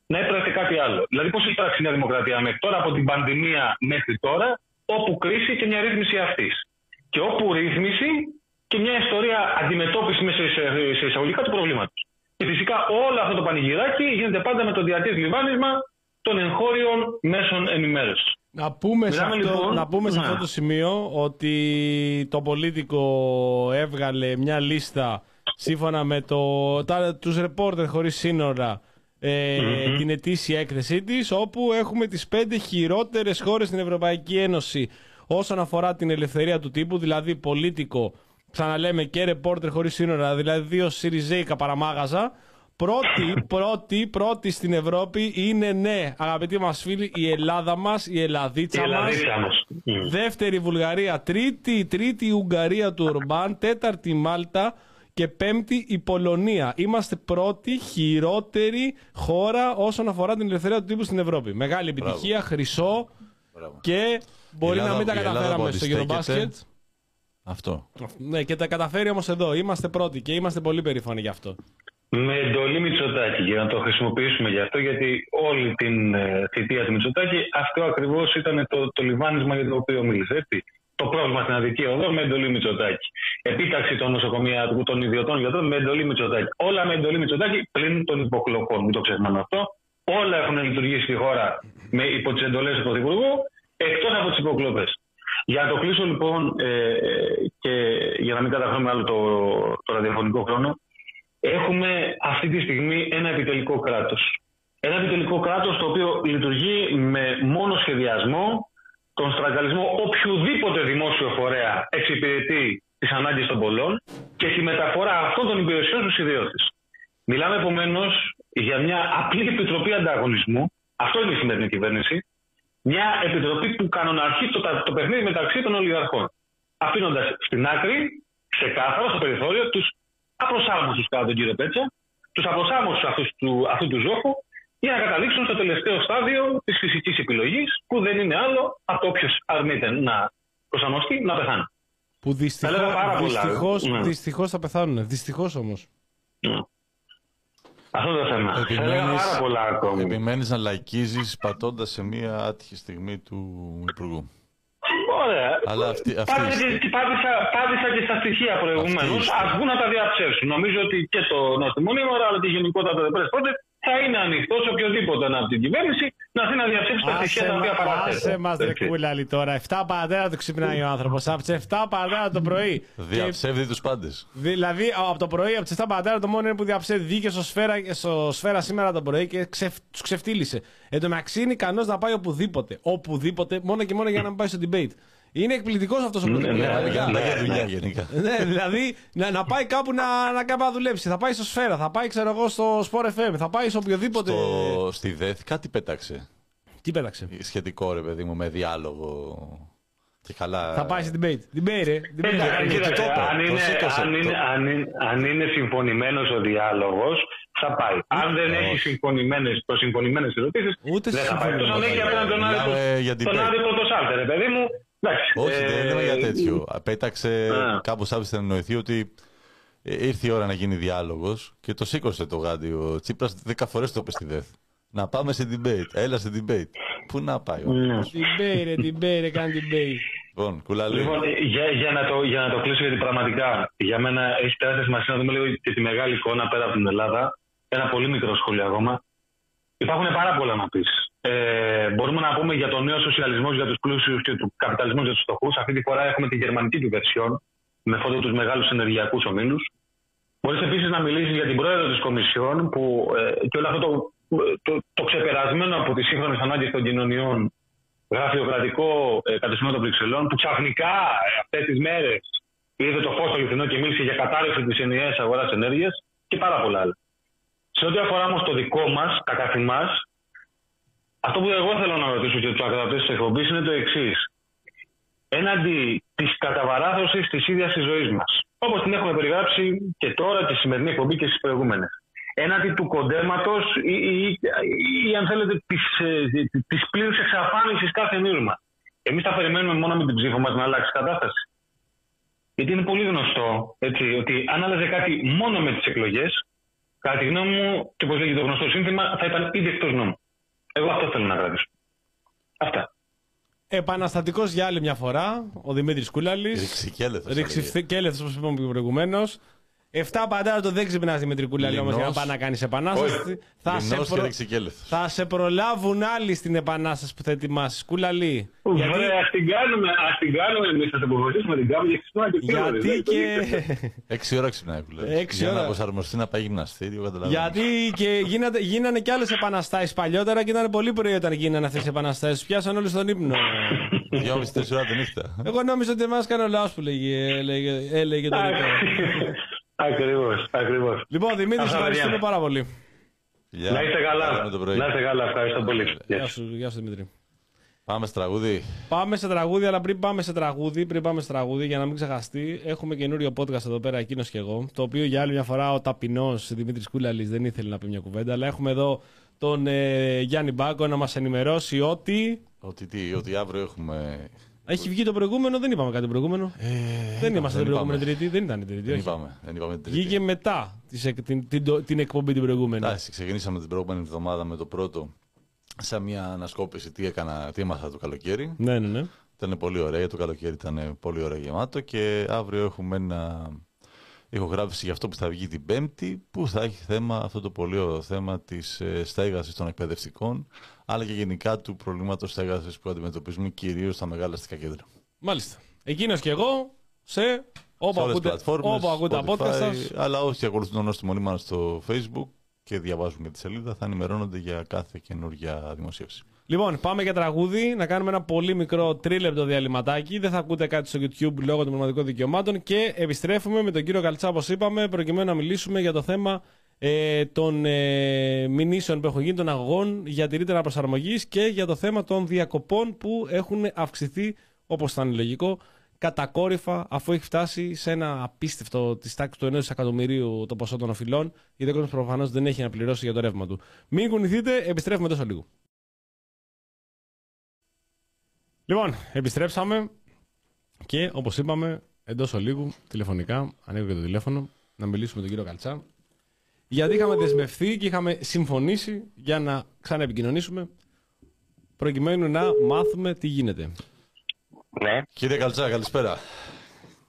να έπρεπε κάτι άλλο. Δηλαδή πώς έχει πράξει η Νέα Δημοκρατία μέχρι τώρα από την πανδημία μέχρι τώρα όπου κρίση και μια ρύθμιση αυτής. Και όπου ρύθμιση και μια ιστορία αντιμετώπιση μέσα σε εισαγωγικά του προβλήματος. Και φυσικά όλο αυτό το πανηγυράκι γίνεται πάντα με το διατήρηση λιβάνισμα των εγχώριων μέσων ενημέρωσης. Να πούμε, σε, αυτό, λοιπόν, να πούμε σε αυτό το σημείο ότι το πολίτικο έβγαλε μια λίστα σύμφωνα με το, τα, τους ρεπόρτερ χωρίς σύνορα ε, την ετήσια έκθεσή της όπου έχουμε τις πέντε χειρότερες χώρες στην Ευρωπαϊκή Ένωση όσον αφορά την ελευθερία του τύπου δηλαδή πολίτικο ξαναλέμε και ρεπόρτερ χωρίς σύνορα, δηλαδή δύο Σιριζέικα παραμάγαζα. Πρώτη, πρώτη, πρώτη στην Ευρώπη είναι ναι, αγαπητοί μας φίλοι, η Ελλάδα μας, η Ελλαδίτσα μας. Δεύτερη Βουλγαρία, τρίτη, τρίτη η Ουγγαρία του Ορμπάν, τέταρτη Μάλτα και πέμπτη η Πολωνία. Είμαστε πρώτη, χειρότερη χώρα όσον αφορά την ελευθερία του τύπου στην Ευρώπη. Μεγάλη επιτυχία, χρυσό και μπορεί να μην τα καταφέραμε στο γερομπάσκετ. Αυτό. Ναι, και τα καταφέρει όμως εδώ. Είμαστε πρώτοι και είμαστε πολύ περήφανοι γι' αυτό. Με εντολή Μητσοτάκη, για να το χρησιμοποιήσουμε γι' αυτό, γιατί όλη την ε, θητεία του Μητσοτάκη αυτό ακριβώς ήταν το, το λιβάνισμα για το οποίο μίλησε. Το πρόβλημα στην Αδική Οδό με εντολή Μητσοτάκη. Επίταξη των νοσοκομείων των ιδιωτών γιατρών με εντολή Μητσοτάκη. Όλα με εντολή Μητσοτάκη πλην των υποκλοπών. Μην το ξεχνάμε αυτό. Όλα έχουν λειτουργήσει στη χώρα με, υπό τις εντολές του Πρωθυπουργού, εκτός από τις υποκλοπές. Για να το κλείσω λοιπόν ε, και για να μην καταφέρουμε άλλο το, το ραδιοφωνικό χρόνο, έχουμε αυτή τη στιγμή ένα επιτελικό κράτος. Ένα επιτελικό κράτος το οποίο λειτουργεί με μόνο σχεδιασμό, τον στραγγαλισμό οποιοδήποτε δημόσιο φορέα εξυπηρετεί τις ανάγκες των πολλών και τη μεταφορά αυτών των υπηρεσιών στους ιδιώτες. Μιλάμε επομένως για μια απλή επιτροπή ανταγωνισμού. Αυτό είναι η σημερινή κυβέρνηση μια επιτροπή που κανοναρχεί το, το παιχνίδι μεταξύ των ολιγαρχών. Αφήνοντα στην άκρη, ξεκάθαρα στο περιθώριο, τους απροσάρμοστους κατά τον κύριο Πέτσα, τους απροσάρμοστους αυτούς του, αυτού του ζώχου, για να καταλήξουν στο τελευταίο στάδιο της φυσικής επιλογής, που δεν είναι άλλο από όποιος αρνείται να προσαρμοστεί να πεθάνει. Που δυστυχώ θα πεθάνουν. Δυστυχώς όμως. Ναι. Αυτό το θέμα. Επιμένεις, πάρα πολλά ακόμη. Επιμένεις να λαϊκίζεις πατώντας σε μία άτυχη στιγμή του Υπουργού. Ωραία. Αλλά αυτή, αυτή... Πάτησα, πάτησα και στα στοιχεία προηγουμένως. Α βγουν να τα διαψεύσουν. Νομίζω ότι και το νοσημονίμορα αλλά και γενικότερα το ΔΕΠΡΕΣ πρώτε θα είναι ανοιχτός οποιοδήποτε από την κυβέρνηση να θέλει να διαψεύσει τα στοιχεία τα οποία Άσε μας ρε κούλαλη τώρα. 7 παρατέρα το ξυπνάει ο άνθρωπος. Από τις 7 παρατέρα το πρωί. Διαψεύδει τους πάντες. Δηλαδή από το πρωί, από τις 7 παρατέρα το μόνο είναι που διαψεύδει. Βγήκε στο σφαίρα, στο σφαίρα σήμερα το πρωί και ξεφ, τους ξεφτύλισε. Εν τω μεταξύ είναι ικανός να πάει οπουδήποτε. Οπουδήποτε, μόνο και μόνο για να μην πάει στο debate. Είναι εκπληκτικός αυτός ο πρωθυπουργό. Ναι, ναι, για δουλειά γενικά. ναι, δηλαδή να, να πάει κάπου να, να, να δουλέψει. Θα πάει στο Σφαίρα, θα πάει ξέρω εγώ στο Sport FM, θα πάει σε οποιοδήποτε. Στο, στη ΔΕΘ κάτι πέταξε. Τι πέταξε; Σχετικό ρε παιδί μου με διάλογο. Και καλά... Θα πάει σε debate. Debate, ρε. Debate. Αν είναι συμφωνημένος ο διάλογος, θα πάει. Αν δεν έχει συμφωνημένε προσυμφωνημένε ερωτήσεις, δεν θα πάει. Τόσο έχει απέναντι τον άδειο το σάλτερ, ρε παιδί μου. Όχι, δεν λέμε για τέτοιο. Πέταξε κάπως άπειστε να εννοηθεί ότι ήρθε η ώρα να γίνει διάλογος και το σήκωσε το γάντι ο Τσίπρας. Δέκα φορές το είπε στη ΔΕΘ. Να πάμε σε debate. Έλα σε debate. Πού να πάει ο Debate, ρε, debate, ρε, κάνει debate. Λοιπόν, κουλαλή. Λοιπόν, για, για, να το, για να το κλείσω, γιατί πραγματικά για μένα έχει τεράστια σημασία να δούμε λίγο και τη μεγάλη εικόνα πέρα από την Ελλάδα. Ένα πολύ μικρό σχόλιο ακόμα. Υπάρχουν πάρα πολλά να πεις. Ε, μπορούμε να πούμε για τον νέο σοσιαλισμός για τους πλούσιους και του καπιταλισμού για τους φτωχούς. Αυτή τη φορά έχουμε τη γερμανική του βερσιόν, με φόντο τους μεγάλους ενεργειακούς ομίλους. Μπορείς επίσης να μιλήσεις για την πρόεδρο της Κομισιόν, που ε, και όλο αυτό το, το, το ξεπερασμένο από τις σύγχρονες ανάγκες των κοινωνιών γραφειοκρατικό ε, κατεστημένο των Βρυξελών, που ξαφνικά ε, αυτές τις μέρες είδε το φως στο αληθινό και μίλησε για κατάρρευση της ενιαίας αγοράς ενέργειας και πάρα πολλά άλλα. Σε ό,τι αφορά όμως το δικό μας, τα καθημά, αυτό που εγώ θέλω να ρωτήσω και τους ακρατέ της εκπομπής είναι το εξής. Έναντι της καταβαράθωση της ίδιας της ζωής μας, όπως την έχουμε περιγράψει και τώρα, τη σημερινή εκπομπή και στις προηγούμενες. Έναντι του κοντέματο ή, ή, ή, αν θέλετε, της της ε, πλήρους εξαφάνισης κάθε μήνυμα. Εμείς θα περιμένουμε μόνο με την ψήφο μας να αλλάξει κατάσταση. Γιατί είναι πολύ γνωστό έτσι, ότι αν άλλαζε κάτι μόνο με τις εκλογές, κατά τη γνώμη μου, και όπως λέγει το γνωστό σύνθημα, θα ήταν ήδη εκτός νόμου. Εγώ αυτό θέλω να κρατήσω. Αυτά. Επαναστατικός για άλλη μια φορά, ο Δημήτρης Κούλαλης. Ρηξικέλεθο. Ρηξικέλεθο, όπως είπαμε προηγουμένως. 7 παντάρα το δεν ξυπνάς Δημήτρη Κούλαλη όμως για να πάει να κάνεις επανάσταση. Θα σε, προ... θα σε προλάβουν άλλοι στην επανάσταση που θα ετοιμάσεις. Κούλαλη. Γιατί... Ωραία, ας την κάνουμε, ας την κάνουμε εμείς, θα την αποφασίσουμε την κάνουμε και ξυπνάμε και Γιατί και. 6 ώρα ξυπνάει Κούλαλη. Για να προσαρμοστεί να πάει γυμναστήριο, Γιατί και γίνανε, γίνανε κι άλλες επαναστάσεις παλιότερα και ήταν πολύ πρωί όταν γίνανε αυτές οι επαναστάσεις. Πιάσαν όλοι στον ύπνο. Δυόμιση τέσσερα ώρα τη νύχτα. Εγώ νόμιζα ότι εμάς κάνει ο λαός που έλεγε το Ακριβώς, ακριβώς. Λοιπόν, Δημήτρης, ευχαριστούμε πάρα πολύ. Γεια. Να είστε καλά. Να είστε καλά, ευχαριστώ πολύ. Γεια σου, γεια σου Δημήτρη. Πάμε σε τραγούδι. Πάμε σε τραγούδι, αλλά πριν πάμε σε τραγούδι, πριν πάμε σε τραγούδι, για να μην ξεχαστεί, έχουμε καινούριο podcast εδώ πέρα, εκείνος και εγώ. Το οποίο για άλλη μια φορά ο ταπεινός Δημήτρης Κούλαλης δεν ήθελε να πει μια κουβέντα, αλλά έχουμε εδώ τον ε, Γιάννη Μπάκο να μας ενημερώσει ότι. Ότι τι, ότι αύριο έχουμε έχει βγει το προηγούμενο, δεν είπαμε κάτι το προηγούμενο. Ε, δεν είμαστε την προηγούμενη Τρίτη, δεν ήταν η Τρίτη. Δεν είπαμε, δεν είπαμε την Τρίτη. Βγήκε μετά την, την, την, την εκπομπή την προηγούμενη. Εντάξει, ξεκινήσαμε την προηγούμενη εβδομάδα με το πρώτο σαν μια ανασκόπηση τι, έκανα, τι έμαθα το καλοκαίρι. Ναι, ναι, ναι. Ήταν πολύ ωραία, το καλοκαίρι ήταν πολύ ωραία γεμάτο και αύριο έχουμε ένα ηχογράφηση για αυτό που θα βγει την Πέμπτη, που θα έχει θέμα αυτό το πολύ ωραίο θέμα της ε, στέγασης των εκπαιδευτικών, αλλά και γενικά του προβλήματος στέγασης που αντιμετωπίζουμε κυρίως στα μεγάλα αστικά κέντρα. Μάλιστα. Εκείνος και εγώ σε όπου ακούτε, όπου ακούτε τα podcast σας. Αλλά όσοι ακολουθούν τον Μονή στο Facebook και διαβάζουν και τη σελίδα, θα ενημερώνονται για κάθε καινούργια δημοσίευση. Λοιπόν, πάμε για τραγούδι, να κάνουμε ένα πολύ μικρό τρίλεπτο διαλυματάκι. Δεν θα ακούτε κάτι στο YouTube λόγω των πνευματικών δικαιωμάτων και επιστρέφουμε με τον κύριο Καλτσά, όπως είπαμε, προκειμένου να μιλήσουμε για το θέμα ε, των ε, μηνύσεων που έχουν γίνει, των αγωγών για τη ρήτρα προσαρμογής και για το θέμα των διακοπών που έχουν αυξηθεί, όπως ήταν λογικό, κατακόρυφα, αφού έχει φτάσει σε ένα απίστευτο της τάξης του 1 δισεκατομμυρίου το ποσό των οφειλών, γιατί ο κόσμο προφανώς δεν έχει να πληρώσει για το ρεύμα του. Μην κουνηθείτε, επιστρέφουμε τόσο λίγο. Λοιπόν, επιστρέψαμε και όπως είπαμε εντός ολίγου τηλεφωνικά, ανοίγω και το τηλέφωνο, να μιλήσουμε με τον κύριο Καλτσά. Γιατί είχαμε δεσμευθεί και είχαμε συμφωνήσει για να ξαναεπικοινωνήσουμε προκειμένου να μάθουμε τι γίνεται. Ναι. Κύριε Καλτσά, καλησπέρα.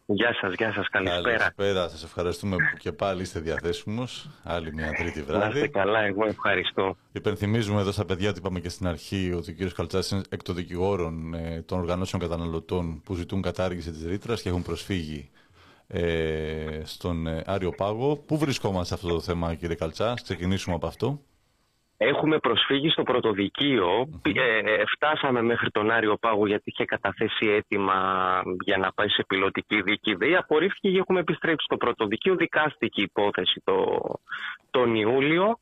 Γεια σας, γεια σας, καλησπέρα. Καλησπέρα, σας ευχαριστούμε που και πάλι είστε διαθέσιμος. Άλλη μια τρίτη βράδυ. Να είστε καλά, εγώ ευχαριστώ. Υπενθυμίζουμε εδώ στα παιδιά ότι είπαμε και στην αρχή ότι ο κ. Καλτσά είναι εκ των δικηγόρων ε, των οργανώσεων καταναλωτών που ζητούν κατάργηση της ρήτρας και έχουν προσφύγει ε, στον ε, Άριο Πάγο. Πού βρισκόμαστε σε αυτό το θέμα, κύριε Καλτσά, ξεκινήσουμε από αυτό. Έχουμε προσφύγει στο πρωτοδικείο. Ε, φτάσαμε μέχρι τον Άριο Πάγο γιατί είχε καταθέσει έτοιμα για να πάει σε πιλωτική δίκη. Δεν απορρίφθηκε και έχουμε επιστρέψει στο πρωτοδικείο. Δικάστηκε η υπόθεση το, τον ιουλιο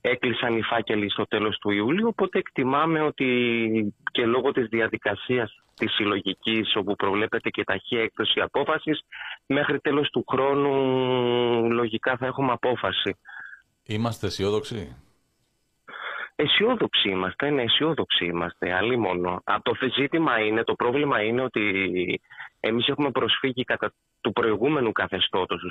Έκλεισαν οι φάκελοι στο τέλος του Ιούλιου, οπότε εκτιμάμε ότι και λόγω της διαδικασίας της συλλογικής όπου προβλέπεται και ταχεία έκδοση απόφασης, μέχρι τέλος του χρόνου λογικά θα έχουμε απόφαση. Είμαστε αισιόδοξοι; Αισιόδοξοι είμαστε, ναι, αισιόδοξοι είμαστε, αλλή μόνο. το ζήτημα είναι, το πρόβλημα είναι ότι εμείς έχουμε προσφύγει κατά του προηγούμενου καθεστώτος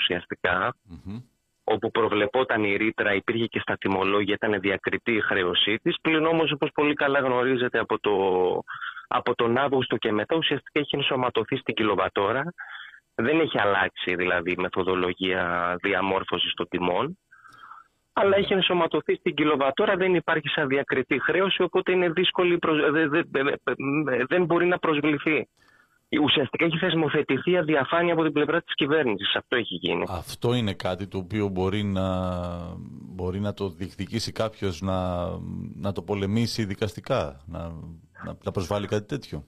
όπου προβλεπόταν η ρήτρα, υπήρχε και στα τιμολόγια, ήταν διακριτή η χρέωσή της. Πλην όμως, όπως πολύ καλά γνωρίζετε από, το, από τον Αύγουστο και μετά, ουσιαστικά έχει ενσωματωθεί στην κιλοβατόρα. Δεν έχει αλλάξει δηλαδή η μεθοδολογία διαμόρφωσης των τιμών αλλά έχει ενσωματωθεί στην κιλοβατόρα, δεν υπάρχει σαν διακριτή χρέωση, οπότε είναι δύσκολη, δεν μπορεί να προσβληθεί. Ουσιαστικά έχει θεσμοθετηθεί αδιαφάνεια από την πλευρά της κυβέρνησης. Αυτό έχει γίνει. Αυτό είναι κάτι το οποίο μπορεί να, μπορεί να το διεκδικήσει κάποιος να, να το πολεμήσει δικαστικά, να, να, να προσβάλλει κάτι τέτοιο.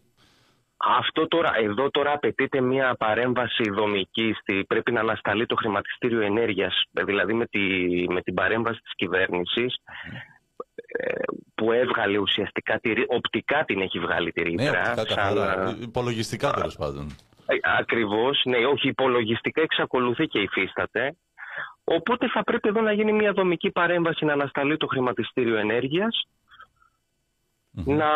Αυτό τώρα, εδώ τώρα απαιτείται μια παρέμβαση δομική. Στη, πρέπει να ανασταλεί το χρηματιστήριο ενέργειας, δηλαδή με, τη, με την παρέμβαση της κυβέρνησης ε, που έβγαλε ουσιαστικά, τη, οπτικά την έχει βγάλει τη ρήτρα. Ναι, οπτικά σαν... υπολογιστικά τέλος πάντων. Ε, ακριβώς, ναι, όχι υπολογιστικά εξακολουθεί και υφίσταται. Οπότε θα πρέπει εδώ να γίνει μια δομική παρέμβαση να ανασταλεί το χρηματιστήριο ενέργειας, να,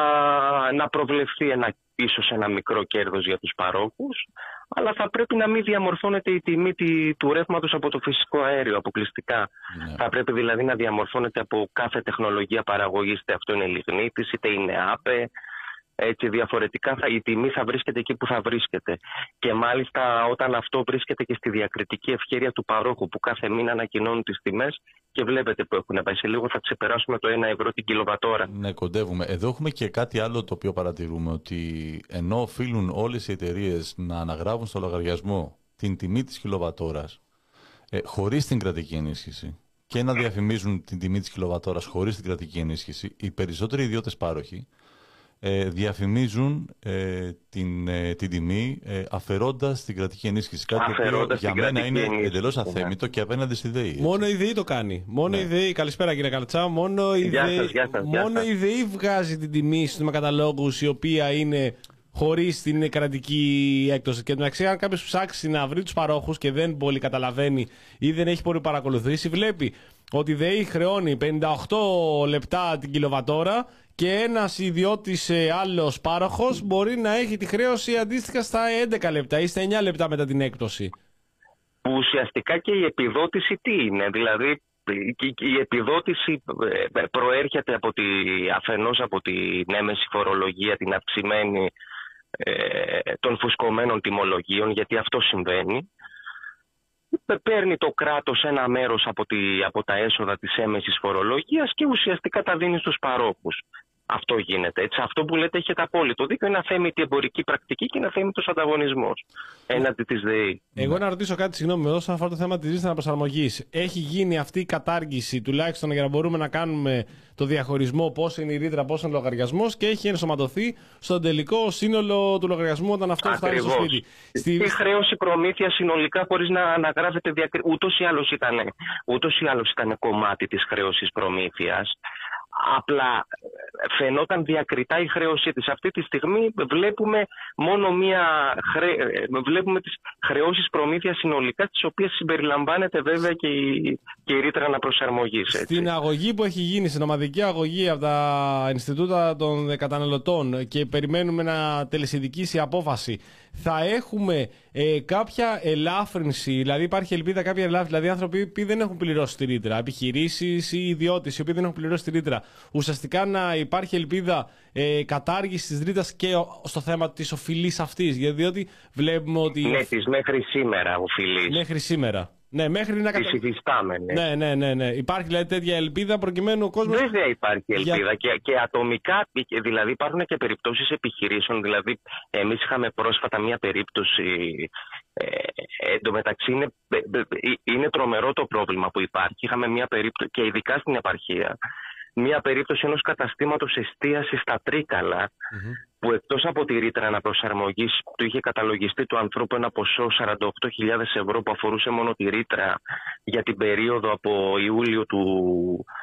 να προβλεφθεί ένα ίσως ένα μικρό κέρδος για τους παρόχους, αλλά θα πρέπει να μην διαμορφώνεται η τιμή του ρεύματος από το φυσικό αέριο αποκλειστικά. Ναι. Θα πρέπει δηλαδή να διαμορφώνεται από κάθε τεχνολογία παραγωγής, είτε αυτό είναι λιγνίτης, είτε είναι άπε, έτσι διαφορετικά θα, η τιμή θα βρίσκεται εκεί που θα βρίσκεται. Και μάλιστα όταν αυτό βρίσκεται και στη διακριτική ευχέρεια του παρόχου που κάθε μήνα ανακοινώνουν τις τιμές και βλέπετε που έχουν πάει. Σε λίγο θα ξεπεράσουμε το 1 ευρώ την κιλοβατόρα. Ναι, κοντεύουμε. Εδώ έχουμε και κάτι άλλο το οποίο παρατηρούμε ότι ενώ οφείλουν όλες οι εταιρείες να αναγράφουν στο λογαριασμό την τιμή της κιλοβατόρας ε, χωρίς την κρατική ενίσχυση και να διαφημίζουν την τιμή της κιλοβατόρας χωρίς την κρατική ενίσχυση, οι περισσότεροι ιδιώτες πάροχοι ε, διαφημίζουν ε, την, ε, την τιμή ε, αφαιρώντας την κρατική ενίσχυση. Κάτι που για μένα είναι εντελώς αθέμητο και απέναντι στη ΔΕΗ. Μόνο η ΔΕΗ το κάνει. Μόνο ναι. η ΔΕΗ, καλησπέρα κύριε Καλτσά, μόνο η, ΔΕΗ, μόνο η ΔΕΗ βγάζει την τιμή στους καταλόγους η οποία είναι χωρίς την κρατική έκδοση. Και μεταξύ, αν κάποιος ψάξει να βρει τους παρόχους και δεν πολύ καταλαβαίνει ή δεν έχει πολύ παρακολουθήσει, βλέπει ότι η ΔΕΗ χρεώνει 58 λεπτά την κιλοβατόρα και ένας ιδιώτης ε, άλλος πάροχος μπορεί να έχει τη χρέωση αντίστοιχα στα 11 λεπτά ή στα 9 λεπτά μετά την έκπτωση. Που ουσιαστικά και η επιδότηση τι είναι, δηλαδή η επιδότηση ε, προέρχεται από τη, αφενός από την έμεση φορολογία, την αυξημένη ε, των φουσκωμένων τιμολογίων, γιατί αυτό συμβαίνει. Παίρνει το κράτος ένα μέρος από, τη, από τα έσοδα της έμεσης φορολογίας και ουσιαστικά τα δίνει στους παρόχους. Αυτό γίνεται. Έτσι. Αυτό που λέτε έχετε απόλυτο δίκιο. Είναι αθέμητη εμπορική πρακτική και είναι αθέμητο ανταγωνισμό έναντι της ΔΕΗ. Εγώ να ρωτήσω κάτι, συγγνώμη, εδώ όσον αφορά το θέμα της ρήτρα αναπροσαρμογής. Έχει γίνει αυτή η κατάργηση τουλάχιστον για να μπορούμε να κάνουμε το διαχωρισμό πόσο είναι η ρήτρα, πόσο είναι ο λογαριασμός και έχει ενσωματωθεί στον τελικό σύνολο του λογαριασμού όταν αυτό φτάνει στο σπίτι. Στη... Η χρέωση προμήθεια συνολικά χωρίς να αναγράφεται διακριτικά. Ούτως ή άλλως ήταν, ήταν κομμάτι της χρέωσης προμήθειας. Απλά φαινόταν διακριτά η χρέωσή της. Αυτή τη στιγμή βλέπουμε μόνο μία χρέ... βλέπουμε τις χρεώσεις προμήθειας συνολικά, τις οποίες συμπεριλαμβάνεται βέβαια και η, και η ρήτρα αναπροσαρμογής. Στην αγωγή που έχει γίνει, στην ομαδική αγωγή από τα Ινστιτούτα των Καταναλωτών και περιμένουμε να τελεσυδικήσει απόφαση, θα έχουμε ε, κάποια ελάφρυνση, δηλαδή υπάρχει ελπίδα κάποια ελάφρυνση, δηλαδή άνθρωποι που δεν έχουν πληρώσει τη ρήτρα, επιχειρήσεις ή ιδιώτες οι οποίοι δεν έχουν πληρώσει τη ρήτρα, ουσιαστικά να υπάρχει ελπίδα ε, κατάργησης της ρήτρας και στο θέμα της οφειλής αυτής. Διότι βλέπουμε ότι. Ναι, τη μέχρι σήμερα οφειλή. Μέχρι σήμερα. Ναι, μέχρι να κατα... Ναι, ναι, ναι, ναι. Υπάρχει δηλαδή τέτοια ελπίδα προκειμένου ο κόσμο. Βέβαια υπάρχει ελπίδα. Και, και ατομικά, δηλαδή υπάρχουν και περιπτώσεις επιχειρήσεων. Δηλαδή, εμείς είχαμε πρόσφατα μία περίπτωση. Ε, εν τω μεταξύ, είναι, ε, ε, είναι τρομερό το πρόβλημα που υπάρχει. Είχαμε μία περίπτωση, και ειδικά στην επαρχία, μία περίπτωση ενός καταστήματος εστίασης στα τρικαλα που εκτός από τη ρήτρα αναπροσαρμογής του είχε καταλογιστεί του ανθρώπου ένα ποσό 48.000 ευρώ που αφορούσε μόνο τη ρήτρα για την περίοδο από, Ιούλιο του,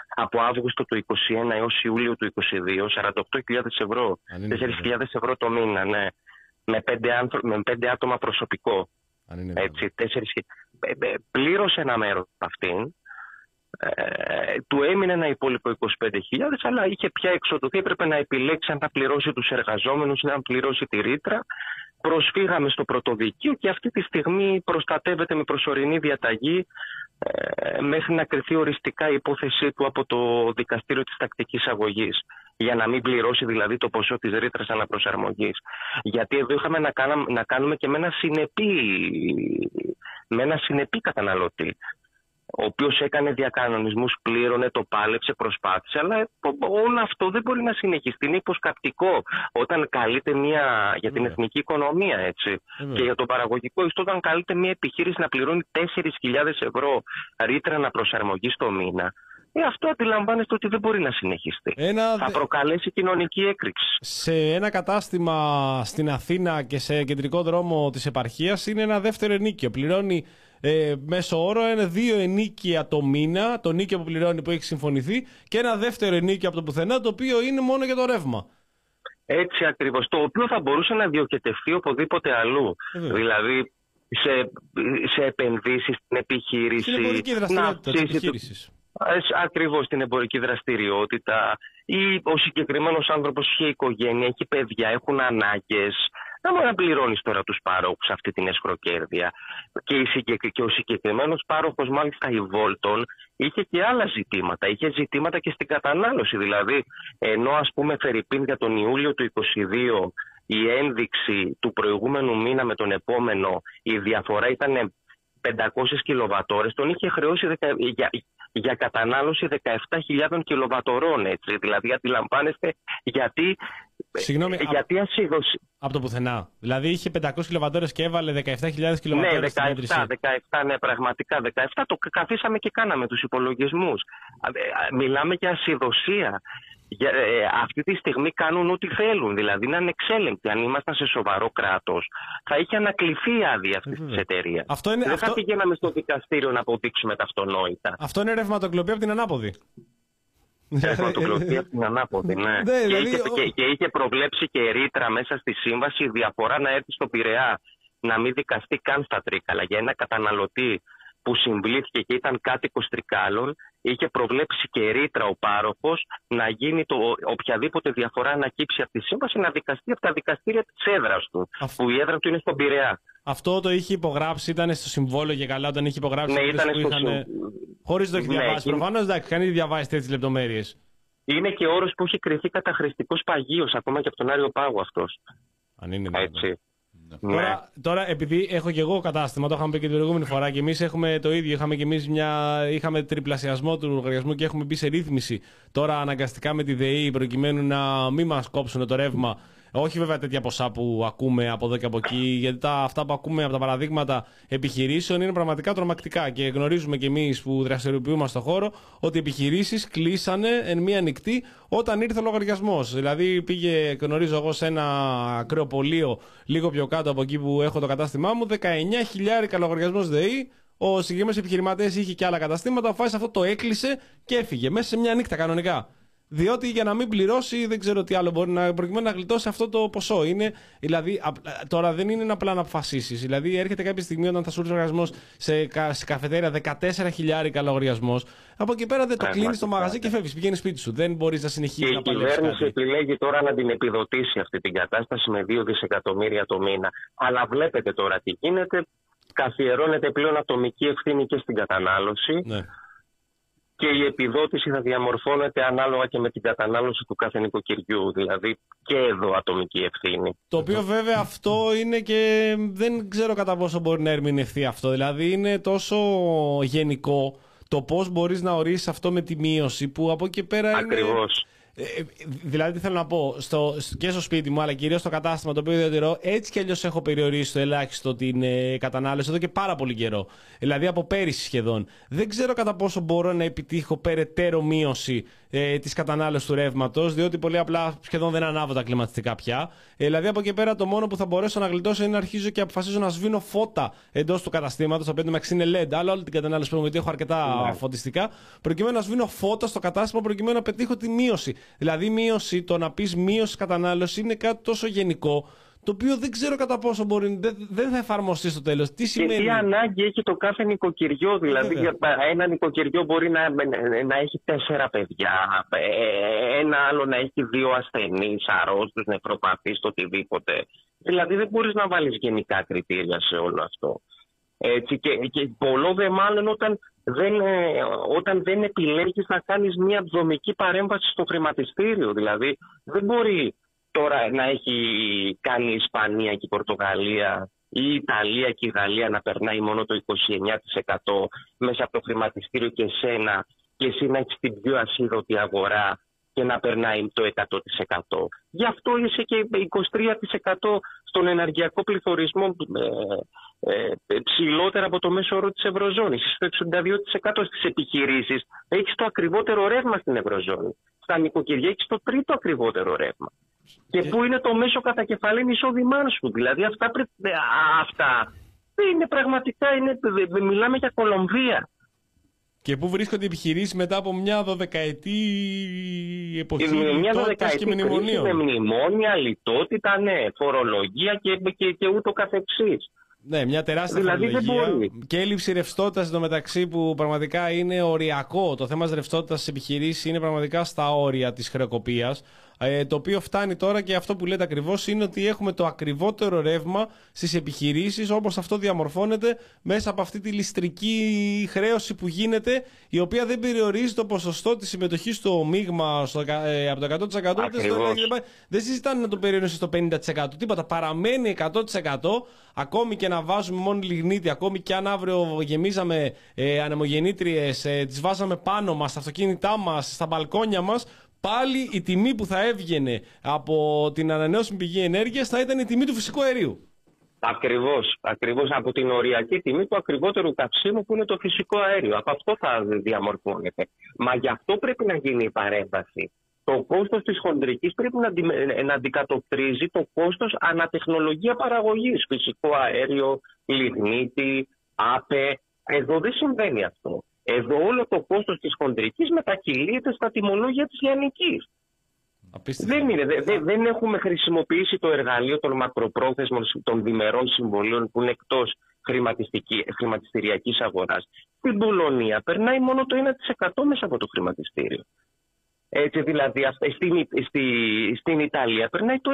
από Αύγουστο του 2021 έως Ιούλιο του 2022, 48.000 ευρώ, 4.000 ευρώ το μήνα, ναι, με πέντε, άνθρω... με πέντε άτομα προσωπικό. Έτσι, τέσσερις... Ε, ε, πλήρωσε ένα μέρος από αυτήν ε, του έμεινε ένα υπόλοιπο 25.000, αλλά είχε πια εξοδοθεί. Έπρεπε να επιλέξει αν θα πληρώσει τους εργαζόμενους ή αν πληρώσει τη ρήτρα. Προσφύγαμε στο πρωτοδικείο και αυτή τη στιγμή προστατεύεται με προσωρινή διαταγή ε, μέχρι να κρυθεί οριστικά η υπόθεσή του από το δικαστήριο της τακτικής αγωγής για να μην πληρώσει δηλαδή το ποσό της ρήτρας αναπροσαρμογής. Γιατί εδώ είχαμε να, να κάνουμε και με ένα συνεπή, με ένα συνεπή καταναλωτή ο οποίος έκανε διακανονισμούς, πλήρωνε, το πάλεψε, προσπάθησε, αλλά όλο αυτό δεν μπορεί να συνεχιστεί. Είναι υποσκαπτικό όταν καλείται μια, για την εθνική οικονομία έτσι, και για το παραγωγικό ιστό, όταν καλείται μια επιχείρηση να πληρώνει 4.000 ευρώ ρήτρα να προσαρμογεί στο μήνα. Ε, αυτό αντιλαμβάνεστε ότι δεν μπορεί να συνεχιστεί. Ένα... Θα προκαλέσει κοινωνική έκρηξη. Σε ένα κατάστημα στην Αθήνα και σε κεντρικό δρόμο της επαρχίας είναι ένα δεύτερο ενίκιο. Πληρώνει ε, μέσο όρο είναι δύο ενίκια το μήνα, το νίκιο που πληρώνει που έχει συμφωνηθεί, και ένα δεύτερο ενίκιο από το πουθενά, το οποίο είναι μόνο για το ρεύμα. Έτσι ακριβώς, το οποίο θα μπορούσε να διοκετευτεί οπουδήποτε αλλού. Δηλαδή σε, σε επενδύσεις στην επιχείρηση. Στην εμπορική δραστηριότητα της επιχείρησης. Ε, ακριβώς στην εμπορική δραστηριότητα ή ο συγκεκριμένος άνθρωπος έχει οικογένεια, έχει παιδιά, έχουν ανάγκες να μπορεί να πληρώνεις τώρα τους πάροχους αυτή την εσχροκέρδεια. Και, ο συγκεκριμένος πάροχος, μάλιστα η Βόλτον, είχε και άλλα ζητήματα. Είχε ζητήματα και στην κατανάλωση. Δηλαδή, ενώ ας πούμε Φερρυπίν για τον Ιούλιο του 2022 η ένδειξη του προηγούμενου μήνα με τον επόμενο, η διαφορά ήταν 500 κιλοβατόρες, τον είχε χρεώσει για, για κατανάλωση 17.000 κιλοβατορών. Έτσι. Δηλαδή, αντιλαμβάνεστε γιατί, Συγγνώμη, γιατί ασύδωση. Από το πουθενά. Δηλαδή, είχε 500 κιλοβατόρες και έβαλε 17.000 κιλοβατόρες. Ναι, 17, 17, ναι, πραγματικά 17. Το καθίσαμε και κάναμε τους υπολογισμούς. Μιλάμε για ασυδοσία ε, αυτή τη στιγμή κάνουν ό,τι θέλουν. Δηλαδή είναι ανεξέλεγκτοι. Αν ήμασταν σε σοβαρό κράτος, θα είχε ανακληθεί η άδεια αυτής της εταιρείας. Δεν αυτό... θα πηγαίναμε στο δικαστήριο να αποδείξουμε τα αυτονόητα. Αυτό είναι ρευματοκλοπή από την ανάποδη. Ρευματοκλοπή από την ανάποδη, ναι. ναι και, δηλαδή, είχε, και, και είχε προβλέψει και ρήτρα μέσα στη σύμβαση η διαφορά να έρθει στο Πειραιά να μην δικαστεί καν στα τρίκαλα για ένα καταναλωτή που συμβλήθηκε και ήταν κάτοικος Τρικάλων, είχε προβλέψει και ρήτρα ο πάροχος να γίνει το, οποιαδήποτε διαφορά ανακύψει από τη σύμβαση να δικαστεί από τα δικαστήρια της έδρας του. Που η έδρα του είναι στον Πειραιά. Αυτό το είχε υπογράψει, ήταν στο συμβόλαιο και καλά όταν είχε υπογράψει. Ναι, ήταν στο είχαν... Χωρίς το έχει ναι, διαβάσει. Είναι... Προφανώς εντάξει, κανείς δεν διαβάσει τέτοιες λεπτομέρειες. Είναι και όρος που έχει κρυθεί καταχρηστικός παγίος ακόμα και από τον Άριο Πάγο αυτός. Αν είναι Έτσι. Ναι. Τώρα, τώρα, επειδή έχω και εγώ κατάστημα, το είχαμε πει και την προηγούμενη φορά και εμείς έχουμε το ίδιο. Είχαμε και εμείς μια. Είχαμε τριπλασιασμό του λογαριασμού και έχουμε μπει σε ρύθμιση τώρα αναγκαστικά με τη ΔΕΗ προκειμένου να μην μας κόψουν το ρεύμα όχι βέβαια τέτοια ποσά που ακούμε από εδώ και από εκεί, γιατί τα, αυτά που ακούμε από τα παραδείγματα επιχειρήσεων είναι πραγματικά τρομακτικά. Και γνωρίζουμε κι εμείς που δραστηριοποιούμαστε στον χώρο ότι οι επιχειρήσεις κλείσανε εν μία νυχτή όταν ήρθε ο λογαριασμός. Δηλαδή πήγε, γνωρίζω εγώ, σε ένα κρεοπολείο λίγο πιο κάτω από εκεί που έχω το κατάστημά μου, 19 χιλιάρικα λογαριασμός ΔΕΗ. Ο συγκεκριμένος επιχειρηματίας είχε και άλλα καταστήματα. Ο αυτό το έκλεισε και έφυγε μέσα σε μια νύχτα κανονικά. Διότι για να μην πληρώσει, δεν ξέρω τι άλλο μπορεί να προκειμένου να γλιτώσει αυτό το ποσό. Είναι, δηλαδή, τώρα δεν είναι απλά να αποφασίσεις. Δηλαδή, έρχεται κάποια στιγμή όταν θα σου έρθει λογαριασμό σε, σε καφετέρια 14 χιλιάρικα λογαριασμό. Από εκεί πέρα δεν το κλείνεις το μαγαζί και φεύγεις. Πηγαίνει σπίτι σου. Δεν μπορείς να συνεχίσεις να παλεύεις. Η κυβέρνηση επιλέγει τώρα να την επιδοτήσει αυτή την κατάσταση με 2 δισεκατομμύρια το μήνα. Αλλά βλέπετε τώρα τι γίνεται. Καθιερώνεται πλέον ατομική ευθύνη και στην κατανάλωση. Ναι και η επιδότηση θα διαμορφώνεται ανάλογα και με την κατανάλωση του κάθε νοικοκυριού. Δηλαδή και εδώ ατομική ευθύνη. Το οποίο βέβαια αυτό είναι και δεν ξέρω κατά πόσο μπορεί να ερμηνευτεί αυτό. Δηλαδή είναι τόσο γενικό το πώς μπορείς να ορίσεις αυτό με τη μείωση που από εκεί πέρα Ακριβώς. Ε, ε, δηλαδή, τι θέλω να πω, στο, και στο σπίτι μου, αλλά κυρίως στο κατάστημα το οποίο διατηρώ, έτσι κι αλλιώς έχω περιορίσει το ελάχιστο την ε, κατανάλωση εδώ και πάρα πολύ καιρό. Δηλαδή, από πέρυσι σχεδόν. Δεν ξέρω κατά πόσο μπορώ να επιτύχω περαιτέρω μείωση ε, της κατανάλωσης του ρεύματος, διότι πολύ απλά σχεδόν δεν ανάβω τα κλιματιστικά πια. Ε, δηλαδή, από εκεί πέρα το μόνο που θα μπορέσω να γλιτώσω είναι να αρχίζω και αποφασίζω να σβήνω φώτα εντός του καταστήματος, τα οποία είναι LED, αλλά όλη την κατανάλωση που γιατί έχω αρκετά ναι. φωτιστικά, προκειμένου να σβήνω φώτα στο κατάστημα, προκειμένου να πετύχω τη μείωση. Δηλαδή, μείωση, το να πεις μείωση κατανάλωση είναι κάτι τόσο γενικό το οποίο δεν ξέρω κατά πόσο μπορεί, δεν, δεν θα εφαρμοστεί στο τέλος. Τι σημαίνει. Και τι ανάγκη έχει το κάθε νοικοκυριό. Δηλαδή, για ένα νοικοκυριό μπορεί να, να έχει τέσσερα παιδιά, ε, ένα άλλο να έχει δύο ασθενείς, αρρώστου, νεφροπαθεί, οτιδήποτε. Δηλαδή, δεν μπορείς να βάλεις γενικά κριτήρια σε όλο αυτό. Έτσι, και, και πολλό δε μάλλον όταν δεν, ε, όταν δεν επιλέγεις να κάνεις μια δομική παρέμβαση στο χρηματιστήριο. Δηλαδή δεν μπορεί τώρα να έχει κάνει η Ισπανία και η Πορτογαλία ή η Ιταλία και η Γαλλία να περνάει μόνο το 29% μέσα από το χρηματιστήριο και εσένα και εσύ να έχεις την πιο ασίδωτη αγορά και να περνάει το 100%. Γι' αυτό είσαι και 23% στον ενεργειακό πληθωρισμό ε, ε, ψηλότερα από το μέσο όρο της Ευρωζώνης. Στο 62% στις επιχειρήσεις έχεις το ακριβότερο ρεύμα στην Ευρωζώνη. Στα νοικοκυριά έχεις το τρίτο ακριβότερο ρεύμα. Και πού είναι το μέσο κατακεφαλήν εισόδημά σου. Δηλαδή αυτά, πρέπει, αυτά είναι πραγματικά, είναι, μιλάμε για Κολομβία. Και πού βρίσκονται οι επιχειρήσεις μετά από μια δωδεκαετή εποχή μια δωδεκαετή και μνημονίων; Με μνημόνια, λιτότητα, ναι, φορολογία και, και, και ούτω καθεξής. Ναι, μια τεράστια δηλαδή φορολογία και έλλειψη ρευστότητας εντωμεταξύ που πραγματικά είναι οριακό. Το θέμα της ρευστότητας στι επιχειρήσει είναι πραγματικά στα όρια της χρεοκοπίας. Ε, το οποίο φτάνει τώρα και αυτό που λέτε ακριβώς είναι ότι έχουμε το ακριβότερο ρεύμα στις επιχειρήσεις όπως αυτό διαμορφώνεται μέσα από αυτή τη ληστρική χρέωση που γίνεται, η οποία δεν περιορίζει το ποσοστό της συμμετοχής στο μείγμα στο, ε, από το 100%. δεν συζητάνε να το περιορίσει στο 50%. Τίποτα. Παραμένει 100% ακόμη και να βάζουμε μόνο λιγνίτη, ακόμη και αν αύριο γεμίζαμε ε, ανεμογεννήτριες, ε, τις βάζαμε πάνω μας, στα αυτοκίνητά μας, στα μπαλκόνια μας, πάλι η τιμή που θα έβγαινε από την ανανεώσιμη πηγή ενέργειας θα ήταν η τιμή του φυσικού αερίου. Ακριβώς. Ακριβώς από την οριακή τιμή του ακριβότερου καυσίμου που είναι το φυσικό αέριο. Από αυτό θα διαμορφώνεται. Μα γι' αυτό πρέπει να γίνει η παρέμβαση. Το κόστος της χοντρικής πρέπει να, να αντικατοπτρίζει το κόστος ανατεχνολογία παραγωγής. Φυσικό αέριο, λιγνίτη, άπε. Εδώ δεν συμβαίνει αυτό. Εδώ όλο το κόστος της χοντρικής μετακυλείται στα τιμολόγια της λιανικής. Δεν, είναι, δεν έχουμε χρησιμοποιήσει το εργαλείο των μακροπρόθεσμων των διμερών συμβολίων που είναι εκτός χρηματιστηριακής αγοράς. Στην Πολωνία περνάει μόνο το 1% μέσα από το χρηματιστήριο. Έτσι δηλαδή στην, στη, στην Ιταλία περνάει το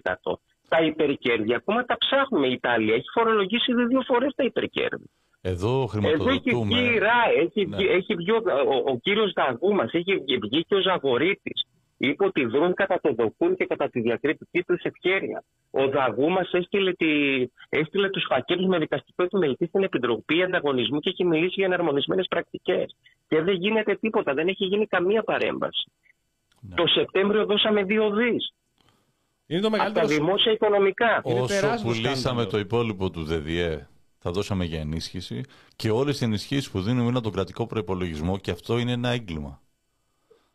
11%. Τα υπερκέρδη ακόμα τα ψάχνουμε. Η Ιταλία έχει φορολογήσει δύο φορές τα υπερκέρδη. Εδώ χρηματοδοτούμε. Εδώ έχει βγει έχει, ναι. έχει βγει ο, ο, ο κύριος Δαγούμας, έχει βγει και ο Ζαγορίτης. Είπε ότι δρούν κατά το δοκούν και κατά τη διακριτική τους ευχέρεια. Ο Δαγούμα έστειλε, τη, έστειλε τους φακέλους με δικαστικό επιμελητή στην Επιτροπή Ανταγωνισμού και έχει μιλήσει για εναρμονισμένες πρακτικές. Και δεν γίνεται τίποτα, δεν έχει γίνει καμία παρέμβαση. Ναι. Το Σεπτέμβριο δώσαμε δύο δις. Είναι το μεγαλύτερο. Από τα δημόσια οικονομικά. Όσο πουλήσαμε το υπόλοιπο του ΔΔΕ θα δώσαμε για ενίσχυση και όλες οι ενισχύσεις που δίνουμε είναι από τον κρατικό προπολογισμό και αυτό είναι ένα έγκλημα.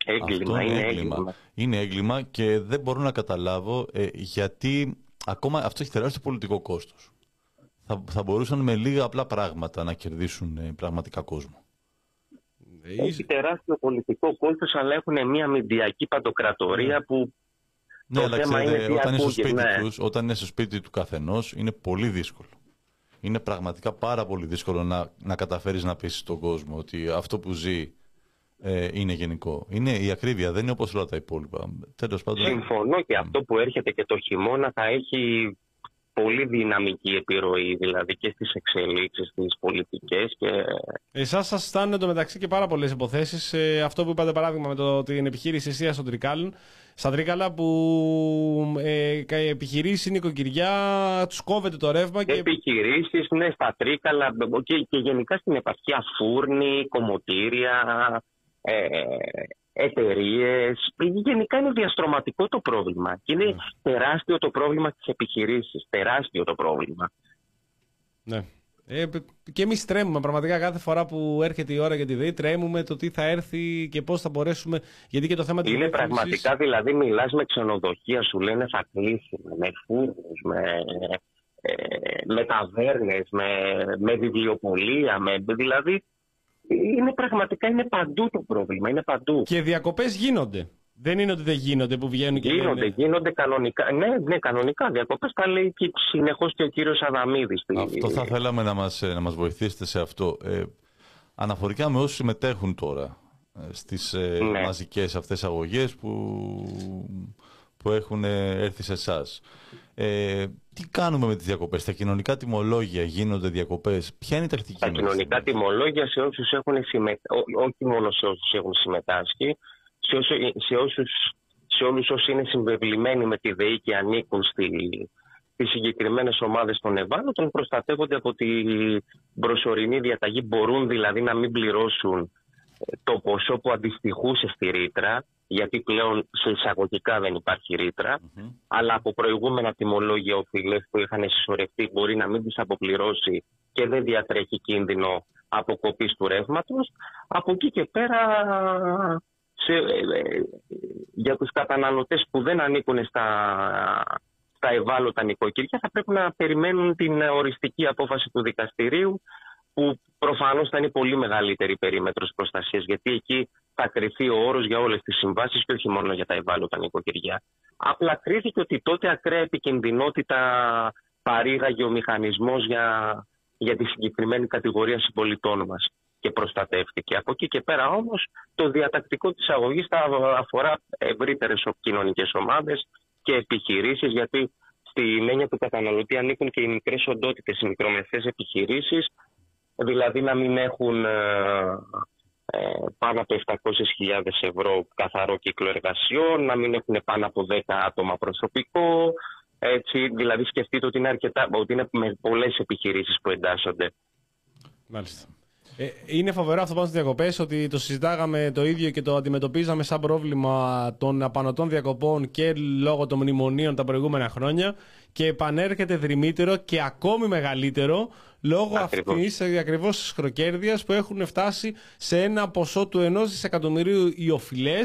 Έγκλημα, αυτό είναι, έγκλημα. Είναι έγκλημα και δεν μπορώ να καταλάβω ε, γιατί ακόμα αυτό έχει τεράστιο πολιτικό κόστος. Θα, θα μπορούσαν με λίγα απλά πράγματα να κερδίσουν ε, πραγματικά κόσμο. Έχει τεράστιο πολιτικό κόστος, αλλά έχουν μια μηντιακή παντοκρατορία που Ναι, το αλλά θέμα ξέρετε, είναι τι όταν, είναι στο ακούγεται, σπίτι ναι. τους, όταν είναι στο σπίτι του καθενός, είναι πολύ δύσκολο. Είναι πραγματικά πάρα πολύ δύσκολο να, να καταφέρεις να πείσεις τον κόσμο ότι αυτό που ζει ε, είναι γενικό. Είναι η ακρίβεια, δεν είναι όπως όλα τα υπόλοιπα. Τέλος πάντων, Συμφωνώ και αυτό που έρχεται και το χειμώνα θα έχει πολύ δυναμική επιρροή δηλαδή και στις εξελίξεις, στις πολιτικές και Εσάς σας στάνουν εντωμεταξύ και πάρα πολλές υποθέσεις. Ε, αυτό που είπατε παράδειγμα με το, την επιχείρηση Εσία στον Τρικάλων, στα Τρίκαλα που ε, κα- επιχειρήσει νοικοκυριά, τους κόβεται το ρεύμα και. επιχειρήσεις, ναι, στα τρίκαλα και, και γενικά στην επαρχία φούρνη, κομμωτήρια, ε, εταιρείες. Γενικά είναι διαστρωματικό το πρόβλημα και είναι τεράστιο το πρόβλημα στις επιχειρήσεις, τεράστιο το πρόβλημα. Ναι. Ε, π- και εμείς τρέμουμε πραγματικά κάθε φορά που έρχεται η ώρα για τη ΔΕΗ, τρέμουμε το τι θα έρθει και πώς θα μπορέσουμε. Γιατί και το θέμα της Είναι πραγματικά, δηλαδή, μιλάς με ξενοδοχεία, σου λένε θα κλείσουμε, με φούρνους, με, ε, με ταβέρνες, με, με βιβλιοπολία, με, δηλαδή, είναι πραγματικά, είναι παντού το πρόβλημα, είναι παντού. Και διακοπές γίνονται. Δεν είναι ότι δεν γίνονται που βγαίνουν και Γίνονται, λένε- γίνονται κανονικά. Ναι, ναι, κανονικά διακοπές τα λέει και συνεχώς και ο κύριος Αδαμίδης. Αυτό θα θέλαμε να μας, ε, να μας βοηθήσετε σε αυτό. Ε, αναφορικά με όσους συμμετέχουν τώρα ε, στις ε, Ναι. μαζικές αυτές αγωγές που, που έχουν ε, έρθει σε εσάς. Ε, τι κάνουμε με τις διακοπές, τα κοινωνικά τιμολόγια γίνονται διακοπές, ποια είναι η τακτική Τα μας; κοινωνικά τιμολόγια σε όσους έχουν συμμετάσχει, όχι μόνο σε όσους έχουν συμμετάσχει, σε, όσου, σε, όσους, σε όλους όσοι είναι συμβεβλημένοι με τη ΔΕΗ και ανήκουν στη, στις συγκεκριμένες ομάδες των ευάλωτων, προστατεύονται από την προσωρινή διαταγή, μπορούν δηλαδή να μην πληρώσουν ε, το ποσό που αντιστοιχούσε στη ρήτρα, γιατί πλέον σε εισαγωγικά δεν υπάρχει ρήτρα, αλλά από προηγούμενα τιμολόγια οφειλές που είχαν συσσωρευτεί μπορεί να μην τις αποπληρώσει και δεν διατρέχει κίνδυνο αποκοπής του ρεύματος. Από εκεί και πέρα σε, ε, ε, για τους καταναλωτές που δεν ανήκουν στα, στα ευάλωτα νοικοκυριά θα πρέπει να περιμένουν την οριστική απόφαση του δικαστηρίου που προφανώς θα είναι πολύ μεγαλύτερη περίμετρος προστασίας γιατί εκεί θα κρυθεί ο όρος για όλες τις συμβάσεις και όχι μόνο για τα ευάλωτα νοικοκυριά. Απλά κρίθηκε ότι τότε ακραία επικινδυνότητα παρήγαγε ο μηχανισμός για, για τη συγκεκριμένη κατηγορία συμπολιτών μας και προστατεύτηκε. Από εκεί και πέρα όμως το διατακτικό της αγωγής θα αφορά ευρύτερες κοινωνικές ομάδες και επιχειρήσεις γιατί στην έννοια του καταναλωτή ανήκουν και οι μικρές οντότητες, οι μικρομεσαίες επιχειρήσεις δηλαδή να μην έχουν ε, ε, πάνω από 700.000 ευρώ καθαρό κύκλο εργασιών, να μην έχουν πάνω από 10 άτομα προσωπικό. Έτσι, δηλαδή σκεφτείτε ότι είναι, αρκετά, ότι είναι με πολλές επιχειρήσεις που εντάσσονται. Μάλιστα. Ε, είναι φοβερό αυτό πάνω στις διακοπές ότι το συζητάγαμε το ίδιο και το αντιμετωπίζαμε σαν πρόβλημα των απανοτών διακοπών και λόγω των μνημονίων τα προηγούμενα χρόνια και επανέρχεται δρυμύτερο και ακόμη μεγαλύτερο λόγω Ακριβώς. αυτής ακριβώς της χροκέρδειας που έχουν φτάσει σε ένα ποσό του ενός δισεκατομμυρίου οι οφειλέ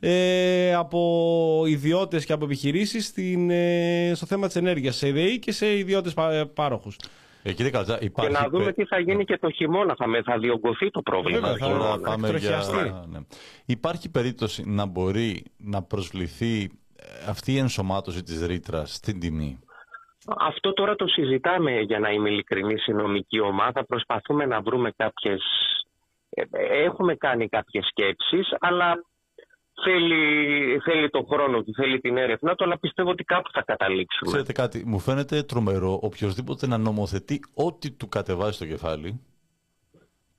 ε, από ιδιώτες και από επιχειρήσεις στην, ε, στο θέμα της ενέργειας, σε ΕΔΕΗ και σε ιδιώτες πα, πάροχους. Ε, κύριε Καλτζά, Και υπάρχει... να δούμε πε- τι θα γίνει και το χειμώνα. Θα, με, θα διωγγωθεί το πρόβλημα. Βέβαια, το θα- χειμώνα. Τώρα πάμε για... εκτροχιαστεί. ναι. Υπάρχει περίπτωση να μπορεί να προσβληθεί ε, αυτή η ενσωμάτωση της ρήτρας στην τιμή; Αυτό τώρα το συζητάμε για να είμαι ειλικρινής η νομική ομάδα. Προσπαθούμε να βρούμε κάποιες... ε, ε, Έχουμε κάνει κάποιες σκέψεις, αλλά θέλει, θέλει το χρόνο του, θέλει την έρευνα του, αλλά πιστεύω ότι κάπου θα καταλήξουμε. Ξέρετε κάτι, μου φαίνεται τρομερό οποιοδήποτε να νομοθετεί ό,τι του κατεβάζει στο κεφάλι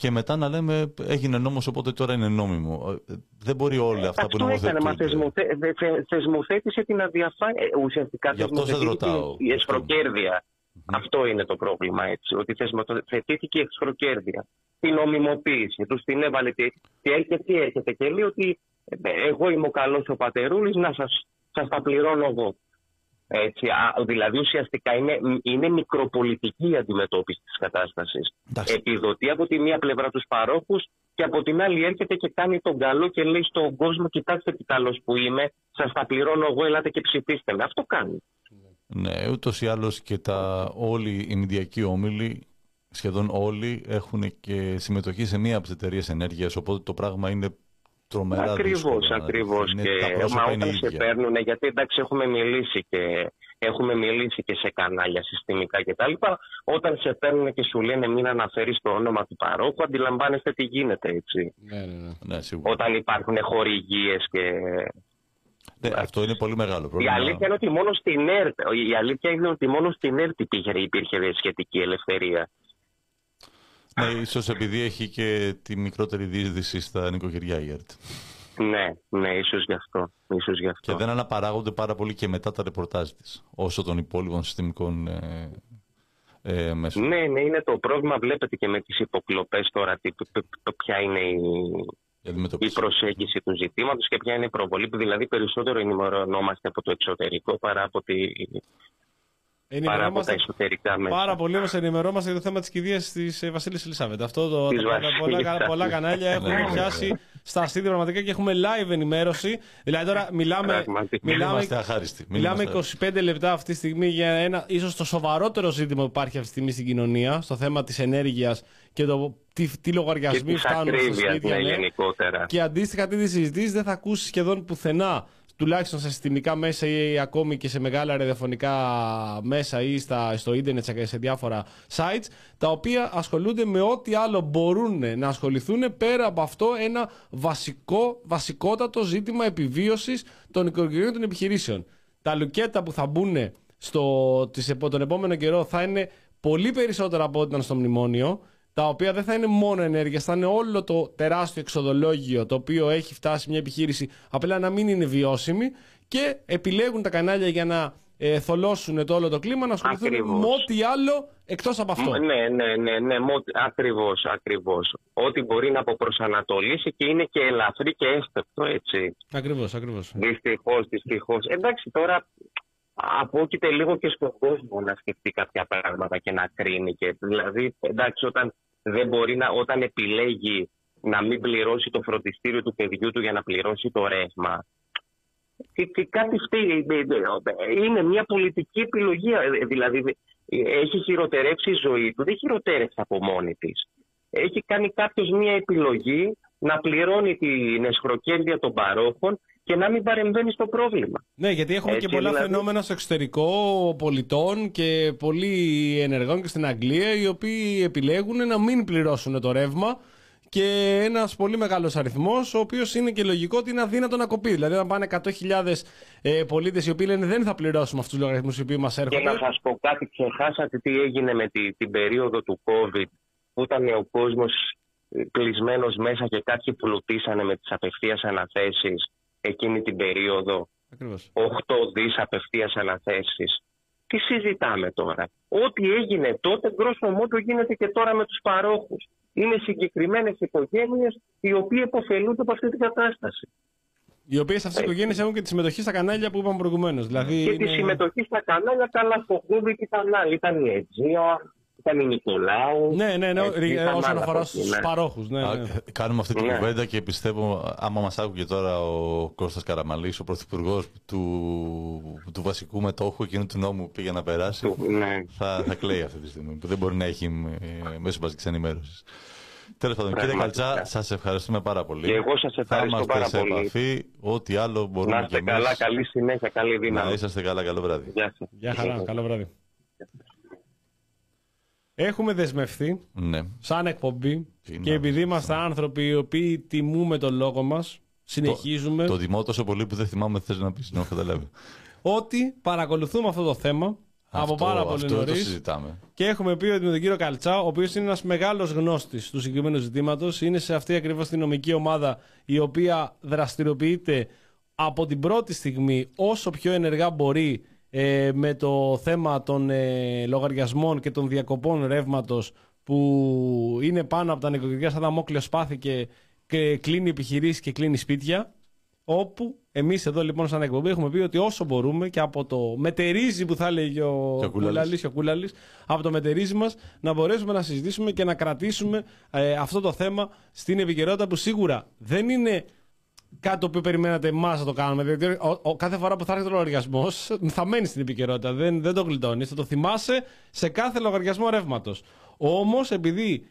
και μετά να λέμε έγινε νόμος οπότε τώρα είναι νόμιμο. Ε, Δεν μπορεί όλα αυτά που Αυτό έκανε, μα νομοθετούνται. θεσμοθέ, δε- θε- θεσμοθέτησε την αδιαφάνεια. Ε, ουσιαστικά Γι' αυτό σας θεσμοθετήθηκε ρωτάω. Η εσχροκέρδεια. Αυτό είναι το πρόβλημα έτσι. Ότι θεσμοθετήθηκε η εσχροκέρδεια. Την νομιμοποίηση. Τους την έβαλε. Τι, τι έρχεται, τι έρχεται και λέει ότι ε, εγώ είμαι ο καλός ο πατερούλης, να σας σας τα πληρώνω εγώ. Έτσι, α, δηλαδή ουσιαστικά είναι, είναι μικροπολιτική η αντιμετώπιση της κατάστασης. Εντάξει. Επιδοτεί από τη μία πλευρά τους παρόχους και από την άλλη έρχεται και κάνει τον καλό και λέει στον κόσμο κοιτάξτε τι καλός που είμαι, σας τα πληρώνω εγώ, ελάτε και ψηφίστε με. Αυτό κάνει. Ναι, ούτως ή άλλως και τα, όλοι οι μηντιακοί όμιλοι σχεδόν όλοι έχουν και συμμετοχή σε μία από τις εταιρείες ενέργειας. Οπότε το πράγμα είναι τρομερά Ακριβώς, δύσκολο. ακριβώς. Είναι- Και τα πρόσωπα μα είναι όταν σε ίδια. παίρνουν, γιατί εντάξει έχουμε μιλήσει και έχουμε μιλήσει και σε κανάλια συστημικά κτλ. Όταν σε παίρνουν και σου λένε μην αναφέρεις το όνομα του παρόχου, αντιλαμβάνεστε τι γίνεται έτσι. Ναι, ναι, ναι. Ναι, σίγουρα. Όταν υπάρχουν χορηγίες και. Ναι, αυτό είναι πολύ μεγάλο Η πρόβλημα. αλήθεια είναι ότι μόνο στην ΕΡΤ, η αλήθεια είναι ότι μόνο στην ΕΡΤ υπήρχε, υπήρχε σχετική ελευθερία. Ναι, ίσως επειδή έχει και τη μικρότερη διείσδυση στα νοικοκυριά η ΕΡΤ. Ναι, ναι, ίσως γι' αυτό. Ίσως γι' αυτό. Και δεν αναπαράγονται πάρα πολύ και μετά τα ρεπορτάζ της, όσο των υπόλοιπων συστημικών ε, ε, μέσων. Ναι, ναι, είναι το πρόβλημα. Βλέπετε και με τις υποκλοπές τώρα τι, π- π- π- ποια είναι η, Η η αντιμετώπιση. προσέγγιση του ζητήματος και ποια είναι η προβολή. που Δηλαδή περισσότερο ενημερωνόμαστε από το εξωτερικό παρά από, τη, παρά από τα Ενημερώνομαστε εσωτερικά μέσα. πάρα πολύ όμω ενημερώνομαστε για το θέμα της κηδείας της Βασίλης Ελισάβετ. Αυτό το, Της τα- τα- πολλά, Βασίλισσας. πολλά κανάλια έχουν Ναι, ναι, ναι. πιάσει στα αστίδια πραγματικά και έχουμε live ενημέρωση. Δηλαδή τώρα μιλάμε, Πραγματικά. Μην μιλάμε, είμαστε αχάριστοι. Μην μιλάμε είμαστε 25 λεπτά αυτή τη στιγμή για ένα ίσως το σοβαρότερο ζήτημα που υπάρχει αυτή τη στιγμή στην κοινωνία, στο θέμα της ενέργειας και το τι, τι και λογαριασμοί της φτάνουν στα ακρίβειας σπίτια. ναι, ναι. γενικότερα. Και αντίστοιχα τι συζητήσεις δεν θα ακούσεις σχεδόν πουθενά τουλάχιστον σε συστημικά μέσα ή ακόμη και σε μεγάλα ραδιοφωνικά μέσα ή στα, στο ίντερνετ σε, σε διάφορα sites τα οποία ασχολούνται με ό,τι άλλο μπορούν να ασχοληθούν πέρα από αυτό ένα βασικό, βασικότατο ζήτημα επιβίωσης των οικογενειών των επιχειρήσεων. Τα λουκέτα που θα μπουν στο, τις, επο- τον επόμενο καιρό θα είναι πολύ περισσότερα από ό,τι ήταν στο μνημόνιο τα οποία δεν θα είναι μόνο ενέργειας, θα είναι όλο το τεράστιο εξοδολόγιο το οποίο έχει φτάσει μια επιχείρηση απλά να μην είναι βιώσιμη και επιλέγουν τα κανάλια για να ε, θολώσουν το όλο το κλίμα να ασχοληθούν Ακριβώς. με ό,τι άλλο εκτός από αυτό. Ναι, ναι, ναι, ναι, μο- ακριβώς, ακριβώς. Ό,τι μπορεί να αποπροσανατολίσει και είναι και ελαφρύ και εύστευτο, έτσι. Ακριβώς, ακριβώς. Δυστυχώς, δυστυχώς. Εντάξει, τώρα απόκειται λίγο και στον κόσμο να σκεφτεί κάποια πράγματα και να κρίνει. Και, δηλαδή, εντάξει, όταν, δεν μπορεί να, όταν επιλέγει να μην πληρώσει το φροντιστήριο του παιδιού του για να πληρώσει το ρεύμα. Τι, τι, κάτι φταίει. Είναι μια πολιτική επιλογή. ε, Δηλαδή, έχει χειροτερεύσει η ζωή του. Δεν χειροτέρευσε από μόνη της. Έχει κάνει κάποιος μια επιλογή να πληρώνει την εσχροκέρδεια των παρόχων και να μην παρεμβαίνεις στο πρόβλημα. Ναι, γιατί έχουμε Έτσι, και πολλά δηλαδή. φαινόμενα στο εξωτερικό πολιτών και πολλοί ενεργών και στην Αγγλία οι οποίοι επιλέγουν να μην πληρώσουν το ρεύμα και ένας πολύ μεγάλος αριθμός, ο οποίος είναι και λογικό ότι είναι αδύνατο να κοπεί. Δηλαδή, όταν πάνε 100.000 ε, πολίτες οι οποίοι λένε δεν θα πληρώσουμε αυτούς τους λογαριασμούς οι οποίοι μας Και έρχονται. να σας πω κάτι, ξεχάσατε τι έγινε με τη, την περίοδο του COVID που ήταν ο κόσμος κλεισμένος μέσα και κάποιοι πλουτίσανε με τις απευθείας αναθέσεις εκείνη την περίοδο Ακριβώς. 8 δις απευθείας αναθέσεις. Τι συζητάμε τώρα; Ό,τι έγινε τότε, γκρόσο μότο γίνεται και τώρα με τους παρόχους. Είναι συγκεκριμένες οικογένειες οι οποίοι υποφελούνται από αυτή την κατάσταση. Οι οποίες αυτές οι οικογένειες έχουν και τη συμμετοχή στα κανάλια που είπαμε προηγουμένως. Δηλαδή Και τη είναι- συμμετοχή στα κανάλια, καλά στο Google ήταν άλλοι. Ήταν η Αιτζία, ήταν η Νικολάου. Ναι, ναι, ναι, Έτσι, ρι- ήταν όσον άλλα αφορά από στους εκεί, ναι. παρόχους. Ναι, Α, ναι. Κάνουμε αυτή την Ναι. κουβέντα και πιστεύω, άμα μας άκουγε τώρα ο Κώστας Καραμαλής, ο πρωθυπουργός του, του βασικού μετόχου εκείνου του νόμου που πήγε να περάσει, Του- ναι. θα, θα κλαίει αυτή τη στιγμή, που δεν μπορεί να έχει ε, μέσω μαζικής ενημέρωσης. Τέλος πάντων, κύριε Πραγματικά. Καλτσά, σας ευχαριστούμε πάρα πολύ. Και εγώ σας ευχαριστώ θα πάρα είμαστε σε πολύ. επαφή, ό,τι άλλο μπορούμε Να και είστε εμείς. καλά, καλή συνέχεια, καλή Να δύναμη. είσαστε καλά, καλό βράδυ. Γεια σας. Γεια χαρά, καλό βράδυ. Έχουμε δεσμευθεί Ναι. σαν εκπομπή Τι και να επειδή είμαστε άνθρωποι οι οποίοι τιμούμε τον λόγο μας, συνεχίζουμε Το τιμώ τόσο πολύ που δεν θυμάμαι τι θες να πεις, να έχω καταλάβει. ότι παρακολουθούμε αυτό το θέμα από Αυτό- πάρα πολύ αυτό το νωρίς. συζητάμε. Και έχουμε πει ότι με τον κύριο Καλτσά, ο οποίος είναι ένας μεγάλος γνώστης του συγκεκριμένου ζητήματος, είναι σε αυτή ακριβώς τη νομική ομάδα η οποία δραστηριοποιείται από την πρώτη στιγμή όσο πιο ενεργά μπορεί ε, με το θέμα των ε, λογαριασμών και των διακοπών ρεύματος που είναι πάνω από τα νοικοκυριά σαν δαμόκλειο σπάθη και, και κλείνει επιχειρήσεις και κλείνει σπίτια. Όπου εμείς εδώ λοιπόν, σαν εκπομπή, έχουμε πει ότι όσο μπορούμε και από το μετερίζει που θα έλεγε ο Και ο Κούλαλης. Κούλαλης και ο Κούλαλης, από το μετερίζει μας να μπορέσουμε να συζητήσουμε και να κρατήσουμε ε, αυτό το θέμα στην επικαιρότητα που σίγουρα δεν είναι κάτι το οποίο περιμένατε εμάς να το κάνουμε. Δηλαδή, ο, ο- κάθε φορά που θα έρχεται ο λογαριασμός θα μένει στην επικαιρότητα. Δεν, δεν το γλιτώνεις. Θα το θυμάσαι σε κάθε λογαριασμό ρεύματος. Όμως, επειδή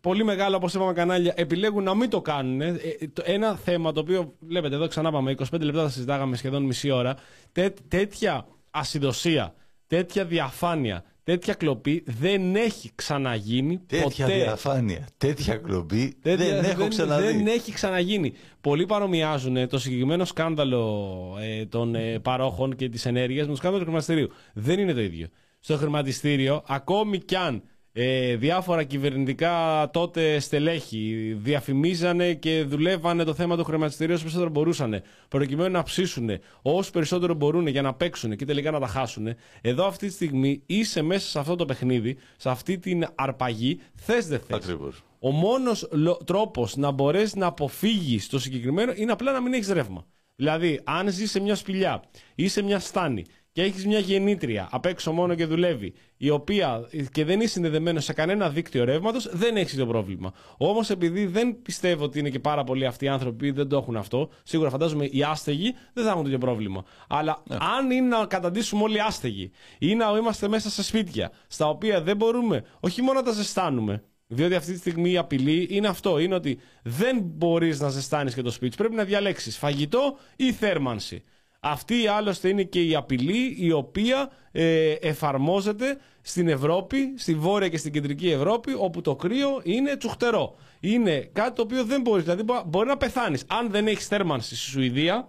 πολύ μεγάλα, όπως είπαμε, κανάλια επιλέγουν να μην το κάνουν. Ε, ένα θέμα το οποίο βλέπετε εδώ ξανά πάμε, 25 λεπτά θα συζητάγαμε σχεδόν μισή ώρα. Τέ, τέτοια ασυδοσία, τέτοια διαφάνεια, τέτοια κλοπή δεν έχει ξαναγίνει τέτοια ποτέ. διαφάνεια, τέτοια κλοπή δεν έχω ξαναδεί. Δεν έχει ξαναγίνει. Πολλοί παρομοιάζουν το συγκεκριμένο σκάνδαλο ε, των ε, παρόχων και τη ενέργεια με το σκάνδαλο του χρηματιστηρίου. Δεν είναι το ίδιο. Στο χρηματιστήριο, ακόμη κι αν ε, διάφορα κυβερνητικά τότε στελέχη διαφημίζανε και δουλεύανε το θέμα του χρηματιστηρίου όσο περισσότερο μπορούσαν προκειμένου να ψήσουν όσο περισσότερο μπορούν για να παίξουν και τελικά να τα χάσουν. Εδώ αυτή τη στιγμή είσαι μέσα σε αυτό το παιχνίδι, σε αυτή την αρπαγή, θες δεν θες. Ο μόνος τρόπος να μπορέσεις να αποφύγεις το συγκεκριμένο είναι απλά να μην έχεις ρεύμα. Δηλαδή, αν ζεις σε μια σπηλιά ή σε μια στάνη και έχεις μια γεννήτρια απ' έξω μόνο και δουλεύει, η οποία και δεν είναι συνδεδεμένο σε κανένα δίκτυο ρεύματος, δεν έχει το πρόβλημα. Όμως επειδή δεν πιστεύω ότι είναι και πάρα πολλοί αυτοί οι άνθρωποι που δεν το έχουν αυτό, σίγουρα φαντάζομαι οι άστεγοι δεν θα έχουν τέτοιο πρόβλημα. Αλλά ναι. αν είναι να καταντήσουμε όλοι άστεγοι ή να είμαστε μέσα σε σπίτια στα οποία δεν μπορούμε όχι μόνο να τα ζεστάνουμε, διότι αυτή τη στιγμή η απειλή είναι αυτό. Είναι ότι δεν μπορείς να ζεστάνεις και το σπίτι. Πρέπει να διαλέξεις φαγητό ή θέρμανση. Αυτή άλλωστε είναι και η απειλή η οποία ε, εφαρμόζεται στην Ευρώπη, στη Βόρεια και στην Κεντρική Ευρώπη, όπου το κρύο είναι τσουχτερό. Είναι κάτι το οποίο δεν μπορείς. Δηλαδή, μπορεί να πεθάνεις. Αν δεν έχεις θέρμανση στη Σουηδία,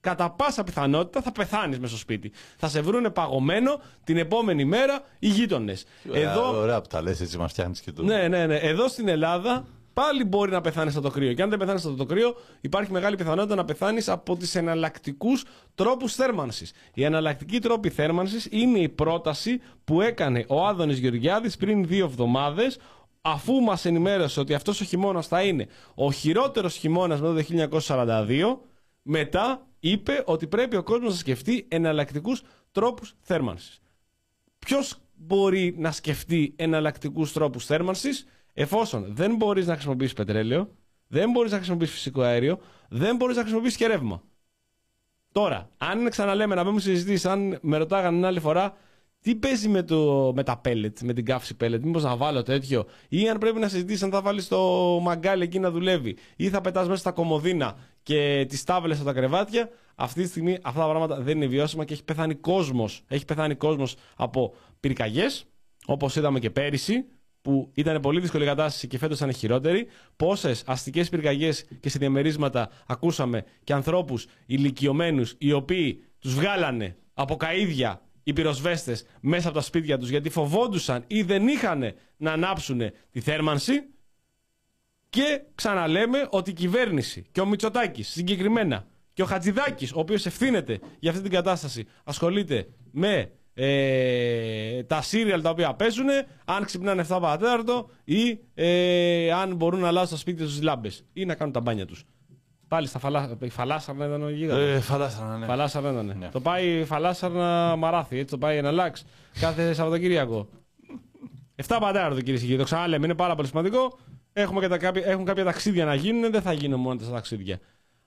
κατά πάσα πιθανότητα θα πεθάνεις μέσα στο σπίτι. Θα σε βρούνε παγωμένο την επόμενη μέρα οι γείτονες. Εδώ... Ωραία που τα λες, έτσι μας φτιάχνεις και το. Ναι, ναι, ναι. Εδώ στην Ελλάδα πάλι μπορεί να πεθάνεις από το κρύο. Και αν δεν πεθάνεις από το κρύο, υπάρχει μεγάλη πιθανότητα να πεθάνεις από τις εναλλακτικούς τρόπους θέρμανσης. Η εναλλακτική τρόπη θέρμανσης είναι η πρόταση που έκανε ο Άδωνης Γεωργιάδης πριν δύο εβδομάδες, αφού μας ενημέρωσε ότι αυτός ο χειμώνας θα είναι ο χειρότερος χειμώνας με το 1942. Μετά είπε ότι πρέπει ο κόσμος να σκεφτεί εναλλακτικούς τρόπους θέρμανσης. Ποιος μπορεί να σκεφτεί εναλλακτικούς τρόπους θέρμανσης, εφόσον δεν μπορείς να χρησιμοποιήσεις πετρέλαιο, δεν μπορείς να χρησιμοποιήσεις φυσικό αέριο, δεν μπορείς να χρησιμοποιήσεις και ρεύμα. Τώρα, αν ξαναλέμε να πούμε συζητήσει, αν με ρωτάγανε την άλλη φορά, τι παίζει με, το, με τα πέλετ, με την καύση πέλετ, μήπως να βάλω τέτοιο, ή αν πρέπει να συζητήσεις αν θα βάλεις το μαγκάλι εκεί να δουλεύει, ή θα πετάς μέσα στα κομμωδίνα και τις τάβλες στα κρεβάτια. Αυτή τη στιγμή αυτά τα πράγματα δεν είναι βιώσιμα και έχει πεθάνει κόσμος. Έχει πεθάνει κόσμος από πυρκαγιές, όπως είδαμε και πέρυσι, που ήταν πολύ δύσκολη κατάσταση και φέτος ήταν χειρότερη. Πόσες αστικές πυρκαγιές και σε διαμερίσματα ακούσαμε και ανθρώπους ηλικιωμένους οι οποίοι τους βγάλανε από καίδια οι πυροσβέστες μέσα από τα σπίτια τους γιατί φοβόντουσαν ή δεν είχαν να ανάψουν τη θέρμανση. Και ξαναλέμε ότι η κυβέρνηση και ο Μητσοτάκης συγκεκριμένα και ο Χατζηδάκης, ο οποίος ευθύνεται για αυτή την κατάσταση, ασχολείται με ε, τα σύριαλ τα οποία παίζουν, αν ξυπνάνε 7 παρατέταρτο ή ε, αν μπορούν να αλλάζουν στα σπίτια τους λάμπες ή να κάνουν τα μπάνια τους. Πάλι στα φαλά... φαλάσσαρνα ήταν ο γίγαντας. Ε, φαλάσσαρνα, ναι. Φαλάσσαρνα ήταν. Ναι. Το πάει φαλάσσαρνα μαράθι, έτσι το πάει ένα λάξ κάθε Σαββατοκύριακο. 7 πατέρα κυρίε και κύριοι. Το ξαναλέμε, είναι πάρα πολύ σημαντικό. Έχουμε και τα κάποια, έχουν κάποια ταξίδια να γίνουν, δεν θα γίνουν μόνο τα ταξίδια.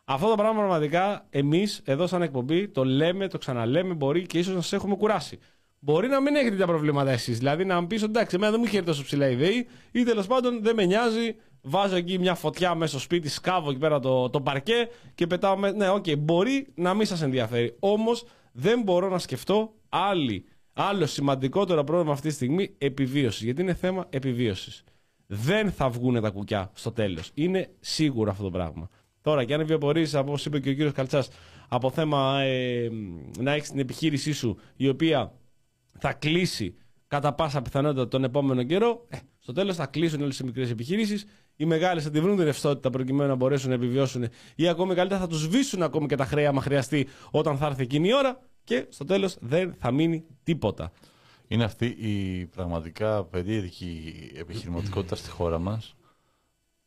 Αυτό το πράγμα πραγματικά εμείς εδώ σαν εκπομπή το λέμε, το ξαναλέμε, μπορεί και ίσως να σας έχουμε κουράσει. Μπορεί να μην έχετε τα προβλήματα εσείς. Δηλαδή να μου πεις εντάξει, εμένα δεν μου ήρθε τόσο ψηλά η ΔΕΗ ή τέλος πάντων δεν με νοιάζει. Βάζω εκεί μια φωτιά μέσα στο σπίτι, σκάβω εκεί πέρα το, το παρκέ και πετάω με. Ναι, OK, okay, μπορεί να μην σας ενδιαφέρει. Όμως δεν μπορώ να σκεφτώ άλλη, άλλο σημαντικότερο πρόβλημα αυτή τη στιγμή επιβίωσης. Γιατί είναι θέμα επιβίωσης. Δεν θα βγουν τα κουκιά στο τέλος. Είναι σίγουρο αυτό το πράγμα. Τώρα, και αν βιοπορεί, όπως είπε και ο κύριος Καλτσάς, από θέμα ε, να έχεις την επιχείρησή σου η οποία θα κλείσει κατά πάσα πιθανότητα τον επόμενο καιρό, ε, στο τέλος θα κλείσουν όλες οι μικρές επιχειρήσεις. Οι μεγάλες θα τη βρουν την ρευστότητα προκειμένου να μπορέσουν να επιβιώσουν ή ακόμη καλύτερα θα τους σβήσουν ακόμη και τα χρέη, άμα χρειαστεί, όταν θα έρθει εκείνη η ώρα και στο τέλος δεν θα μείνει τίποτα. Είναι αυτή η πραγματικά περίεργη επιχειρηματικότητα στη χώρα μας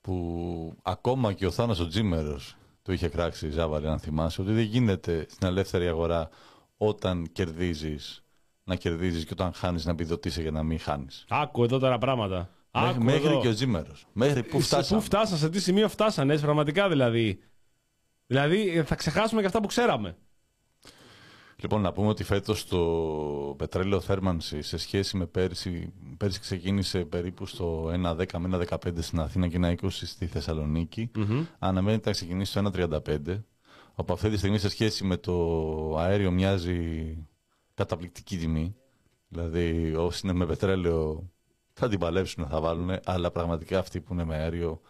που ακόμα και ο Θάνος ο Τζίμερος το είχε κράξει η Ζάβαλη, αν θυμάσαι, ότι δεν γίνεται στην ελεύθερη αγορά όταν κερδίζεις να κερδίζεις και όταν χάνεις να επιδοτήσει για να μην χάνεις. Άκου εδώ τώρα πράγματα. Μέχρι, μέχρι και ο Τζίμερος. Μέχρι πού φτάσαμε. Πού φτάσανε, σε τι σημείο φτάσανε, έτσι, πραγματικά δηλαδή. Δηλαδή θα ξεχάσουμε και αυτά που ξέραμε. Λοιπόν, να πούμε ότι φέτος το πετρέλαιο θέρμανση σε σχέση με πέρσι, πέρσι ξεκίνησε περίπου στο 1,10 με 1,15 στην Αθήνα και 1,20 στη θεσσαλονικη Αναμένεται να ξεκινήσει στο 1,35. Από αυτή τη στιγμή σε σχέση με το αέριο μοιάζει καταπληκτική τιμή. Δηλαδή όσοι είναι με πετρέλαιο θα την παλέψουν, θα βάλουν, αλλά πραγματικά αυτοί που είναι με αέριο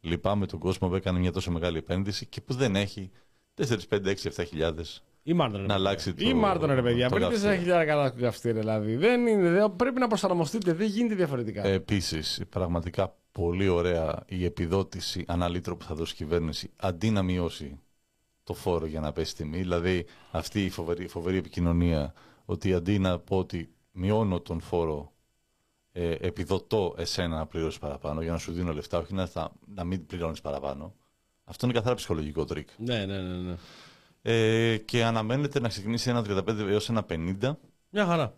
λυπάμαι τον κόσμο που έκανε μια τόσο μεγάλη επένδυση και που δεν έχει 4, 5, 6, 7 χιλιάδες Ή Μάρτον, να αλλάξει το Ή Μάρτον, ρε παιδιά. το Πριν καυστήριο. 4.000 κατά καυστήρια, δηλαδή. Δεν είναι, δεν- πρέπει να προσαρμοστείτε, δεν γίνεται διαφορετικά. Ε, Επίσης, πραγματικά πολύ ωραία η επιδότηση ανά λίτρο που θα δώσει η κυβέρνηση αντί να μειώσει το φόρο για να πέσει τιμή. Δηλαδή, αυτή η φοβερή, φοβερή επικοινωνία ότι αντί να πω ότι μειώνω τον φόρο, ε, επιδοτώ εσένα να πληρώσεις παραπάνω για να σου δίνω λεφτά, όχι να, θα- να μην πληρώνεις παραπάνω. Αυτό είναι καθαρά ψυχολογικό τρικ. ναι, ναι, ναι, ναι. Ε, και αναμένεται να ξεκινήσει ένα 35 έως ένα 50. Μια χαρά.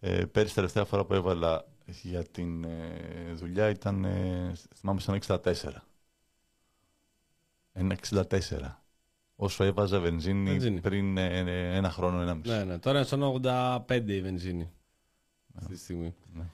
Ε, πέρυσι τελευταία φορά που έβαλα για την ε, δουλειά ήταν, ε, θυμάμαι, σαν 64. Ένα 64. Όσο έβαζα βενζίνη, Βενζίνη. πριν ε, ε, ένα χρόνο, ένα μισό. Ναι, ναι. Τώρα είναι στον 85 η βενζίνη. Αυτή τη στιγμή. Ναι.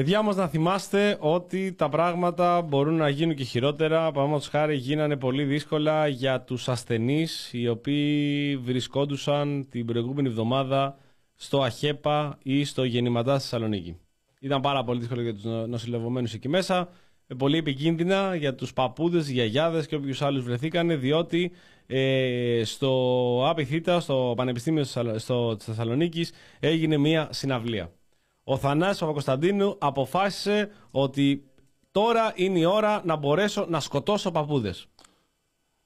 Παιδιά όμως να θυμάστε ότι τα πράγματα μπορούν να γίνουν και χειρότερα. Παραδείγματος χάρη γίνανε πολύ δύσκολα για τους ασθενείς οι οποίοι βρισκόντουσαν την προηγούμενη εβδομάδα στο ΑΧΕΠΑ ή στο Γεννηματά στη Θεσσαλονίκη. Ήταν πάρα πολύ δύσκολο για τους νο- νοσηλευομένους εκεί μέσα. Ε, Πολύ επικίνδυνα για τους παππούδες, γιαγιάδες και όποιους άλλους βρεθήκανε διότι ε, στο ΑΠΙΘΙΤΑ, στο Πανεπιστήμιο της Θεσσαλο- στο, της Θεσσαλονίκης έγινε μια συναυλία. Ο Θανάσης Παπακοσταντίνου αποφάσισε ότι τώρα είναι η ώρα να μπορέσω να σκοτώσω παππούδες.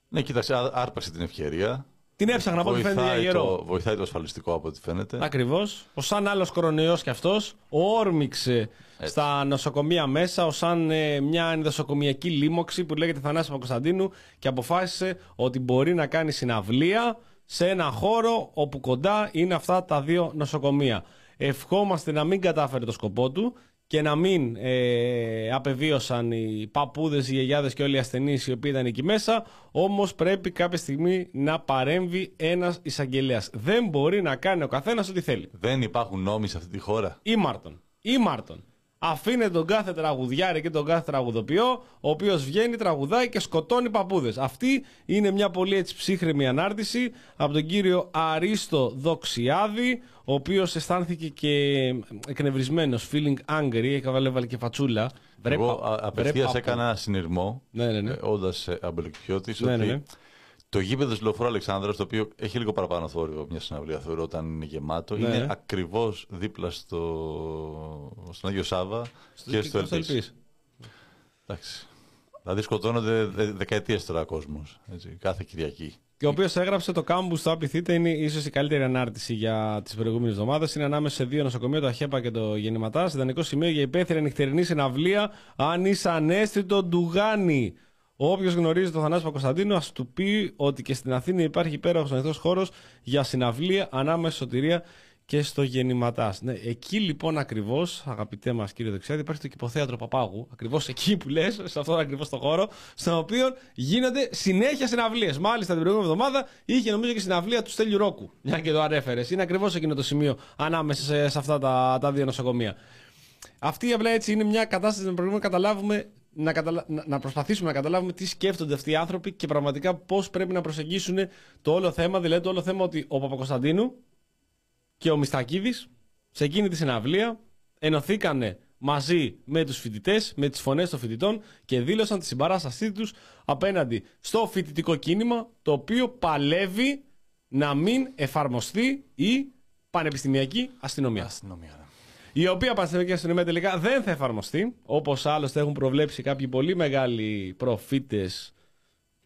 Ναι, κοίταξε, α- άρπαξε την ευκαιρία. Την έψαχνα από ό,τι φαίνεται για Βοηθάει γερό. το, βοηθάει το ασφαλιστικό από ό,τι φαίνεται. Ακριβώς. Ο σαν άλλος κορονοϊός κι αυτός, όρμηξε στα νοσοκομεία μέσα, ω σαν ε, μια νοσοκομιακή λίμωξη που λέγεται Θανάσης Παπακοσταντίνου και αποφάσισε ότι μπορεί να κάνει συναυλία σε ένα χώρο όπου κοντά είναι αυτά τα δύο νοσοκομεία. Ευχόμαστε να μην κατάφερε το σκοπό του και να μην ε, απεβίωσαν οι παππούδες, οι γιαγιάδες και όλοι οι ασθενείς οι οποίοι ήταν εκεί μέσα, όμως πρέπει κάποια στιγμή να παρέμβει ένας εισαγγελέας. Δεν μπορεί να κάνει ο καθένας ό,τι θέλει. Δεν υπάρχουν νόμοι σε αυτή τη χώρα. Ή Μάρτον. Ή Μάρτον. Αφήνε τον κάθε τραγουδιάρη και τον κάθε τραγουδοποιό, ο οποίος βγαίνει, τραγουδάει και σκοτώνει παππούδες. Αυτή είναι μια πολύ έτσι ψύχρεμη ανάρτηση από τον κύριο Αρίστο Δοξιάδη, ο οποίος αισθάνθηκε και εκνευρισμένος, feeling angry, έβαλε και φατσούλα. Βρε Εγώ πα- α- βρε απευθεία παππού. έκανα ένα συνειρμό, Ναι, ναι, ναι. ε, όντας αμπελοκιώτη, Ναι, ότι ναι, ναι. Το γήπεδο Λεωφόρο Αλεξάνδρα, το οποίο έχει λίγο παραπάνω θόρυβο μια συναυλία, θεωρώ, όταν είναι γεμάτο, Ναι. είναι ακριβώς δίπλα στο... στον Άγιο Σάβα και στο Στο Ελπίς. Ελπίς. Εντάξει. Δηλαδή σκοτώνονται δε- δεκαετίες τώρα κόσμος. Κάθε Κυριακή. Και ο οποίος έγραψε το κάμπους στο Απιθύτα είναι ίσως η καλύτερη ανάρτηση για τις προηγούμενες εβδομάδες. Είναι ανάμεσα σε δύο νοσοκομεία, το ΑΧΕΠΑ και το Γεννηματάς. Ιδανικό σημείο για υπαίθρια νυχτερινή συναυλία, αν είσαι ανέστητο ντουγάνι. Όποιος γνωρίζει τον Θανάση Πακοσταντίνο, ας του πει ότι και στην Αθήνα υπάρχει υπέροχος ανοιχτός χώρος για συναυλία ανάμεσα στο Σωτηρία και στο Γεννηματάς. Ναι, εκεί λοιπόν ακριβώς, αγαπητέ μας κύριε Δεξιάδη, υπάρχει το κυποθέατρο Παπάγου. Ακριβώς εκεί που λες, σε αυτόν ακριβώς το χώρο, στον οποίο γίνονται συνέχεια συναυλίες. Μάλιστα την προηγούμενη εβδομάδα είχε νομίζω και συναυλία του Στέλιου Ρόκου. Μια και το ανέφερες. Είναι ακριβώς εκείνο το σημείο ανάμεσα σε, σε αυτά τα, τα δύο νοσοκομεία. Αυτή απλά έτσι είναι μια κατάσταση που πρέπει να καταλάβουμε, να, καταλα... να- να προσπαθήσουμε να καταλάβουμε τι σκέφτονται αυτοί οι άνθρωποι και πραγματικά πώς πρέπει να προσεγγίσουν το όλο θέμα. Δηλαδή το όλο θέμα ότι ο Παπακοσταντίνου και ο Μιστακίδης σε εκείνη τη συναυλία ενωθήκανε μαζί με τους φοιτητές, με τις φωνές των φοιτητών και δήλωσαν τη συμπαράστασή τους απέναντι στο φοιτητικό κίνημα το οποίο παλεύει να μην εφαρμοστεί η πανεπιστημιακή αστυνομία. Αστυνομία. Ναι. Η οποία πανεπιστημιακή αστυνομία τελικά δεν θα εφαρμοστεί, όπως άλλωστε έχουν προβλέψει κάποιοι πολύ μεγάλοι προφήτες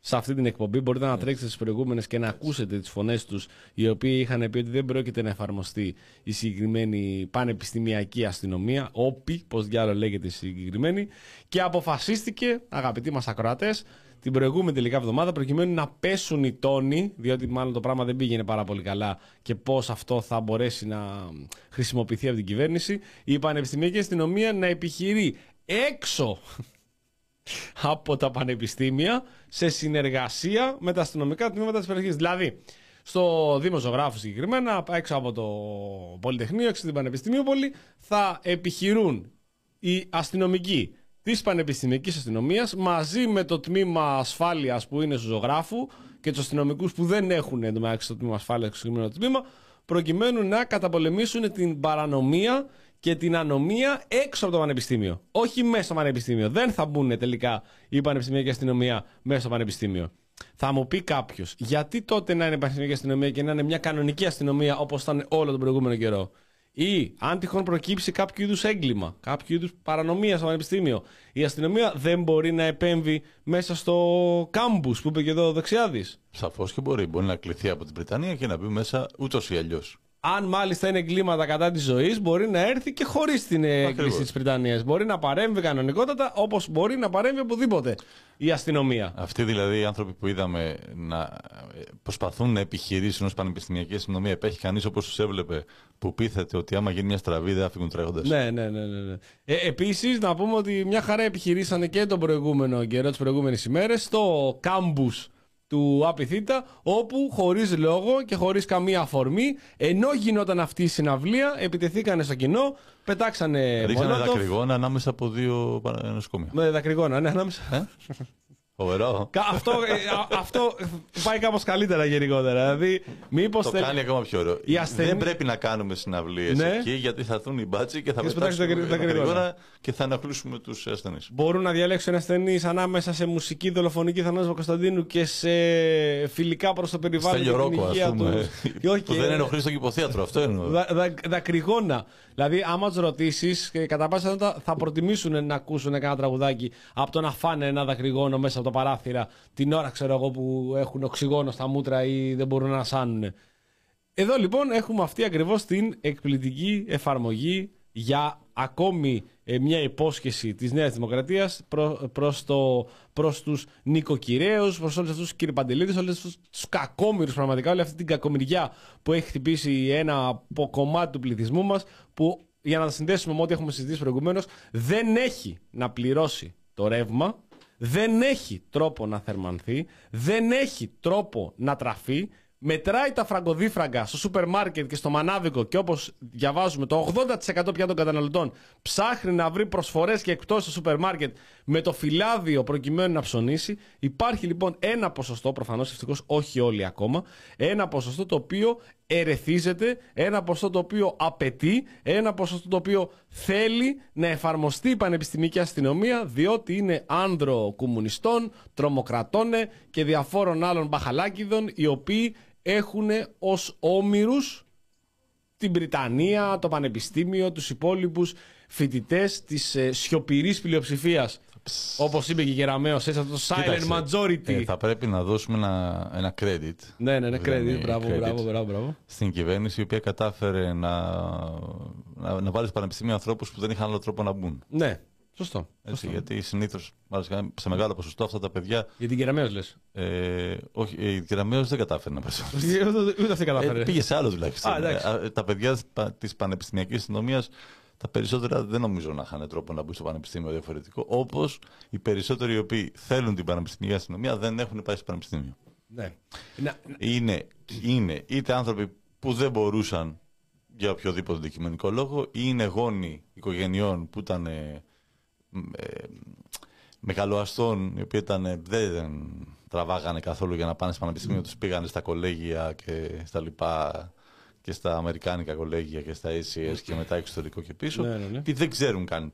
σε αυτή την εκπομπή. Μπορείτε να τρέξετε στις προηγούμενες και να ακούσετε τις φωνές τους, οι οποίοι είχαν πει ότι δεν πρόκειται να εφαρμοστεί η συγκεκριμένη πανεπιστημιακή αστυνομία, όπι, πώ διάλογο λέγεται η συγκεκριμένη, και αποφασίστηκε, αγαπητοί μας ακροατές, την προηγούμενη τελικά εβδομάδα προκειμένου να πέσουν οι τόνοι, διότι μάλλον το πράγμα δεν πήγαινε πάρα πολύ καλά και πώς αυτό θα μπορέσει να χρησιμοποιηθεί από την κυβέρνηση, η Πανεπιστημιακή Αστυνομία να επιχειρεί έξω από τα πανεπιστήμια σε συνεργασία με τα αστυνομικά τμήματα της περιοχής. Δηλαδή, στο Δήμο Ζωγράφου συγκεκριμένα, έξω από το Πολυτεχνείο, έξω στην Πανεπιστημίουπολη, θα επιχειρούν οι αστυνομικοί της Πανεπιστημιακής Αστυνομίας μαζί με το τμήμα ασφάλειας που είναι στο ζωγράφους και τους αστυνομικούς που δεν έχουν εντωμεταξύ το τμήμα ασφάλειας στο συγκεκριμένο τμήμα, προκειμένου να καταπολεμήσουν την παρανομία και την ανομία έξω από το πανεπιστήμιο. Όχι μέσα στο πανεπιστήμιο. Δεν θα μπουν τελικά η πανεπιστημιακή αστυνομία μέσα στο πανεπιστήμιο. Θα μου πει κάποιος, γιατί τότε να είναι η πανεπιστημιακή αστυνομία και να είναι μια κανονική αστυνομία όπως ήταν όλο τον προηγούμενο καιρό; Ή αν τυχόν προκύψει κάποιο είδους έγκλημα, κάποιο είδους παρανομία στο πανεπιστήμιο, η αστυνομία δεν μπορεί να επέμβει μέσα στο κάμπους που είπε και εδώ ο Δεξιάδης. Σαφώς και μπορεί. Μπορεί να κληθεί από την Βρετανία και να μπει μέσα ούτως ή αλλιώς. Αν μάλιστα είναι εγκλήματα κατά της ζωής, μπορεί να έρθει και χωρίς την έγκριση της Βρετανίας. Μπορεί να παρέμβει κανονικότατα όπως μπορεί να παρέμβει οπουδήποτε η αστυνομία. Αυτοί δηλαδή οι άνθρωποι που είδαμε να προσπαθούν να επιχειρήσουν ως πανεπιστημιακή αστυνομία, υπάρχει κανείς όπως τους έβλεπε που πείθεται ότι άμα γίνει μια στραβή δεν θα φύγουν τρέχοντα. Ναι, ναι, ναι. ναι. Ε, Επίσης, να πούμε ότι μια χαρά επιχειρήσανε και τον προηγούμενο καιρό, τις προηγούμενες ημέρες, στο κάμπους του Απιθύτα, όπου χωρίς λόγο και χωρίς καμία αφορμή, ενώ γινόταν αυτή η συναυλία, επιτεθήκανε στο κοινό, πετάξανε. Ρίξανε μολότοφ. δακρυγόνα ανάμεσα από δύο νοσοκομεία. Με δακρυγόνα, ναι, ανάμεσα. Ε; *laughs* Φοβερό. Κα- αυτό, ε, α- αυτό πάει κάπως καλύτερα γενικότερα. Δηλαδή, μήπως Το θέλ- κάνει ακόμα πιο ωραίο. Η ασθενή- Δεν πρέπει να κάνουμε συναυλίες Ναι. εκεί γιατί θα έρθουν οι μπάτσοι και θα Και σπετάξουν πετάξουν τα τα κρυγόνα. κρυγόνα και θα ενοχλήσουμε τους ασθενείς. μπορούν να διαλέξουν ασθενείς ανάμεσα σε μουσική δολοφονική Θανάσου Κωνσταντίνου και σε φιλικά προς το περιβάλλον Στέλιο και την Ρόκο, ας υγεία πούμε. τους. Και όχι, Που και- δεν ενοχλείς στο κυποθέατρο. Αυτό εννοώ. Δα, δα, δακρυγόνα. Δηλαδή, άμα τους ρωτήσεις, κατά πάσα πιθανότητα θα προτιμήσουν να ακούσουν ένα τραγουδάκι από το να φάνε ένα δακρυγόνο μέσα από το παράθυρα την ώρα, ξέρω εγώ, που έχουν οξυγόνο στα μούτρα ή δεν μπορούν να σάνουν. Εδώ λοιπόν έχουμε αυτή ακριβώς την εκπληκτική εφαρμογή για ακόμη ε, μια υπόσχεση της Νέας Δημοκρατίας προ, προς, το, προς τους νοικοκυρέους, προς όλους αυτούς τους κύριε Παντελίδης, όλους αυτούς τους κακόμοιρους πραγματικά, όλη αυτή την κακομοιριά που έχει χτυπήσει ένα από κομμάτι του πληθυσμού μας που για να τα συνδέσουμε με ό,τι έχουμε συζητήσει προηγουμένως δεν έχει να πληρώσει το ρεύμα, δεν έχει τρόπο να θερμανθεί, δεν έχει τρόπο να τραφεί, μετράει τα φραγκοδίφραγκα στο σούπερ μάρκετ και στο μανάβικο και όπως διαβάζουμε το 80% πια των καταναλωτών ψάχνει να βρει προσφορές και εκπτώσεις στο σούπερ μάρκετ με το φυλάδιο προκειμένου να ψωνίσει. Υπάρχει λοιπόν ένα ποσοστό, προφανώς ευτυχώς όχι όλοι ακόμα, ένα ποσοστό το οποίο ερεθίζεται, ένα ποσοστό το οποίο απαιτεί, ένα ποσοστό το οποίο θέλει να εφαρμοστεί η πανεπιστημική αστυνομία διότι είναι άνδρο κομμουνιστών, τρομοκρατών και διαφόρων άλλων μπαχαλάκιδων οι οποίοι έχουν ως όμοιρους την Βρυτανία, το Πανεπιστήμιο, τους υπόλοιπους φοιτητές της ε, σιωπηρής πλειοψηφίας. Όπως είπε και η Γεραμέως, έτσι αυτό το silent Κοίταξε, majority. ε, θα πρέπει να δώσουμε ένα, ένα credit. Ναι, ναι, ναι, Δεν credit. είναι Μπράβο, credit. μπράβο, μπράβο, μπράβο. Στην κυβέρνηση η οποία κατάφερε να, να, να βάλει στο πανεπιστήμιο ανθρώπους που δεν είχαν άλλο τρόπο να μπουν. Ναι, σωστό. Έτσι, γιατί συνήθως σε μεγάλο ποσοστό αυτά τα παιδιά. Για την Γεραμέως λες. Ε, όχι, η Κεραμαίο δεν κατάφερε να περάσει. *laughs* Ούτε αυτή κατάφερε. Ε, πήγε σε άλλο τουλάχιστον. Α, εντάξει. Ε, τα παιδιά της πανεπιστημιακής αστυνομίας, τα περισσότερα δεν νομίζω να είχαν τρόπο να μπουν στο πανεπιστήμιο διαφορετικό. Όπως οι περισσότεροι οι οποίοι θέλουν την πανεπιστημιακή αστυνομία δεν έχουν πάει στο πανεπιστήμιο. Ναι. Να- Είναι, είναι είτε άνθρωποι που δεν μπορούσαν για οποιοδήποτε αντικειμενικό λόγο, ή είναι γόνοι οικογενειών που ήταν ε, ε, μεγαλοαστών, οι οποίοι ήταν, ε, δεν τραβάγανε καθόλου για να πάνε στο πανεπιστήμιο, τους πήγανε στα κολέγια και στα λοιπά και στα αμερικάνικα κολέγια και στα ACS και μετά εξωτερικό και πίσω, Ναι, ναι, ναι. και δεν ξέρουν καν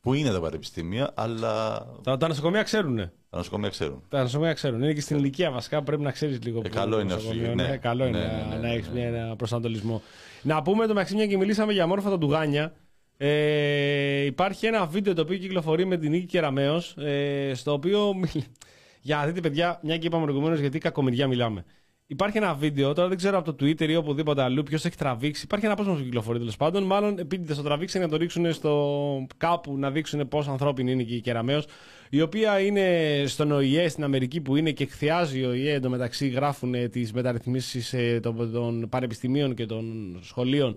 που είναι τα πανεπιστήμια, αλλά Τα, τα νοσοκομεία ξέρουν. τα νοσοκομεία ξέρουν. Τα νοσοκομεία ξέρουν. Είναι και στην ηλικία βασικά που πρέπει να ξέρεις λίγο. Ε, που καλό είναι νοσοκομείο αυτό, είναι. ναι. Καλό είναι Ναι, να, ναι, ναι, να ναι, έχεις ναι. ένα προσανατολισμό. Να πούμε το μεταξύ μια και μιλήσαμε για μόρφωτα ντουγάνια. Ε, υπάρχει ένα βίντεο το οποίο κυκλοφορεί με την Νίκη Κεραμέως, ε, στο οποίο. μιλ- *laughs* Για να δείτε, παιδιά, μια και είπαμε προηγουμένως γιατί κακομοιριά μιλάμε. Υπάρχει ένα βίντεο, τώρα δεν ξέρω από το Twitter ή οπουδήποτε αλλού ποιος έχει τραβήξει. Υπάρχει ένα απόσπασμα που κυκλοφορεί τέλος πάντων. Μάλλον επίτηδε το τραβήξαν για να το ρίξουν στο κάπου να δείξουν πόσο ανθρώπινη είναι και η Κεραμέως, η οποία είναι στον ΟΗΕ στην Αμερική που είναι και εκθιάζει ο ΟΗΕ εντωμεταξύ γράφουν τις μεταρρυθμίσεις των, των πανεπιστημίων και των σχολείων.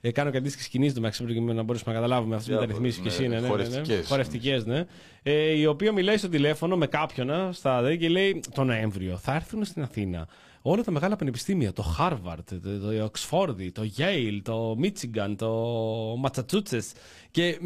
Ε, κάνω και αντίστοιχες κινήσεις το μεταξύ προκειμένου να μπορέσουμε να καταλάβουμε αυτές τις Διάφορες, μεταρρυθμίσεις και ναι, εσύ. Ναι, ναι, ναι, ναι. χορευτικές. Χορευτικές, ναι. Ε, η οποία μιλάει στο τηλέφωνο με κάποιον α, στα ΔΕ και λέει το Νοέμβριο θα έρθουν στην Αθήνα όλα τα μεγάλα πανεπιστήμια, το Harvard, το, το Oxford, το Yale, το Michigan, το Massachusetts και,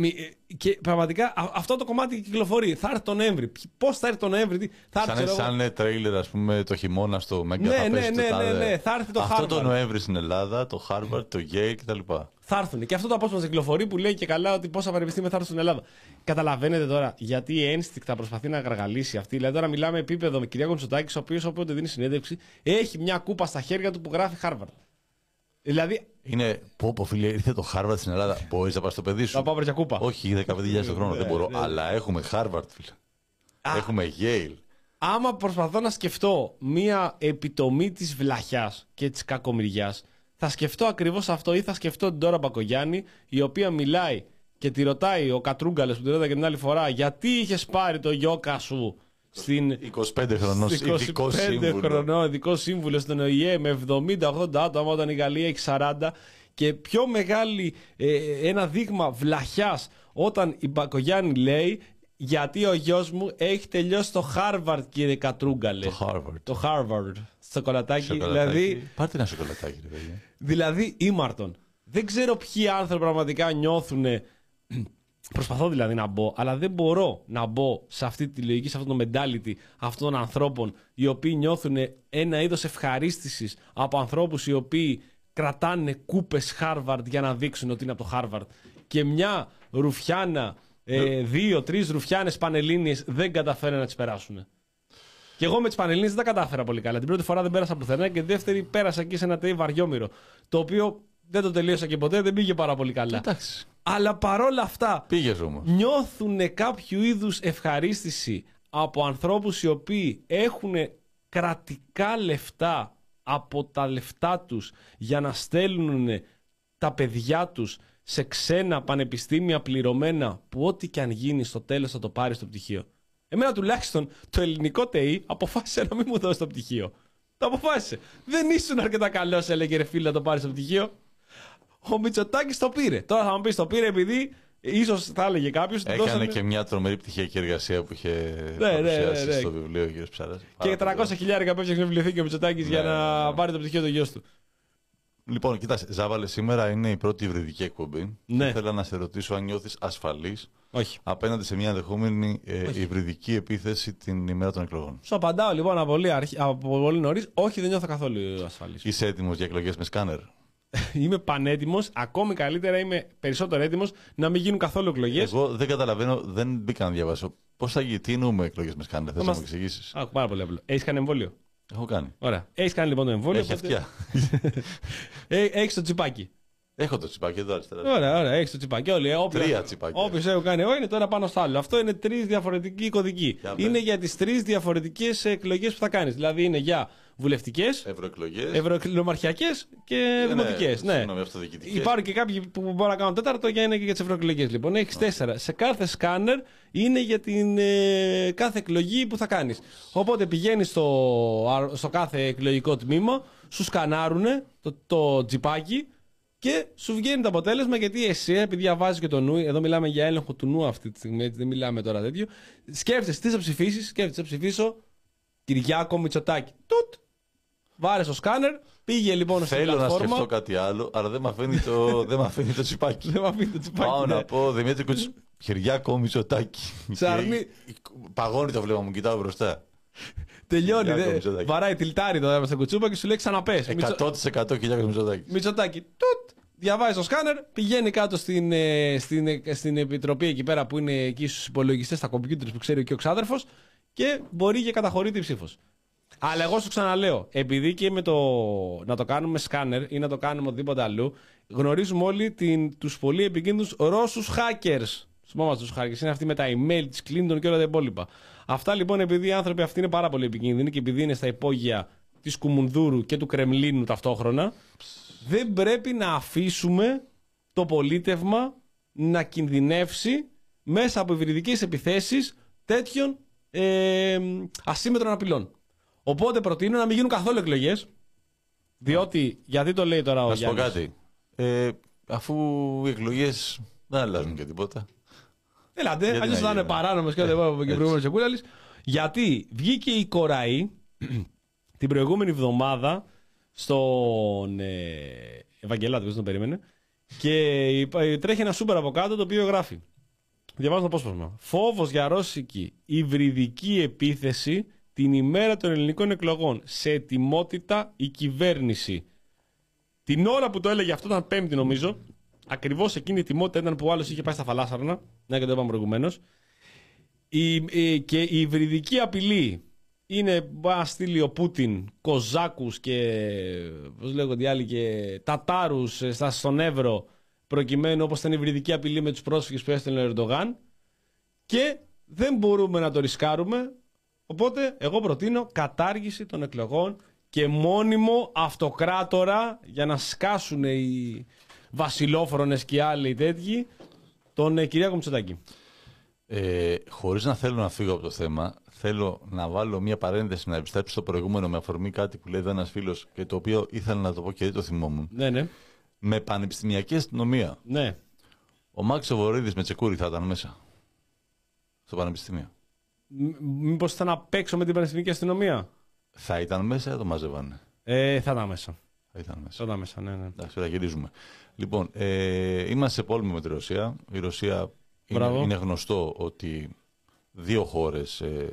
και πραγματικά αυτό το κομμάτι κυκλοφορεί. Θα έρθει τον Νοέμβρη. Πώς θα έρθει τον Νοέμβρη, θα έρθει. Σαν, σαν εγώ... τρέιλερ, ας πούμε, το χειμώνα στο Μέγκα ναι, ναι, ναι, ναι, ναι, θα έρθει το αυτό Harvard. το Νοέμβρη στην Ελλάδα, το Harvard, το Yale κτλ. Θα έρθουν. Και αυτό το απόσπασμα κυκλοφορεί που λέει και καλά ότι πόσα πανεπιστήμια θα έρθουν στην Ελλάδα. Καταλαβαίνετε τώρα γιατί η ένστικτα προσπαθεί να γαργαλίσει αυτή. Δηλαδή τώρα μιλάμε επίπεδο με κυρία Κοντσοτάκη, ο οποίος όποτε δίνει συνέντευξη έχει μια κούπα στα χέρια του που γράφει Harvard. Δηλαδή. Είναι. Πω, πω φίλε, ήρθε το Harvard στην Ελλάδα. Μπορείς να πας στο παιδί σου. Να πάω βρε κούπα. Όχι, 15.000 *laughs* το χρόνο δεν μπορώ. Αλλά έχουμε Harvard, φίλε. Έχουμε Yale. Άμα προσπαθώ να σκεφτώ μία επιτομή της βλαχιάς και της κακομοιριάς, θα σκεφτώ ακριβώς αυτό ή θα σκεφτώ την Τώρα Μπακογιάννη, η οποία μιλάει και τη ρωτάει ο Κατρούγκαλες που τη ρωτάει και την άλλη φορά, γιατί είχες πάρει το γιόκα σου στην 25 χρονών ειδικό σύμβουλο. χρονών ειδικό σύμβουλο στον ΟΗΕ με 70-80 άτομα όταν η Γαλλία έχει 40 και πιο μεγάλη ε, ένα δείγμα βλαχιάς όταν η Μπακογιάννη λέει γιατί ο γιος μου έχει τελειώσει το Harvard, κύριε Κατρούγκαλε. Το Harvard. Το Harvard. Σοκολατάκι. Δηλαδή, Πάρτε ένα σοκολατάκι, ρε παιδιά. Δηλαδή, ήμαρτον. Δεν ξέρω ποιοι άνθρωποι πραγματικά νιώθουν. Προσπαθώ δηλαδή να μπω, αλλά δεν μπορώ να μπω σε αυτή τη λογική, σε αυτό το mentality αυτών των ανθρώπων, οι οποίοι νιώθουν ένα είδος ευχαρίστησης από ανθρώπους οι οποίοι κρατάνε κούπες Harvard για να δείξουν ότι είναι από το Harvard. Και μια ρουφιάνα ε, δύο-τρει ρουφιάνες πανελίνε δεν καταφέρουν να τις περάσουν. Και εγώ με τις πανελίνε δεν τα κατάφερα πολύ καλά. Την πρώτη φορά δεν πέρασα πουθενά και δεύτερη πέρασα εκεί σε ένα τέι βαριόμηρο. Το οποίο δεν το τελείωσα και ποτέ, δεν πήγε πάρα πολύ καλά. Εντάξει. Αλλά παρόλα αυτά Πήγες όμως. νιώθουν κάποιο είδους ευχαρίστηση από ανθρώπους οι οποίοι έχουν κρατικά λεφτά από τα λεφτά τους για να στέλνουν τα παιδιά τους σε ξένα πανεπιστήμια πληρωμένα που ό,τι και αν γίνει στο τέλος θα το πάρεις στο πτυχίο. Εμένα τουλάχιστον το ελληνικό ΤΕΙ αποφάσισε να μην μου δώσει το πτυχίο. Το αποφάσισε. Δεν ήσουν αρκετά καλός, έλεγε ρε φίλε, να το πάρεις στο πτυχίο. Ο Μητσοτάκης το πήρε. Τώρα θα μου πεις το πήρε επειδή ίσως θα έλεγε κάποιος. Έκανε δώσανε... και μια τρομερή πτυχιακή εργασία που είχε Ναι, ναι, παρουσιάσει ναι, ναι. στο βιβλίο ο κ. Ψάρα. Και 300 χιλιάρικα που έφτιαξε βιβλιοθήκη ο Μητσοτάκης για Ναι, να ναι, ναι. πάρει το πτυχίο του γιος του. Λοιπόν, κοιτάξτε, Ζάβαλε, σήμερα είναι η πρώτη υβριδική εκπομπή. Ναι. Και Ήθελα να σε ρωτήσω αν νιώθεις ασφαλής Όχι. απέναντι σε μια ενδεχόμενη ε, υβριδική επίθεση την ημέρα των εκλογών. Σου απαντάω λοιπόν από πολύ, αρχ... από πολύ νωρίς. Όχι, δεν νιώθω καθόλου ασφαλής. Είσαι έτοιμος για εκλογές με σκάνερ; *laughs* είμαι πανέτοιμος. Ακόμη καλύτερα είμαι περισσότερο έτοιμος να μην γίνουν καθόλου εκλογές. Εγώ δεν καταλαβαίνω, δεν μπήκα να διαβάσω. Πώς θα γίνει, τι εννοούμε εκλογές μες σκάνερ, θες να μας- μου εξηγήσεις; Άκου πάρα πολύ απλό. Έχεις κάνει εμβόλιο; Έχω κάνει. Ωραία. Έχεις κάνει λοιπόν το εμβόλιο. Έχει αυτιά. *laughs* Έχεις το τσιπάκι. Έχω το τσιπάκι εδώ αριστερά. Ωραία, ωραία, έχεις το τσιπάκι. Όλοι, όποιος- Τρία τσιπάκια. Όποιος έχω κάνει εγώ είναι το ένα πάνω στο άλλο. Αυτό είναι τρεις διαφορετικοί κωδικοί. Για πες. Είναι για τις τρεις διαφορετικές εκλογές που θα κάνεις. Δηλαδή είναι για βουλευτικές, Ευρωεκλογές. ευρωεκλογμαρχιακέ και δημοτικές. Ναι. Συγγνώμη, αυτοδιοικητικές. Υπάρχουν και κάποιοι που μπορούν να κάνουν τέταρτο για είναι και για τις ευρωεκλογές. Λοιπόν, έχεις τέσσερα. Σε κάθε σκάνερ είναι για την ε, κάθε εκλογή που θα κάνεις. Οπότε πηγαίνεις στο, α- στο κάθε εκλογικό τμήμα, σου σκανάρουν το, το τζιπάκι και σου βγαίνει το αποτέλεσμα γιατί εσύ, επειδή διαβάζει και το νου, εδώ μιλάμε για έλεγχο του νου αυτή τη στιγμή, έτσι, δεν μιλάμε τώρα τέτοιο. Σκέφτεσαι τι θα ψηφίσεις, σκέφτεσαι θα ψηφίσω Κυριάκο Μητσοτάκη. Τουτ! Βάρε στο σκάνερ, πήγε λοιπόν στην Θέλω να πλατφόρμα. σκεφτώ κάτι άλλο, αλλά δεν με αφήνει το, δεν μ' αφήνει το τσιπάκι. *laughs* Δεν με αφήνει το τσιπάκι. Πάω ναι. να πω Δημήτρη Κουτς... Χεριάκο Μητσοτάκη. Σε αρνεί- Και Παγώνει το βλέμμα μου, κοιτάω μπροστά. Τελειώνει. Κυριάκο Δε... Μητσοτάκη. Βαράει τυλτάρι το δέμα στα κουτσούπα και σου λέει ξαναπες. 100% Κυριάκο Μητσοτάκη. Μητσοτάκη. Τουτ. Διαβάζει το σκάνερ, πηγαίνει κάτω στην, ε, στην, ε, στην επιτροπή εκεί πέρα που είναι εκεί στους υπολογιστές, στα κομπιούτερς που ξέρει και ο ξάδερφος και μπορεί και καταχωρείται η ψήφος. Αλλά εγώ σου ξαναλέω, επειδή και με το να το κάνουμε σκάνερ ή να το κάνουμε οτιδήποτε αλλού, γνωρίζουμε όλοι την, τους πολύ επικίνδυνους Ρώσους hackers. Θυμόμαστε τους hackers, είναι αυτοί με τα email της Clinton και όλα τα υπόλοιπα. Αυτά λοιπόν επειδή οι άνθρωποι αυτοί είναι πάρα πολύ επικίνδυνοι και επειδή είναι στα υπόγεια της Κουμουνδούρου και του Κρεμλίνου ταυτόχρονα, δεν πρέπει να αφήσουμε το πολίτευμα να κινδυνεύσει μέσα από υβριδικές επιθέσεις τέτοιων ε, ασύμμετρων απειλών. Οπότε προτείνω να μην γίνουν καθόλου εκλογές. Διότι, γιατί το λέει τώρα ο Να σου πω Γιάννης; κάτι. Ε, αφού οι εκλογές δεν αλλάζουν και τίποτα. Ελάτε, Γιατί αλλιώς να θα είναι γίνει. παράνομες και δεν είπαμε και Έτσι. προηγούμενο Σεκούλαλης. Γιατί βγήκε η Κοραή *clears throat* την προηγούμενη εβδομάδα στον ε, Ευαγγελάτο, δεν τον περίμενε. Και υπά- τρέχει ένα σούπερ από κάτω το οποίο γράφει. Διαβάζω το απόσπασμα. Φόβος για ρώσικη υβριδική επίθεση την ημέρα των ελληνικών εκλογών. Σε ετοιμότητα η κυβέρνηση. Την ώρα που το έλεγε αυτό ήταν Πέμπτη νομίζω. Ακριβώς εκείνη η ετοιμότητα ήταν που ο άλλος είχε πάει στα φαλάσσαρνα. Ναι, και το είπαμε προηγουμένως. Η, η- και η υβριδική απειλή είναι να στείλει ο Πούτιν Κοζάκους και πώς λέγονται οι άλλοι και Τατάρους ε, στα- στον Εύρο προκειμένου όπως ήταν η υβριδική απειλή με τους πρόσφυγες που έστελνε ο Ερντογάν και δεν μπορούμε να το ρισκάρουμε οπότε εγώ προτείνω κατάργηση των εκλογών και μόνιμο αυτοκράτορα για να σκάσουν οι βασιλόφρονες και οι άλλοι τέτοιοι τον ε, Κυριάκο Μητσοτάκη. Ε, Χωρίς να θέλω να φύγω από το θέμα, θέλω να βάλω μια παρένθεση να επιστρέψω στο προηγούμενο με αφορμή κάτι που λέει εδώ ένας φίλος και το οποίο ήθελα να το πω και δεν το θυμόμουν. Ναι, ναι, Με πανεπιστημιακή αστυνομία. ναι. Ο Μάξο Βορύδης με τσεκούρι θα ήταν μέσα. Στο πανεπιστήμιο. Μήπως ήταν απ' έξω με την Πανεπιστημιακή Αστυνομία; Θα ήταν μέσα ή θα το μαζεύανε. Ε, θα ήταν μέσα. Θα ήταν Θα μέσα. ήταν μέσα, ναι, ναι. Εντάξει, τώρα γυρίζουμε. Λοιπόν, ε, είμαστε σε πόλεμο με τη Ρωσία. Η Ρωσία είναι, Μπράβο. είναι γνωστό ότι δύο χώρες ε,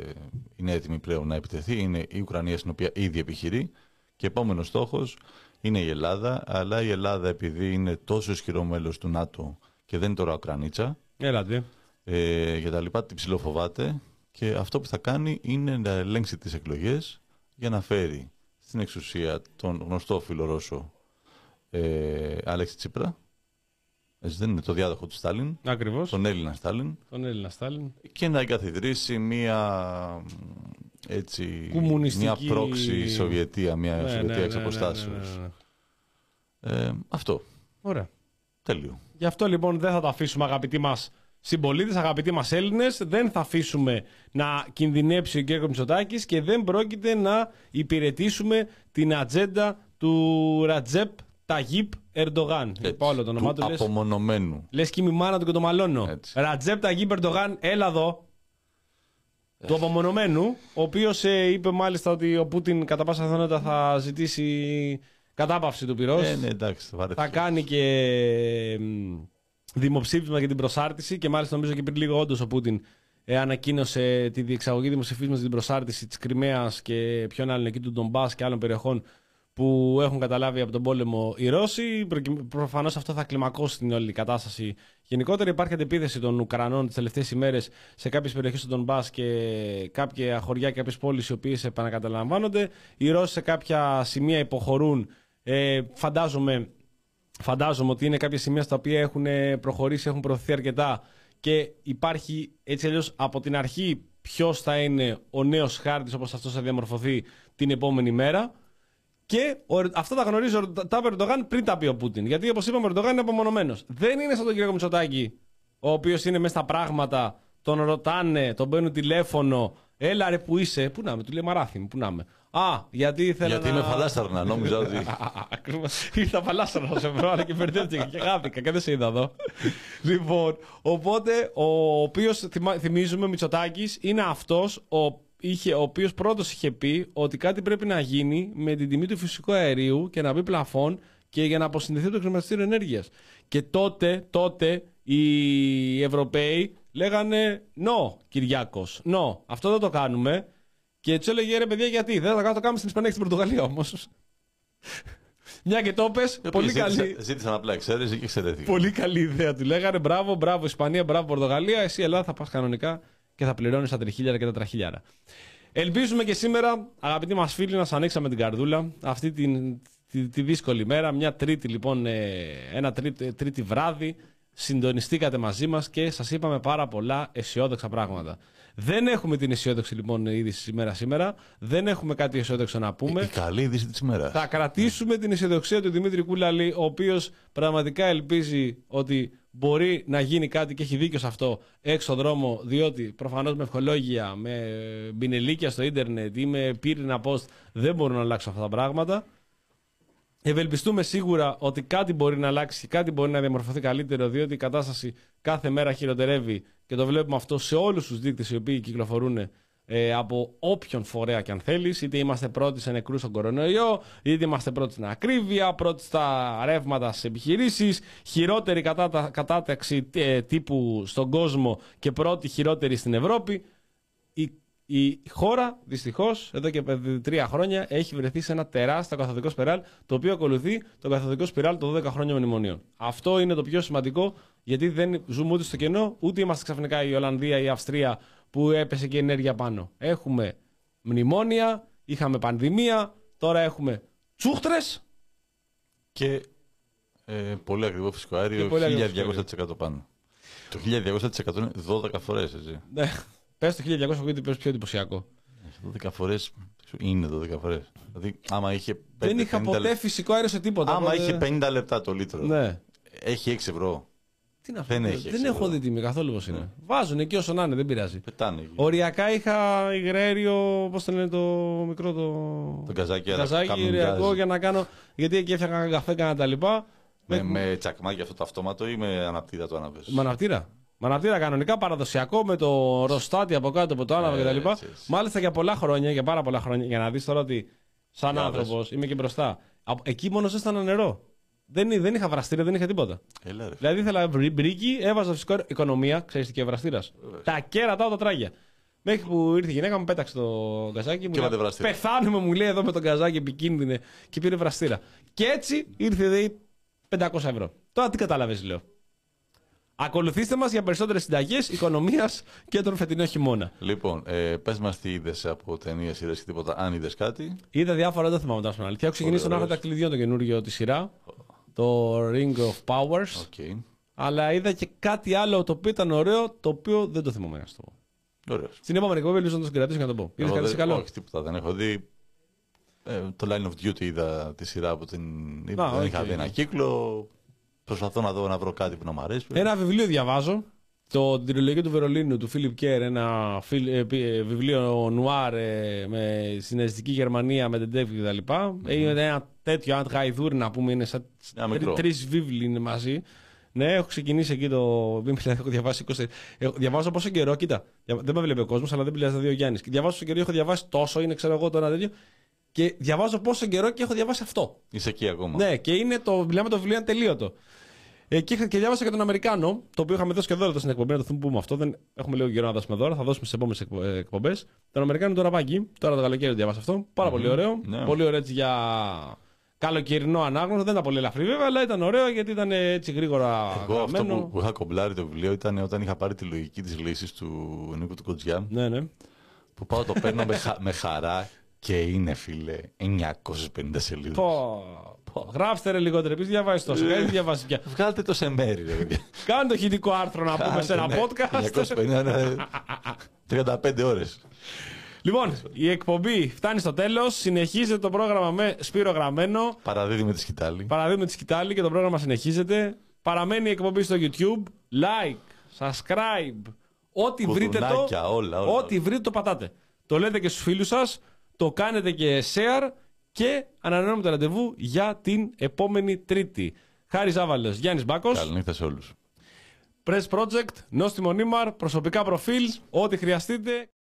είναι έτοιμοι πλέον να επιτεθεί. Είναι η Ουκρανία, στην οποία ήδη επιχειρεί. Και επόμενος στόχος είναι η Ελλάδα. Αλλά η Ελλάδα, επειδή είναι τόσο ισχυρό μέλος του ΝΑΤΟ και δεν είναι τώρα Ουκρανίτσα, Έλατε. ε, για τα λοιπά την ψηλοφοβάται και αυτό που θα κάνει είναι να ελέγξει τις εκλογές για να φέρει στην εξουσία τον γνωστό φιλορώσο ε, Άλεξη Τσίπρα έτσι δεν είναι το διάδοχο του Στάλιν Ακριβώς. τον Έλληνα Στάλιν Τον Έλληνα Στάλιν. και να εγκαθιδρύσει μία έτσι, Κομμουνιστική- μια πρόξη Σοβιετία, μια Ναι, Σοβιετία ναι, ναι, εξ ναι, αποστάσεως. ναι, ναι, ναι. Ε, αυτό, Ωραία. τέλειο. Γι' αυτό λοιπόν δεν θα το αφήσουμε αγαπητοί μας συμπολίτες, αγαπητοί μας Έλληνες. Δεν θα αφήσουμε να κινδυνεύσει ο κ. Μητσοτάκης και δεν πρόκειται να υπηρετήσουμε την ατζέντα του Ρατζέπ Ταγίπ Ερντογάν. Έτσι, Είπα όλο το όνομά του. Λες, απομονωμένου. λες και είμαι η μάνα του και το μαλώνω. Έτσι. Ρατζέπ Ταγίπ Ερντογάν, έλα εδώ. Του απομονωμένου, ο οποίος είπε μάλιστα ότι ο Πούτιν κατά πάσα πιθανότητα θα ζητήσει κατάπαυση του πυρός Ε, ναι, εντάξει, βαρέθηκε. θα κάνει και μ, δημοψήφισμα για την προσάρτηση και μάλιστα νομίζω και πριν λίγο όντως ο Πούτιν ε, ανακοίνωσε τη διεξαγωγή δημοψηφίσματος για την προσάρτηση της Κρυμαίας και ποιον άλλον εκεί του Ντομπάς και άλλων περιοχών που έχουν καταλάβει από τον πόλεμο οι Ρώσοι. Προφανώς αυτό θα κλιμακώσει την όλη κατάσταση. Γενικότερα υπάρχει αντεπίθεση των Ουκρανών τις τελευταίες ημέρες σε κάποιες περιοχές του Ντομπά και κάποια χωριά και κάποιες πόλεις οι οποίες επανακαταλαμβάνονται. Οι Ρώσοι σε κάποια σημεία υποχωρούν. Ε, φαντάζομαι Φαντάζομαι ότι είναι κάποια σημεία στα οποία έχουν προχωρήσει, έχουν προωθηθεί αρκετά και υπάρχει έτσι αλλιώς από την αρχή ποιος θα είναι ο νέος χάρτης όπως αυτός θα διαμορφωθεί την επόμενη μέρα. Και ο, Ερ- αυτά τα γνωρίζει ο Ερ- τα είπε ο Ερντογάν πριν τα πει ο Πούτιν. Γιατί όπως είπαμε, ο Ερντογάν είναι απομονωμένος. Δεν είναι σαν τον κύριο Μητσοτάκη, ο οποίος είναι μέσα στα πράγματα, τον ρωτάνε, τον παίρνουν τηλέφωνο. Έλα ρε που είσαι, πού να είμαι, του λέει Μαράθι μου, πού να είμαι. Α, γιατί ήθελα Γιατί να... είμαι φαλάσταρνα, νόμιζα ότι. *laughs* Ακριβώς. Ήρθα παλάσσαρα να σε βρω, αλλά και μπερδεύτηκα και χάθηκα και δεν σε είδα εδώ. λοιπόν, οπότε ο οποίος θυμίζουμε Μητσοτάκης είναι αυτός ο, είχε, ο οποίος πρώτος είχε πει ότι κάτι πρέπει να γίνει με την τιμή του φυσικού αερίου και να μπει πλαφόν και για να αποσυνδεθεί το χρηματιστήριο ενέργειας. Και τότε, τότε οι Ευρωπαίοι λέγανε No, Κυριάκος, no, αυτό δεν το κάνουμε. Και τους έλεγε ρε παιδιά, γιατί δεν θα το κάνουμε, το κάνουμε στην Ισπανία και στην Πορτογαλία όμως. *laughs* Μια και το πες, πολύ Ζήτησαν- καλή, Ζήτησαν απλά εξαίρεση και εξαιρέθηκαν. πολύ καλή ιδέα. Του λέγανε μπράβο, μπράβο Ισπανία, μπράβο Πορτογαλία. Εσύ Ελλάδα θα πας κανονικά και θα πληρώνεις τα τριχίλιαρα και τα τραχίλιαρα. Ελπίζουμε και σήμερα, αγαπητοί μας φίλοι, να σας ανοίξαμε την καρδούλα αυτή την, τη, τη δύσκολη μέρα. Μια τρίτη λοιπόν, ε, ένα τρίτη, τρίτη βράδυ. Συντονιστήκατε μαζί μας και σας είπαμε πάρα πολλά αισιόδοξα πράγματα. Δεν έχουμε την αισιόδοξη λοιπόν είδηση σήμερα σήμερα. Δεν έχουμε κάτι αισιόδοξο να πούμε. Η καλή είδηση της ημέρας. Θα κρατήσουμε την αισιοδοξία του Δημήτρη Κούλαλη, ο οποίος πραγματικά ελπίζει ότι μπορεί να γίνει κάτι και έχει δίκιο σε αυτό έξω δρόμο, διότι προφανώς με ευχολόγια, με μπινελίκια στο ίντερνετ ή με πύρινα post δεν μπορούν να αλλάξουν αυτά τα πράγματα. Ευελπιστούμε σίγουρα ότι κάτι μπορεί να αλλάξει και κάτι μπορεί να διαμορφωθεί καλύτερο, διότι η κατάσταση κάθε μέρα χειροτερεύει και το βλέπουμε αυτό σε όλους τους δείκτες οι οποίοι κυκλοφορούν ε, από όποιον φορέα και αν θέλεις, είτε είμαστε πρώτοι σε νεκρούς στον κορονοϊό, είτε είμαστε πρώτοι στην ακρίβεια, πρώτοι στα ρεύματα στις επιχειρήσεις, χειρότερη κατάτα, κατάταξη ε, τύπου στον κόσμο και πρώτη χειρότερη στην Ευρώπη. Η, η χώρα, δυστυχώς, εδώ και τρία χρόνια έχει βρεθεί σε ένα τεράστιο καθοδικό σπιράλ, το οποίο ακολουθεί το καθοδικό σπιράλ των 12 χρόνια μνημονίων. Αυτό είναι το πιο σημαντικό, γιατί δεν ζούμε ούτε στο κενό, ούτε είμαστε ξαφνικά η Ολλανδία ή η Αυστρία που έπεσε και η ενέργεια πάνω. Έχουμε μνημόνια, είχαμε πανδημία, τώρα έχουμε τσούχτρες. Και ε, πολύ ακριβό φυσικό αέριο, 1200% πάνω. Το 1200% είναι 12 φορές, έτσι. Ναι, πες το 1200 γιατί πες πιο εντυπωσιακό. 12 φορές είναι 12 φορές. Δηλαδή, άμα είχε 5, Δεν είχα ποτέ φυσικό αέριο σε τίποτα. Άμα είχε 50 λεπτά το λίτρο. Ναι. Έχει 6 ευρώ. Τι να δεν, έχεις δεν έχω δει τιμή καθόλου πώ είναι. Ναι. Βάζουν εκεί όσο να είναι, δεν πειράζει. Πετάνε. Οριακά είχα υγραέριο, πώς το λένε το μικρό το. Το καζάκι, καζάκι ηριακό για να κάνω. Γιατί εκεί έφτιαχνα καφέ, κάνα τα λοιπά. Με, με τσακμάκι αυτό το αυτόματο ή με αναπτήρα το άναβε. Με αναπτήρα. Με αναπτήρα κανονικά παραδοσιακό με το ροστάτι από κάτω από το άναβε ε, κτλ. Μάλιστα για πολλά χρόνια, για πάρα πολλά χρόνια, για να δεις τώρα ότι σαν άνθρωπος είμαι και μπροστά. Εκεί μόνος ζέστανα νερό. Δεν, δεν είχα βραστήρα, δεν είχα τίποτα. Έλα, δηλαδή ήθελα μπρίκι, έβαζα φυσικό οικονομία, ξέρεις τι και βραστήρας. Τα κέρατα, τα τράγια. Μέχρι που ήρθε η γυναίκα μου, πέταξε το καζάκι μου. Και λέει, Πεθάνουμε, μου λέει εδώ με το καζάκι επικίνδυνε και πήρε βραστήρα. Και έτσι ήρθε δηλαδή 500 ευρώ. Τώρα τι κατάλαβες, λέω. Ακολουθήστε μας για περισσότερες συνταγές οικονομίας και τον φετινό χειμώνα. Λοιπόν, ε, πες μας τι είδες από ταινίες, είδες και τίποτα, αν είδες κάτι. Είδα διάφορα, δεν θυμάμαι τόσο αλήθεια. Έχω ξεκινήσει τον τα κλειδιών το καινούργιο τη σειρά το Ring of Powers. Okay. Αλλά είδα και κάτι άλλο το οποίο ήταν ωραίο, το οποίο δεν το θυμάμαι να το πω. Ωραίος. Στην επόμενη εκπομπή ελπίζω να το συγκρατήσω και να το πω. Είδες κάτι καλό; Όχι, τίποτα δεν έχω δει. Ε, το Line of Duty είδα τη σειρά από την. Α, δεν okay. είχα δει ένα κύκλο. Προσπαθώ να δω να βρω κάτι που να μου αρέσει. Ένα βιβλίο διαβάζω. Το τριλογία του Βερολίνου του Φίλιπ Κέρ, ένα ε, ε, βιβλίο νουάρ ε, με συναισθητική Γερμανία με την Τεύη κτλ. Mm-hmm. Είναι ένα τέτοιο, αν γαϊδούρι να πούμε, είναι σαν τρεις βίβλοι είναι μαζί. Ναι, έχω ξεκινήσει εκεί το. Μην *laughs* έχω διαβάσει 20. Έχω... Διαβάζω πόσο καιρό, κοίτα. Δεν με βλέπει ο κόσμος, αλλά δεν πειράζει να δει ο Γιάννης. Διαβάζω πόσο καιρό έχω διαβάσει τόσο, είναι ξέρω εγώ το ένα τέτοιο. Και διαβάζω πόσο καιρό και έχω διαβάσει αυτό. Είσαι εκεί ακόμα. Ναι, και είναι το. Μιλάμε το βιβλίο είναι τελείωτο. Εκεί είχα και διάβασα και τον Αμερικάνο, το οποίο είχαμε δώσει και δώρα στην εκπομπή. Να το πούμε αυτό. Δεν έχουμε λίγο καιρό να δώσουμε δώρα. Θα δώσουμε στις επόμενες ε, εκπομπές. Τον Αμερικάνο το ραβάκι. Τώρα το καλοκαίρι διάβασα αυτό. Πάρα mm-hmm. πολύ ωραίο. Ναι. Πολύ ωραίο έτσι για καλοκαιρινό ανάγνωστο. Δεν ήταν πολύ ελαφρύ βέβαια, αλλά ήταν ωραίο γιατί ήταν έτσι γρήγορα. Εγώ γραμμένο. αυτό που, που είχα κομπλάρει το βιβλίο ήταν όταν είχα πάρει τη λογική της λύσης του Νίκου του Κοτζιά. Ναι, ναι. Που πάω το παίρνω με, χα, με χαρά και είναι φίλε 950 σελίδες. Γράψτε ρε λιγότερο, επίσης διαβάζεις τόσο. Δεν διαβάζει πια. Βγάλτε το σε μέρη, ρε. Κάντε το χητικό άρθρο να πούμε σε ένα ναι. podcast. 35 *laughs* ώρες. Λοιπόν, η εκπομπή φτάνει στο τέλος. Συνεχίζεται το πρόγραμμα με Σπύρο Γραμμένο. Παραδίδουμε τη σκητάλη. Παραδίδουμε τη σκητάλη και το πρόγραμμα συνεχίζεται. Παραμένει η εκπομπή στο YouTube. Like, subscribe. Ό,τι βρείτε το. Όλα, όλα, ό,τι βρείτε το πατάτε. Το λέτε και στους φίλους σας. Το κάνετε και share. Και ανανεώνουμε το ραντεβού για την επόμενη Τρίτη. Χάρης Ζάβαλο, Γιάννης Μπάκος. Καληνύχτα σε όλους. Press Project, νόστιμο νήμαρ, προσωπικά προφίλ, ό,τι χρειαστείτε.